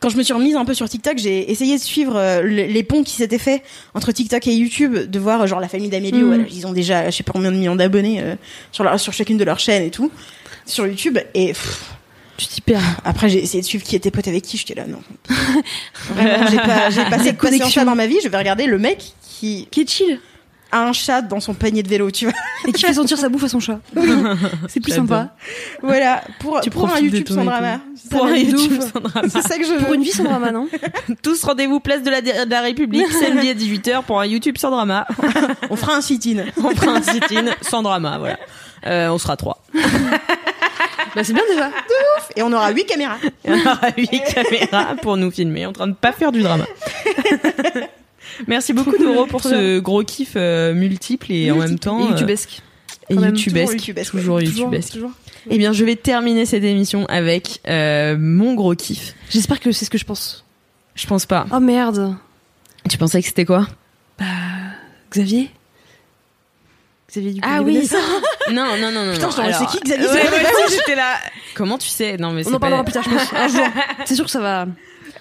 quand je me suis remise un peu sur TikTok, j'ai essayé de suivre euh, le- les ponts qui s'étaient faits entre TikTok et YouTube, de voir euh, genre la famille d'Amélie, Mm. elle- ils ont déjà je sais pas combien de millions d'abonnés euh, sur leur, sur chacune de leurs chaînes et tout sur YouTube et pff, Tu t'y perds. après j'ai essayé de suivre qui était pote avec qui, j'étais là non. Vraiment, j'ai pas j'ai passé de connexion dans ma vie, je vais regarder le mec qui Qui est chill. A un chat dans son panier de vélo, tu vois. Et qui fait sentir sa bouffe à son chat. C'est plus sympa. Voilà, pour, Tu pour un YouTube sans drama. Pour un YouTube ouf. sans drama. C'est ça que je veux. Pour une vie sans drama, non Tous rendez-vous place de la, de la République samedi à 18h pour un YouTube sans drama. On fera un sit-in. On fera un sit-in sans drama, voilà. Euh, on sera trois. Bah c'est bien déjà. Et on aura huit caméras. Y aura huit caméras pour nous filmer en train de pas faire du drama. Merci beaucoup Doro pour ce gros kiff euh, multiple et en même temps Et euh, youtubesque. et youtubesque, toujours youtubesque, ouais. Eh bien, je vais terminer cette émission avec euh, mon gros kiff. J'espère que c'est ce que je pense. Je pense pas. Oh merde. Tu pensais que c'était quoi? Xavier Xavier du Ah oui, ça. Non, non, non, non. Putain, je Alors, c'est qui, Xavier? ouais, ouais, j'étais là. Comment tu sais? Non, mais On en parlera pas... plus tard, je pense. Un jour. C'est sûr que ça va.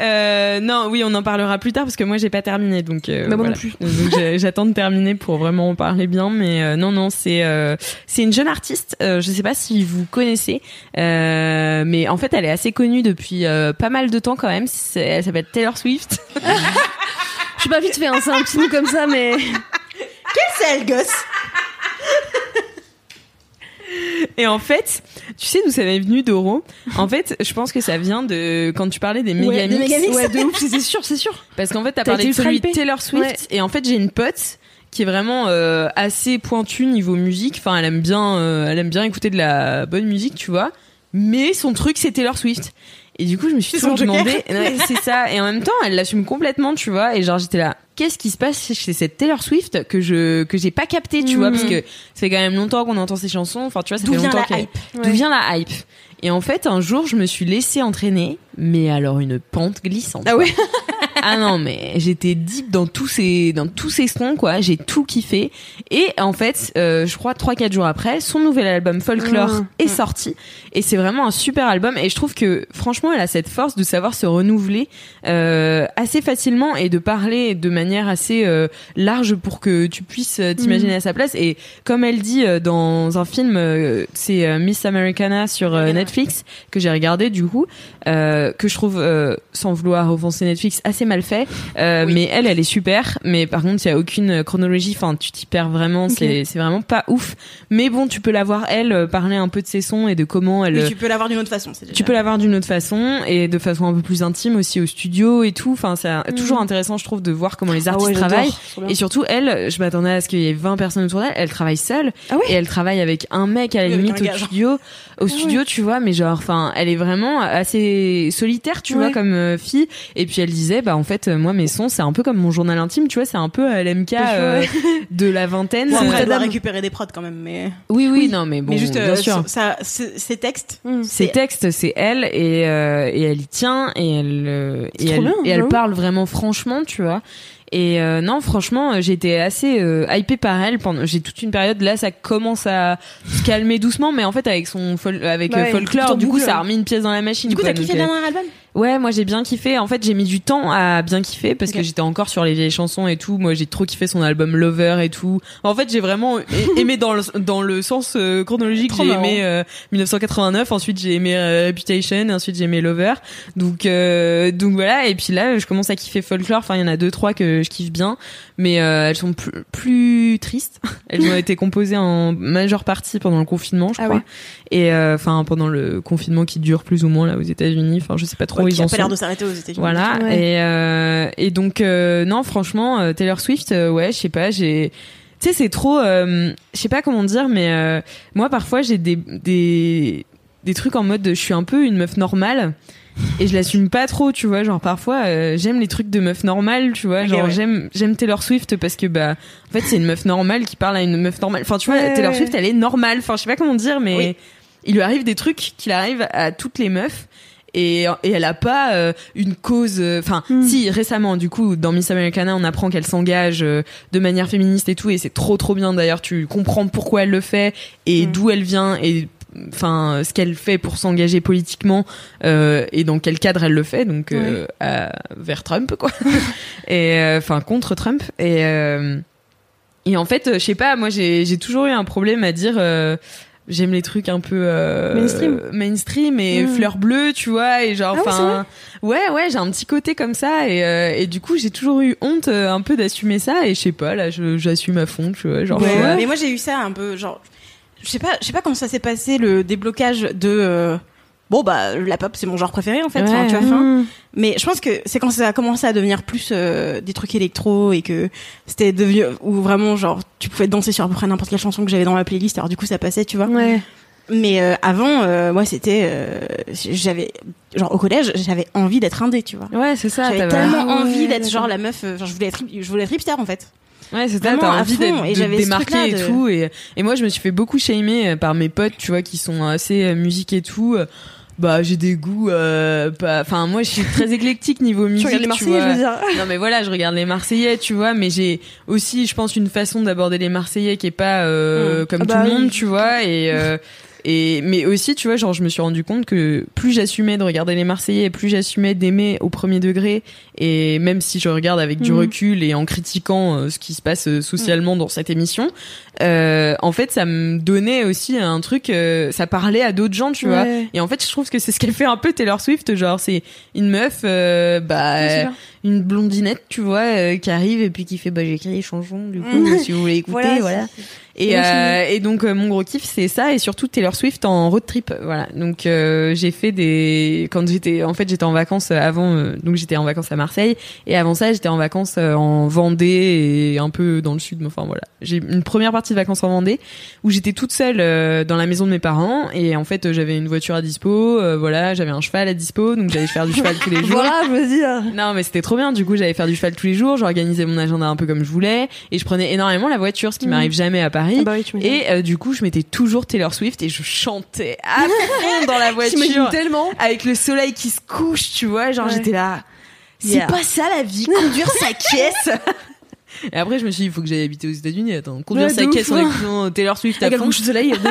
Euh, non, oui, on en parlera plus tard parce que moi j'ai pas terminé, donc. Euh, Bah, voilà. plus. Donc, j'attends de terminer pour vraiment en parler bien, mais euh, non, non, c'est euh, c'est une jeune artiste. Euh, je sais pas si vous connaissez, euh, mais en fait, elle est assez connue depuis euh, pas mal de temps quand même. C'est- Elle s'appelle Taylor Swift. Je suis pas vite fait, hein, c'est un petit nom comme ça, mais. C'est elle, gosse? Et en fait, tu sais d'où ça m'est venu, Doro? En fait, je pense que ça vient de quand tu parlais des Ouais, mégamix. mégamix. Ouais, de ouf, c'est sûr, c'est sûr. Parce qu'en fait, t'as T'as parlé de celui de Taylor Swift. Ouais. Et en fait, j'ai une pote qui est vraiment euh, assez pointue niveau musique. Enfin, elle aime bien, euh, elle aime bien écouter de la bonne musique, tu vois. Mais son truc, c'est Taylor Swift. Et du coup, je me suis toujours demandé, c'est ça. Et en même temps, elle l'assume complètement, tu vois. Et genre, j'étais là, qu'est-ce qui se passe chez cette Taylor Swift que je que j'ai pas capté, tu vois, parce que ça fait quand même longtemps qu'on entend ses chansons. Enfin, tu vois, ça D'où fait vient longtemps la qu'elle- hype? D'où vient la hype? Et en fait, un jour, je me suis laissée entraîner, mais alors une pente glissante. Ah ouais Ah non, mais j'étais deep dans tous ces dans tous ces sons quoi. J'ai tout kiffé. Et en fait, euh, je crois trois quatre jours après, son nouvel album Folklore Mmh. est sorti. Et c'est vraiment un super album. Et je trouve que franchement, elle a cette force de savoir se renouveler euh, assez facilement et de parler de manière assez euh, large pour que tu puisses euh, t'imaginer à sa place. Et comme elle dit euh, dans un film, euh, c'est Miss Americana sur Netflix que j'ai regardé du coup, euh, que je trouve euh, sans vouloir offenser Netflix assez mal fait. Euh, Mais elle, elle est super. Mais par contre, il y a aucune chronologie. Enfin, tu t'y perds vraiment. C'est c'est vraiment pas ouf. Mais bon, tu peux la voir elle euh, parler un peu de ses sons et de comment elle. Oui, tu peux l'avoir d'une autre façon. c'est déjà- Tu peux l'avoir d'une autre façon et de façon un peu plus intime aussi au studio et tout. Enfin, c'est toujours intéressant, je trouve, de voir comment les artistes ouais, j'adore. travaillent. Et surtout, elle, je m'attendais à ce qu'il y ait 20 personnes autour d'elle. Elle travaille seule Ah ouais et elle travaille avec un mec à la Oui, limite au studio. Au studio, tu vois, mais genre, enfin, elle est vraiment assez solitaire, tu vois, comme euh, fille. Et puis elle disait, bah en fait, euh, moi mes sons, c'est un peu comme mon journal intime, tu vois, c'est un peu à l'MK euh, de la vingtaine. Bon, après, Euh, elle doit récupérer des prods quand même, mais. oui, oui, non, mais bon, mais juste, bien euh, sûr. ça, c'est- ces textes, Ses textes, c'est elle et, euh, et elle y tient et elle euh, et elle, bien, et elle j'avoue. parle vraiment franchement, tu vois. Et euh, non, franchement, euh, j'étais assez euh, hypée par elle pendant. J'ai toute une période là, ça commence à se calmer doucement, mais en fait avec son fol- avec Bah euh, ouais, folklore, du coup, boucle. ça a remis une pièce dans la machine. du coup, t'as kiffé donc, le euh, dernier album? Ouais, moi j'ai bien kiffé. En fait, j'ai mis du temps à bien kiffer parce que j'étais encore sur les vieilles chansons et tout. Moi, j'ai trop kiffé son album Lover et tout. En fait, j'ai vraiment aimé dans le dans le sens euh, chronologique. J'ai aimé euh, 1989, ensuite j'ai aimé euh, Reputation, ensuite j'ai aimé Lover. Donc euh, donc voilà. Et puis là, je commence à kiffer Folklore. Enfin, il y en a deux trois que je kiffe bien, mais euh, elles sont plus, plus tristes. Elles ont été composées en majeure partie pendant le confinement, je Ah crois. ouais. Et euh, enfin pendant le confinement qui dure plus ou moins là aux États-Unis. Enfin, je sais pas trop. Ouais, ils Qui a en pas l'air de s'arrêter aux États-Unis. Voilà. Ouais. Et, euh, et donc, euh, non, franchement, euh, Taylor Swift, euh, ouais, je sais pas, j'ai. Tu sais, c'est trop. euh, je sais pas comment dire, mais euh, moi, parfois, j'ai des, des, des trucs en mode de, je suis un peu une meuf normale. Et je l'assume pas trop, tu vois. Genre, parfois, euh, j'aime les trucs de meuf normale, tu vois. Genre, ouais. j'aime, j'aime Taylor Swift parce que, bah, en fait, c'est une meuf normale qui parle à une meuf normale. Enfin, tu vois, Ouais, Taylor ouais. Swift, elle est normale. Enfin, je sais pas comment dire, mais Oui. il lui arrive des trucs qu'il arrive à toutes les meufs. Et, et elle a pas euh, une cause euh, enfin si récemment du coup dans Miss Americana on apprend qu'elle s'engage euh, de manière féministe et tout et c'est trop trop bien. D'ailleurs tu comprends pourquoi elle le fait et d'où elle vient et enfin ce qu'elle fait pour s'engager politiquement euh, et dans quel cadre elle le fait. Donc euh, à- vers Trump quoi. Et euh, enfin contre Trump. Et et en fait, je sais pas, moi j'ai toujours eu un problème à dire j'aime les trucs un peu euh, Mainstream. mainstream et Mm. fleurs bleues, tu vois, et genre Ah ouais, enfin ouais ouais, j'ai un petit côté comme ça et euh, et du coup, j'ai toujours eu honte euh, un peu d'assumer ça et je sais pas là, j'assume à fond, tu vois, genre Ouais, Mais moi j'ai eu ça un peu genre je sais pas je sais pas comment ça s'est passé le déblocage de euh, bon bah la pop c'est mon genre préféré en fait enfin, tu vois, enfin, mais je pense que c'est quand ça a commencé à devenir plus euh, des trucs électro et que c'était devenu où vraiment genre tu pouvais danser sur à peu près n'importe quelle chanson que j'avais dans ma playlist alors du coup ça passait tu vois Ouais. mais euh, avant euh, moi c'était euh, j'avais genre au collège j'avais envie d'être indé tu vois Ouais, c'est ça. j'avais tellement ouais, envie d'être genre la meuf euh, genre je voulais être je voulais être hipster en fait Ouais, c'est ça, t'as envie d'être truc-là et de- tout. Et, et moi, je me suis fait beaucoup shamer euh, par mes potes, tu vois, qui sont assez musique et tout. Euh, Bah, j'ai des goûts, euh, pas, enfin, moi, je suis très éclectique niveau musique. Tu regardes les Marseillais, vois. je veux dire. Non, mais voilà, je regarde les Marseillais, tu vois, mais j'ai aussi, je pense, une façon d'aborder les Marseillais qui est pas euh, Mm. comme Ah tout bah le monde, oui. tu vois, et. Et mais aussi, tu vois, genre je me suis rendu compte que plus j'assumais de regarder les Marseillais, plus j'assumais d'aimer au premier degré, et même si je regarde avec du Mhm. recul et en critiquant euh, ce qui se passe euh, socialement dans cette émission, euh, en fait, ça me donnait aussi un truc, ça parlait à d'autres gens, tu vois. Et en fait, je trouve que c'est ce qu'elle fait un peu Taylor Swift, genre c'est une meuf, bah, une blondinette, tu vois, qui arrive et puis qui fait, bah j'ai écrit les chansons, du coup, si vous voulez écouter, Voilà, Et, et donc mon gros kiff c'est ça et surtout Taylor Swift en road trip voilà donc euh, j'ai fait des quand j'étais en fait j'étais en vacances avant euh, donc j'étais en vacances à Marseille et avant ça j'étais en vacances euh, en Vendée et un peu dans le sud mais enfin voilà j'ai une première partie de vacances en Vendée où j'étais toute seule euh, dans la maison de mes parents et en fait j'avais une voiture à dispo voilà j'avais un cheval à dispo donc j'allais faire du cheval tous les jours Voilà, je veux dire. non, mais c'était trop bien. Du coup, j'allais faire du cheval tous les jours. J'organisais mon agenda un peu comme je voulais. Et je prenais énormément la voiture, ce qui Mhm. m'arrive jamais à Paris. Ah bah oui, et du coup, je mettais toujours Taylor Swift et je chantais à fond dans la voiture. tellement. Avec le soleil qui se couche, tu vois. Genre, Ouais. j'étais là. C'est Yeah. pas ça la vie, conduire sa caisse. Et après, je me suis dit, il faut que j'aille habiter aux États-Unis. Attends, conduire Ouais, de caisse en écoutant Taylor Swift à fond. de soleil.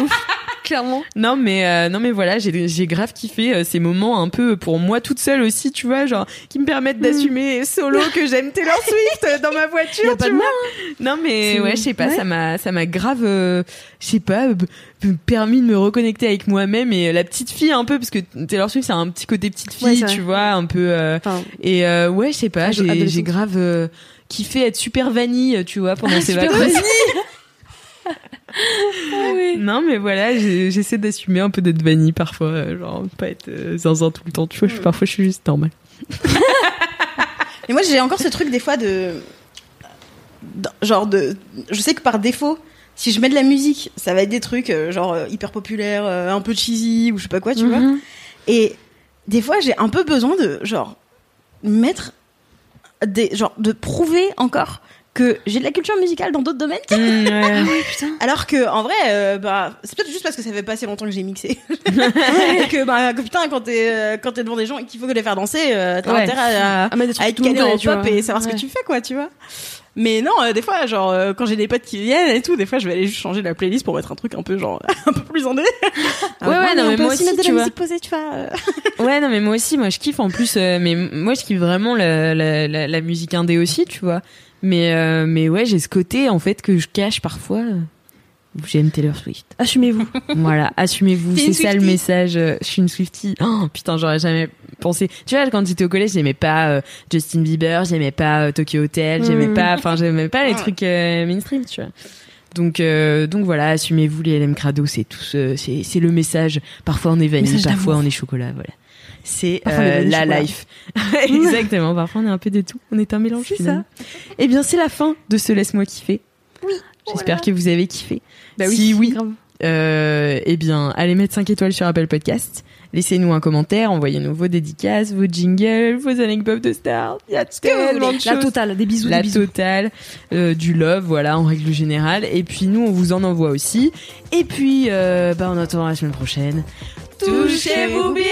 Clairement. Non mais euh, non mais voilà, j'ai j'ai grave kiffé euh, ces moments un peu pour moi toute seule aussi, tu vois, genre qui me permettent d'assumer solo que j'aime Taylor Swift dans ma voiture, Y a pas tu de vois. mal, Non mais ouais, je sais pas, ouais. ça m'a ça m'a grave euh, je sais pas permis de me reconnecter avec moi-même et euh, la petite fille un peu parce que Taylor Swift c'est un petit côté petite fille, tu vois, un peu euh, Enfin, et euh, ouais, je sais pas, j'ai grave euh, kiffé être super vanille, tu vois, pendant ces super vacances. ah oui. Non, mais voilà, j'essaie d'assumer un peu d'être vanille parfois, euh, genre pas être euh, zinzin tout le temps. Tu vois, je- parfois je suis juste normale. Mais moi, j'ai encore ce truc des fois de. Genre de. Je sais que par défaut, si je mets de la musique, ça va être des trucs euh, genre euh, hyper populaires, un peu cheesy ou je sais pas quoi, tu vois. Mhm. Et des fois, j'ai un peu besoin de, genre, mettre des. Genre, de prouver encore que j'ai de la culture musicale dans d'autres domaines. Alors que, en vrai, euh, bah, c'est peut-être juste parce que ça fait pas assez longtemps que j'ai mixé. et que, bah, que putain, quand t'es, euh, quand t'es devant des gens et qu'il faut les faire danser, euh, t'as Ouais. intérêt à, Ah, à que être calé en pop et savoir ce Ouais. que tu fais, quoi, tu vois. Mais non, euh, des fois, genre, euh, quand j'ai des potes qui viennent et tout, des fois, je vais aller juste changer la playlist pour mettre un truc un peu, genre, un peu plus indé. Ouais, ouais, non, on mais peut moi aussi mettre de la vois. musique posée, tu vois. Ouais, non, mais moi aussi, moi je kiffe en plus, euh, mais moi je kiffe vraiment la, la, la, la musique indé aussi, tu vois. Mais, euh, mais ouais, j'ai ce côté en fait que je cache parfois. J'aime Taylor Swift. Assumez-vous. Voilà, assumez-vous, c'est ça le message. euh, Je suis une Swiftie. Oh, putain, j'aurais jamais pensé. Tu vois, quand j'étais au collège, j'aimais pas euh, Justin Bieber, j'aimais pas euh, Tokyo Hotel, j'aimais Mm. pas, enfin, j'aimais pas les trucs euh, mainstream, tu vois. Donc, donc voilà, assumez-vous les LM Crado, c'est tout, ce- c'est c'est le message. Parfois on est vanille, parfois on est chocolat, voilà. C'est la life. Exactement. Parfois on est un peu de tout. On est un mélange. C'est finalement. Eh bien, c'est la fin de ce laisse-moi kiffer. Oui. J'espère que vous avez kiffé. Bah si oui, grave. euh, eh bien, allez mettre 5 étoiles sur Apple Podcast. Laissez-nous un commentaire, envoyez-nous vos dédicaces, vos jingles, vos anecdotes de stars. Il y a tellement de La choses. totale, des bisous, La des bisous. totale, euh, du love, voilà, en règle générale. Et puis nous, on vous en envoie aussi. Et puis, euh, bah, en attendant la semaine prochaine, touchez-vous bien.